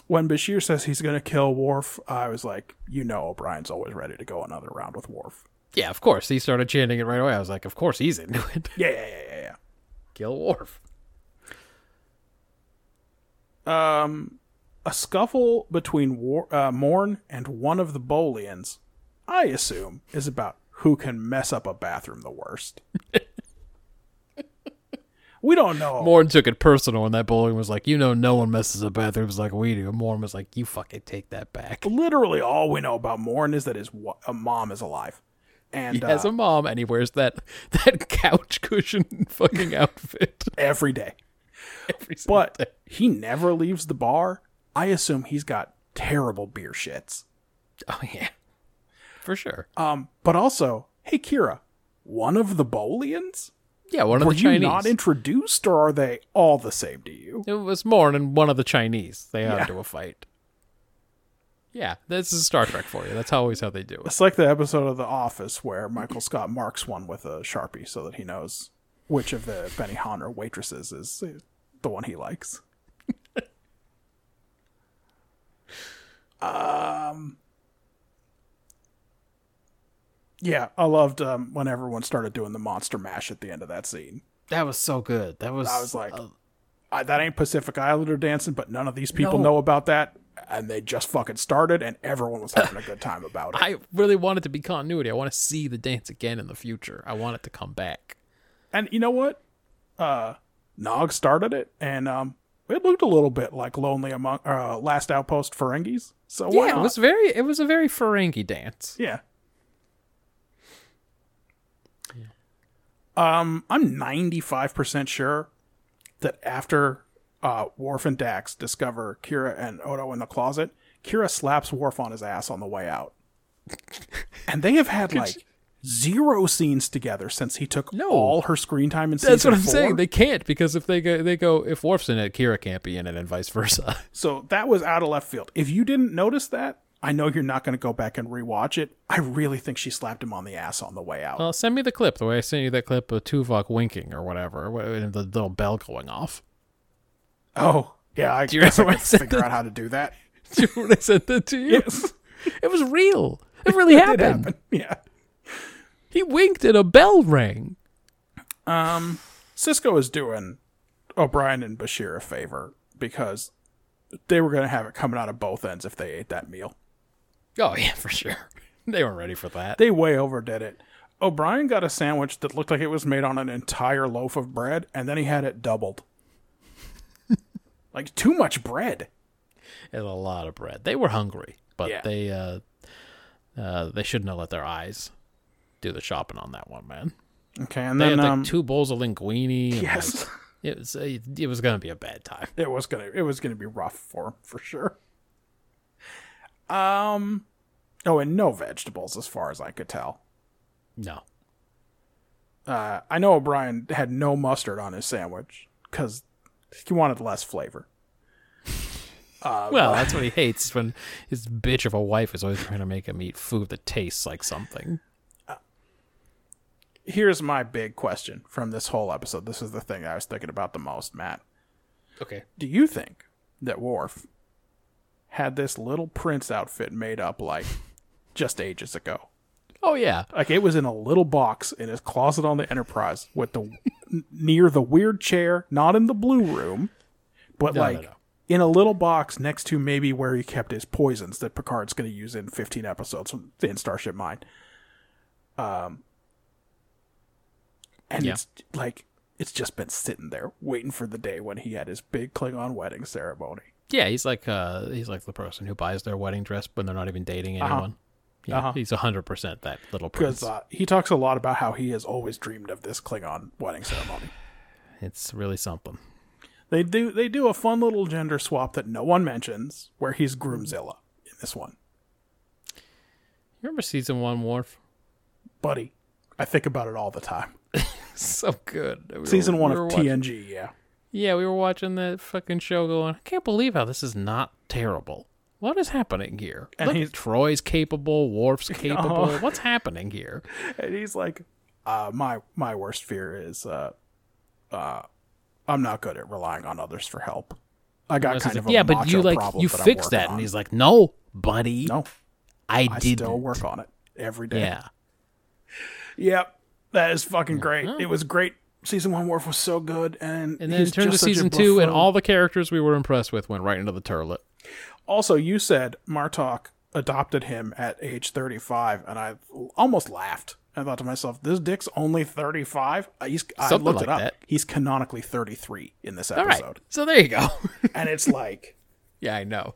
Speaker 2: when Bashir says he's gonna kill Worf, I was like, you know, O'Brien's always ready to go another round with Worf.
Speaker 1: Yeah, of course. He started chanting it right away. I was like, of course he's into it.
Speaker 2: Yeah, Yeah, yeah, yeah, yeah,
Speaker 1: Kill Worf.
Speaker 2: Um, a scuffle between War- uh, Morn and one of the Bolians, I assume, is about who can mess up a bathroom the worst. we don't know.
Speaker 1: Morn took it personal, and that Bolian was like, you know, no one messes up bathrooms like we do. And Morn was like, you fucking take that back.
Speaker 2: Literally, all we know about Morn is that his wa- uh, mom is alive, and
Speaker 1: He has
Speaker 2: uh,
Speaker 1: a mom, and he wears that that couch cushion fucking outfit
Speaker 2: every day.
Speaker 1: single day.
Speaker 2: But he never leaves the bar. I assume he's got terrible beer shits.
Speaker 1: Oh yeah, for sure.
Speaker 2: Um, but also, hey Kira, one of the Bolians?
Speaker 1: Yeah, one of
Speaker 2: Were
Speaker 1: the
Speaker 2: you not introduced, or are they all the same to you?
Speaker 1: it was more than one of the Chinese. They got
Speaker 2: Yeah.
Speaker 1: into a fight. Yeah, this is Star Trek for you. That's always how they do it.
Speaker 2: It's like the episode of The Office where Michael Scott marks one with a sharpie so that he knows which of the Benihana waitresses is the one he likes. um, yeah, I loved um, when everyone started doing the monster mash at the end of that scene.
Speaker 1: That was so good. That was.
Speaker 2: I was like,
Speaker 1: uh,
Speaker 2: I, that ain't Pacific Islander dancing, but none of these people
Speaker 1: No.
Speaker 2: know about that, and they just fucking started, and everyone was having a good time about it.
Speaker 1: I really want it to be continuity. I want to see the dance again in the future. I want it to come back.
Speaker 2: And you know what? Uh Nog started it and um it looked a little bit like Lonely Among uh Last Outpost Ferengis. So why
Speaker 1: yeah, it was very. It was a very Ferengi dance.
Speaker 2: Yeah. Um I'm 95% sure that after uh Worf and Dax discover Kira and Odo in the closet, Kira slaps Worf on his ass on the way out. and they have had like zero scenes together since he took
Speaker 1: No.
Speaker 2: all her screen time in
Speaker 1: That's what I'm
Speaker 2: four.
Speaker 1: saying. They can't because if they go, they go. If Worf's in it, Kira can't be in it, and vice versa.
Speaker 2: So that was out of left field. If you didn't notice that, I know you're not going to go back and rewatch it. I really think she slapped him on the ass on the way out.
Speaker 1: Well, send me the clip. The way I sent you that clip of Tuvok winking or whatever, and the little bell going off.
Speaker 2: oh, yeah, I
Speaker 1: you
Speaker 2: guess I figure
Speaker 1: that?
Speaker 2: out how to do that.
Speaker 1: Do you remember when I sent that to you?
Speaker 2: Yes,
Speaker 1: It was real. It really happened.
Speaker 2: happened. Yeah.
Speaker 1: He winked and a bell rang.
Speaker 2: Um, Sisko is doing O'Brien and Bashir a favor because they were going to have it coming out of both ends if they ate that meal.
Speaker 1: Oh yeah, for sure. They weren't ready for that.
Speaker 2: They way overdid it. O'Brien got a sandwich that looked like it was made on an entire loaf of bread, and then he had it doubled. like too much bread.
Speaker 1: It's a lot of bread. They were hungry, but
Speaker 2: Yeah.
Speaker 1: they uh, uh, they shouldn't have let their eyes do the shopping on that one, man.
Speaker 2: Okay, and
Speaker 1: They
Speaker 2: then
Speaker 1: had like
Speaker 2: um,
Speaker 1: two bowls of linguine.
Speaker 2: yes,
Speaker 1: like, it was it, it was gonna be a bad time.
Speaker 2: it was gonna it was gonna be rough for him for sure. Um, oh, and no vegetables as far as I could tell.
Speaker 1: No,
Speaker 2: Uh, I know O'Brien had no mustard on his sandwich because he wanted less flavor.
Speaker 1: well, that's what he hates when his bitch of a wife is always trying to make him eat food that tastes like something.
Speaker 2: Here's my big question from this whole episode. This is the thing I was thinking about the most, Matt.
Speaker 1: Okay.
Speaker 2: Do you think that Worf had this little prince outfit made up like just ages ago?
Speaker 1: Oh yeah,
Speaker 2: Like it was in a little box in his closet on the Enterprise with the near the weird chair, not in the blue room, but
Speaker 1: No, no,
Speaker 2: like
Speaker 1: no.
Speaker 2: in a little box next to maybe where he kept his poisons that Picard's going to use in 15 episodes in Starship Mine. Um, and
Speaker 1: Yeah.
Speaker 2: it's like it's just been sitting there waiting for the day when he had his big Klingon wedding ceremony.
Speaker 1: yeah. He's like uh, he's like the person who buys their wedding dress when they're not even dating anyone. Yeah,
Speaker 2: Uh-huh.
Speaker 1: he's hundred percent that little prince.
Speaker 2: Because uh, he talks a lot about how he has always dreamed of this Klingon wedding ceremony.
Speaker 1: it's really something.
Speaker 2: They do they do a fun little gender swap that no one mentions, where he's Groomzilla in this one.
Speaker 1: You remember season one, Worf?
Speaker 2: Buddy, I think about it all the time.
Speaker 1: So good. We were-
Speaker 2: Season one
Speaker 1: we
Speaker 2: of
Speaker 1: were watching-
Speaker 2: TNG, yeah.
Speaker 1: Yeah, we were watching that fucking show going, I can't believe how this is not terrible. What is happening here?
Speaker 2: And
Speaker 1: Look,
Speaker 2: he's-
Speaker 1: Troi's capable, Worf's capable.
Speaker 2: Uh-huh.
Speaker 1: What's happening here?
Speaker 2: And he's like, uh, my my worst fear is uh, uh, I'm not good at relying on others for help. I got kind
Speaker 1: like,
Speaker 2: of a
Speaker 1: yeah, but you like you
Speaker 2: that
Speaker 1: fixed that,
Speaker 2: on.
Speaker 1: and he's like, no, buddy,
Speaker 2: no,
Speaker 1: I
Speaker 2: I
Speaker 1: did.
Speaker 2: still work on it every day.
Speaker 1: Yeah,
Speaker 2: Yep, that is fucking great. It was great. Season one Worf was so good, and
Speaker 1: and then
Speaker 2: he's
Speaker 1: turned to
Speaker 2: just such a
Speaker 1: season two, and all the characters we were impressed with went right into the turlet.
Speaker 2: Also, you said Martok adopted him at age 35, and I almost laughed. I thought to myself, this dick's only 35? Uh, He's, I
Speaker 1: Something
Speaker 2: looked
Speaker 1: like
Speaker 2: it up.
Speaker 1: that.
Speaker 2: He's canonically 33 in this
Speaker 1: All right,
Speaker 2: episode.
Speaker 1: so there you go.
Speaker 2: And it's like,
Speaker 1: yeah, I know.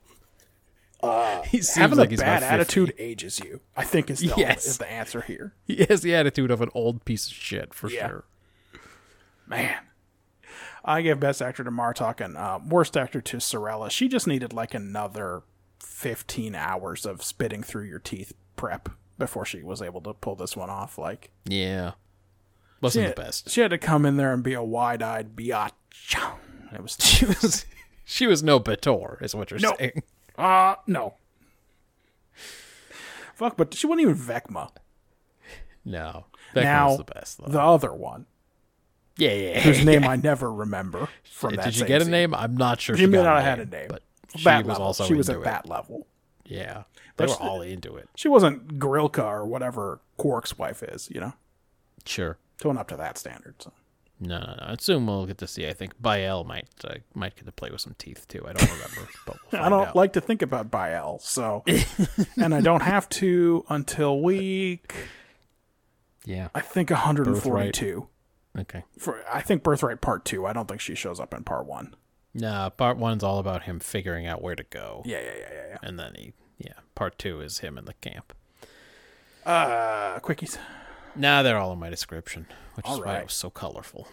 Speaker 1: He seems
Speaker 2: having
Speaker 1: like
Speaker 2: a bad
Speaker 1: about 50.
Speaker 2: attitude ages you, I think is the,
Speaker 1: Yes.
Speaker 2: is the answer here.
Speaker 1: He has the attitude of an old piece of shit for
Speaker 2: Yeah.
Speaker 1: sure.
Speaker 2: Man. I give best actor to Martok and uh, worst actor to Sirella. She just needed like another 15 hours of spitting through your teeth prep before she was able to pull this one off. Like
Speaker 1: Yeah. Wasn't
Speaker 2: had,
Speaker 1: the best.
Speaker 2: She had to come in there and be a wide-eyed biatch. It was
Speaker 1: She was she was no B'Etor, is what you're
Speaker 2: No.
Speaker 1: saying.
Speaker 2: Uh no. Fuck, but she wasn't even Vecma.
Speaker 1: No. That
Speaker 2: now
Speaker 1: was the best though.
Speaker 2: the other one,
Speaker 1: yeah, yeah.
Speaker 2: whose name I never remember from that.
Speaker 1: Did she
Speaker 2: same
Speaker 1: get a
Speaker 2: scene.
Speaker 1: name? I'm not sure.
Speaker 2: She
Speaker 1: She,
Speaker 2: may
Speaker 1: got
Speaker 2: not have had a name.
Speaker 1: but she
Speaker 2: Bat
Speaker 1: was
Speaker 2: level.
Speaker 1: also
Speaker 2: she was
Speaker 1: into
Speaker 2: at
Speaker 1: it.
Speaker 2: that level.
Speaker 1: Yeah, they
Speaker 2: But
Speaker 1: were
Speaker 2: she-
Speaker 1: all into it.
Speaker 2: She wasn't Grilka or whatever Quark's wife is. You know,
Speaker 1: Sure.
Speaker 2: she wasn't up to that standard. So.
Speaker 1: No, no, no. And soon we'll get to see. I think Bael might uh, might get to play with some teeth too. I don't remember, but we'll
Speaker 2: I don't
Speaker 1: out.
Speaker 2: like to think about Bael, so and I don't have to until week
Speaker 1: Yeah.
Speaker 2: I think 142.
Speaker 1: Okay.
Speaker 2: For I think Birthright Part Two. I don't think she shows up in Part One.
Speaker 1: No, part one's all about him figuring out where to go,
Speaker 2: Yeah, yeah, yeah, yeah, yeah.
Speaker 1: and then he, yeah. Part two is him in the camp.
Speaker 2: Uh, quickies.
Speaker 1: Nah, they're all in my description, which
Speaker 2: All
Speaker 1: is why it was so colorful.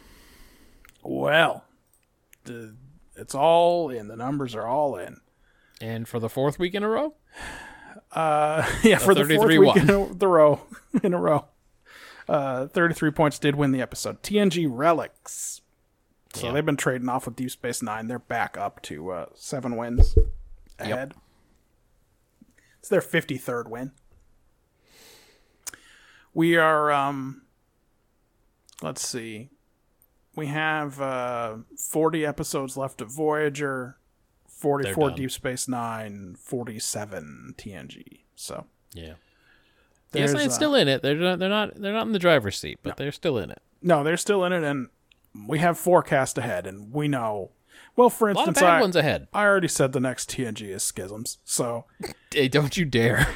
Speaker 2: Well, the, it's all in. The numbers are all in.
Speaker 1: And for the fourth week in a row,
Speaker 2: Uh, yeah, for the fourth
Speaker 1: 33-1.
Speaker 2: week in a, the row in a row. Uh, 33 points did win the episode. TNG Relics. So
Speaker 1: Yeah.
Speaker 2: they've been trading off with Deep Space Nine. They're back up to uh, seven wins ahead. It's their 53rd win. We are, um, let's see. We have uh, 40 episodes left of Voyager, 44. Deep Space Nine, 47 TNG. So
Speaker 1: yeah. Yes, it's
Speaker 2: uh,
Speaker 1: still in it. They're not. They're not. They're not in the driver's seat, but they're still in it.
Speaker 2: No, they're still in it, and we have forecast ahead, and we know. Well, for
Speaker 1: A lot of
Speaker 2: instance, I. I already said the next TNG is Schisms, so
Speaker 1: Hey, don't you dare.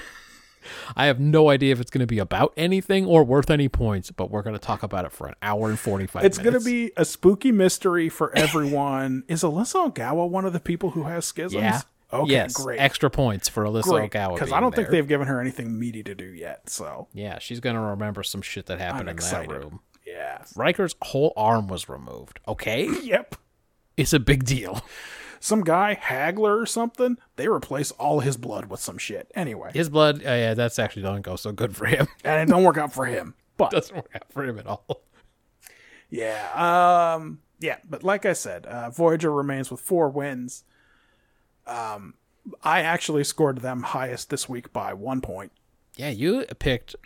Speaker 1: I have no idea if it's going to be about anything or worth any points, but we're going to talk about it for an hour and 45
Speaker 2: it's going to be a spooky mystery for everyone. is Alyssa Ogawa one of the people who has Schisms?
Speaker 1: Yeah.
Speaker 2: Okay,
Speaker 1: yes.
Speaker 2: great.
Speaker 1: Extra points for Alyssa
Speaker 2: great.
Speaker 1: Ogawa.
Speaker 2: Because I don't think
Speaker 1: there.
Speaker 2: they've given her anything meaty to do yet, so
Speaker 1: Yeah, she's going to remember some shit that happened
Speaker 2: I'm
Speaker 1: in
Speaker 2: excited.
Speaker 1: that room.
Speaker 2: yeah.
Speaker 1: Riker's whole arm was removed. Okay?
Speaker 2: Yep.
Speaker 1: It's a big deal.
Speaker 2: Some guy, Hagler or something, they replace all his blood with some shit. Anyway,
Speaker 1: His blood, uh, yeah, that's actually doesn't go so good for him.
Speaker 2: and it don't work out for him. But
Speaker 1: doesn't work out for him at all.
Speaker 2: Yeah. Um yeah, but like I said, uh, Voyager remains with 4 wins. Um I actually scored them highest this week by 1 point.
Speaker 1: Yeah, you picked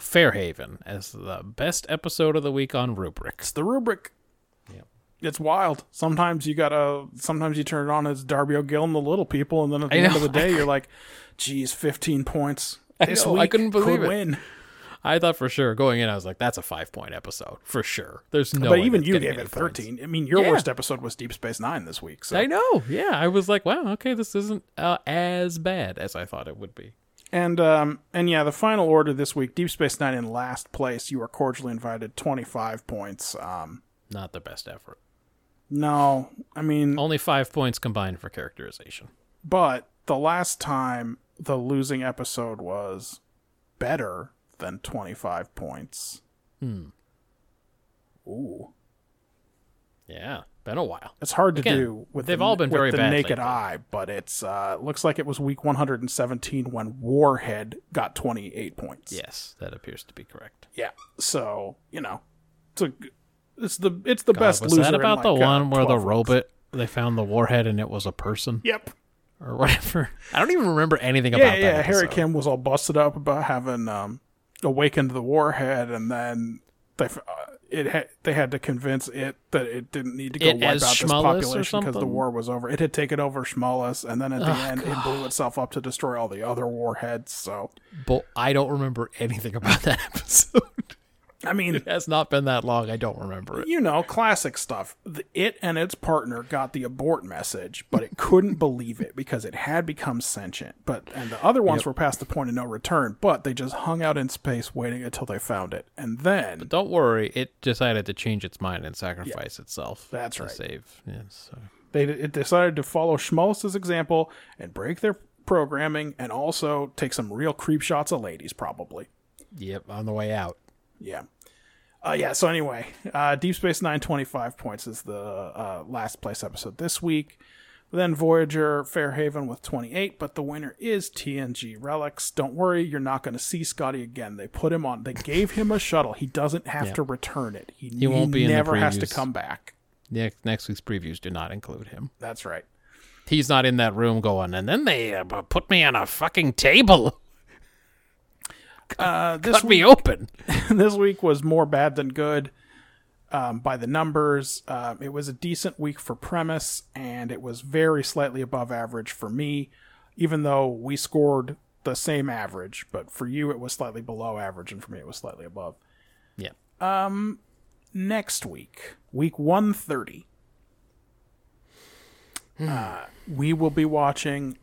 Speaker 1: Fair Haven as the best episode of the week on Rubric.
Speaker 2: It's the rubric. It's wild. Sometimes you got to sometimes you turn it on as Darby O'Gill and the little people and then at the
Speaker 1: I
Speaker 2: end
Speaker 1: know.
Speaker 2: of the day you're like, "Geez, 15 points."
Speaker 1: I
Speaker 2: This
Speaker 1: I
Speaker 2: week
Speaker 1: couldn't believe
Speaker 2: could
Speaker 1: it.
Speaker 2: win.
Speaker 1: I thought for sure going in, I was like, "That's a five point episode for sure." There's no.
Speaker 2: but
Speaker 1: way
Speaker 2: even you gave it
Speaker 1: points.
Speaker 2: 13. I mean, your
Speaker 1: Yeah.
Speaker 2: worst episode was Deep Space 9 this week. So
Speaker 1: I know. Yeah, I was like, "Wow, okay, this isn't uh, as bad as I thought it would be."
Speaker 2: And um and yeah, the final order this week, Deep Space Nine in last place. You are cordially invited, twenty five points. Um,
Speaker 1: Not the best effort.
Speaker 2: No, I mean,
Speaker 1: Only five points combined for characterization.
Speaker 2: but the last time the losing episode was better than twenty five points. Hmm. Ooh,
Speaker 1: Yeah, been a while.
Speaker 2: it's hard to
Speaker 1: Again,
Speaker 2: do with
Speaker 1: they've
Speaker 2: the,
Speaker 1: all been
Speaker 2: with
Speaker 1: very
Speaker 2: the
Speaker 1: bad
Speaker 2: naked
Speaker 1: lately.
Speaker 2: eye, but it's uh looks like it was week one hundred and seventeen when Warhead got twenty eight points.
Speaker 1: Yes, that appears to be correct.
Speaker 2: Yeah. So you know, it's a it's the it's the
Speaker 1: God,
Speaker 2: best
Speaker 1: was
Speaker 2: loser.
Speaker 1: that
Speaker 2: in,
Speaker 1: about the
Speaker 2: like, uh,
Speaker 1: one where the robot they found the warhead and it was a person
Speaker 2: Yep.
Speaker 1: or whatever? I don't even remember anything
Speaker 2: Yeah,
Speaker 1: about
Speaker 2: yeah.
Speaker 1: that.
Speaker 2: Yeah,
Speaker 1: Harry.
Speaker 2: Kim was all busted up about having um awakened the warhead, and then they uh, it had they had to convince it that it didn't need to go
Speaker 1: It
Speaker 2: wipe out
Speaker 1: as
Speaker 2: this population because the war was over. It had taken over Schmullus, and then at the
Speaker 1: Oh,
Speaker 2: end, it blew itself up to destroy all the other warheads. So
Speaker 1: But I don't remember anything about that episode.
Speaker 2: I mean,
Speaker 1: it has not been that long. I don't remember it.
Speaker 2: you know, classic stuff. The, it and its partner got the abort message, but it couldn't believe it because it had become sentient. But and the other ones were past the point of no return, but they just hung out in space waiting until they found it. And then
Speaker 1: Don't worry, it decided to change its mind and sacrifice itself.
Speaker 2: That's
Speaker 1: to
Speaker 2: right.
Speaker 1: Save. Yes. so-
Speaker 2: they it decided to follow Schmullus' example and break their programming and also take some real creep shots of ladies probably.
Speaker 1: Yep. On the way out.
Speaker 2: Yeah. Uh, yeah, so anyway, uh, Deep Space Nine twenty five points is the uh, last place episode this week. Then Voyager Fair Haven with 28, but the winner is TNG Relics. Don't worry, you're not going to see Scotty again. They put him on. They gave him a shuttle. He doesn't have
Speaker 1: Yeah.
Speaker 2: to return it. He,
Speaker 1: He won't be in the
Speaker 2: never has to come back.
Speaker 1: Next, next week's previews do not include him.
Speaker 2: That's right.
Speaker 1: He's not in that room going, and then they uh, put me on a fucking table,
Speaker 2: Uh, this
Speaker 1: cut me open.
Speaker 2: this week was more bad than good um, by the numbers. Um, it was a decent week for premise, and it was very slightly above average for me, even though we scored the same average. But for you, it was slightly below average, and for me, it was slightly above.
Speaker 1: Yeah.
Speaker 2: Um, Next week, week 130, uh, we will be watching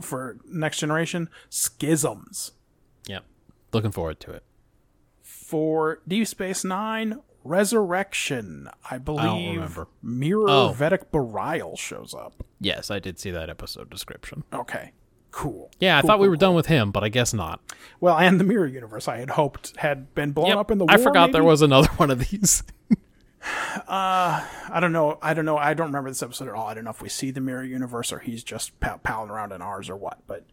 Speaker 2: for Next Generation Schisms.
Speaker 1: Yep. Looking forward to it.
Speaker 2: for Deep Space Nine Resurrection. I believe
Speaker 1: remember.
Speaker 2: Mirror
Speaker 1: Oh.
Speaker 2: Vedek Bareil shows up.
Speaker 1: Yes, I did see that episode description.
Speaker 2: Okay, cool.
Speaker 1: Yeah, I
Speaker 2: Cool,
Speaker 1: thought we
Speaker 2: cool,
Speaker 1: were done with him, but I guess not.
Speaker 2: Well, and the Mirror Universe, I had hoped had been blown
Speaker 1: Yep,
Speaker 2: up in the war.
Speaker 1: I forgot there was another one of these.
Speaker 2: Uh, I don't know. I don't know. I don't remember this episode at all. I don't know if we see the Mirror Universe or he's just pal- palling around in ours or what. But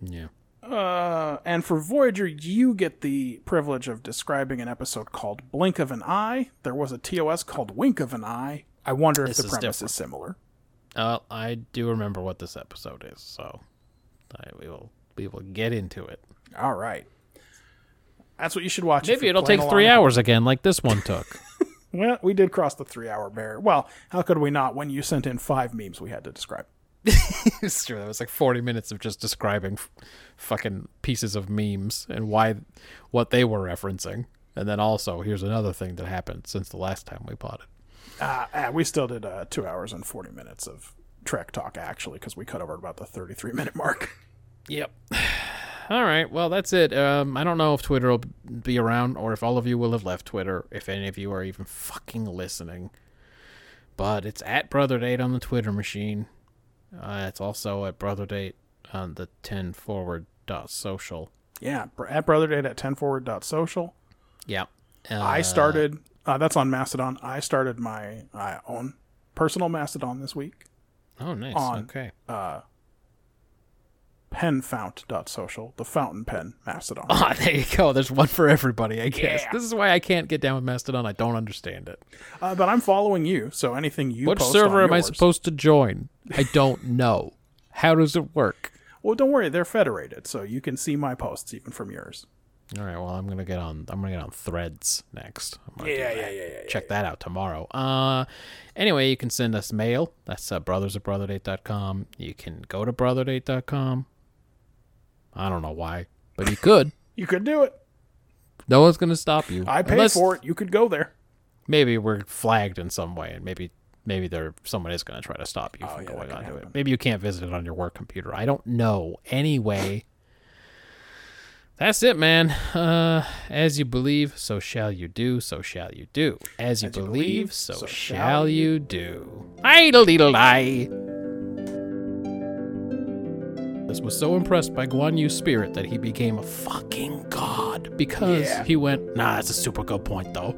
Speaker 1: yeah.
Speaker 2: Uh, and for Voyager, you get the privilege of describing an episode called Blink of an Eye. There was a TOS called Wink of an Eye. I wonder if
Speaker 1: This
Speaker 2: the
Speaker 1: is
Speaker 2: premise
Speaker 1: different.
Speaker 2: is similar.
Speaker 1: Uh, I do remember what this episode is, so I, we will we will get into it.
Speaker 2: All right. That's what you should watch.
Speaker 1: Maybe it'll take three hours again, like this one took.
Speaker 2: Well, we did cross the three hour barrier. Well, how could we not when you sent in five memes we had to describe?
Speaker 1: it's true. That was like forty minutes of just describing f- fucking pieces of memes and why, what they were referencing, and then also here's another thing that happened since the last time we bought it.
Speaker 2: Uh, uh, we still did uh, two hours and 40 minutes of Trek talk, actually, because we cut over about the 33 minute mark.
Speaker 1: Yep. All right. Well, that's it. Um, I don't know if Twitter will be around or if all of you will have left Twitter, if any of you are even fucking listening. But it's at BrotherDate on the Twitter machine. Uh, it's also at BrotherDate on the 10 forward dot social.
Speaker 2: Yeah, at brotherdate at 10forward.social.
Speaker 1: Yeah. Uh,
Speaker 2: I started, uh, that's on Mastodon. I started my uh, own personal Mastodon this week.
Speaker 1: Oh, nice.
Speaker 2: on-
Speaker 1: okay.
Speaker 2: penfount.social, the fountain pen Mastodon.
Speaker 1: Ah, there you go. There's one for everybody, I guess.
Speaker 2: Yeah.
Speaker 1: This is why I can't get down with Mastodon. I don't understand it.
Speaker 2: Uh, but I'm following you, so anything you
Speaker 1: What
Speaker 2: post
Speaker 1: server
Speaker 2: on
Speaker 1: am I supposed to join? I don't know. How does it work?
Speaker 2: Well, don't worry, they're federated, so you can see my posts even from yours.
Speaker 1: All right. Well, I'm gonna get on. I'm gonna get on Threads next. I'm gonna
Speaker 2: Yeah, yeah, yeah, yeah,
Speaker 1: Check that out tomorrow. Uh, anyway, you can send us mail. That's uh, brothers at brotherdate.com. You can go to brotherdate.com. I don't know why, but you could.
Speaker 2: You could do it.
Speaker 1: no one's gonna stop you.
Speaker 2: I paid
Speaker 1: Unless
Speaker 2: for it. You could go there.
Speaker 1: Maybe we're flagged in some way, and maybe maybe there someone is gonna try to stop you from
Speaker 2: Oh, yeah,
Speaker 1: going onto it. Maybe you can't visit it on your work computer. I don't know. Anyway. That's it, man. Uh, as you believe, so shall you do, so shall you do. As you,
Speaker 2: As you
Speaker 1: believe,
Speaker 2: believe,
Speaker 1: so,
Speaker 2: so
Speaker 1: shall
Speaker 2: shall
Speaker 1: you do. Idle deedle I. This was so impressed by Guan Yu's spirit that he became a fucking god because
Speaker 2: Yeah.
Speaker 1: he went, nah, that's a super good point, though.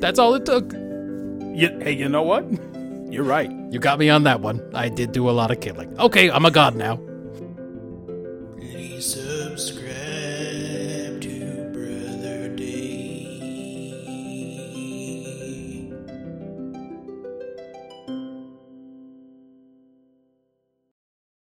Speaker 1: That's all it took.
Speaker 2: You, hey, you know what? You're right.
Speaker 1: You got me on that one. I did do a lot of killing. Okay, I'm a god now.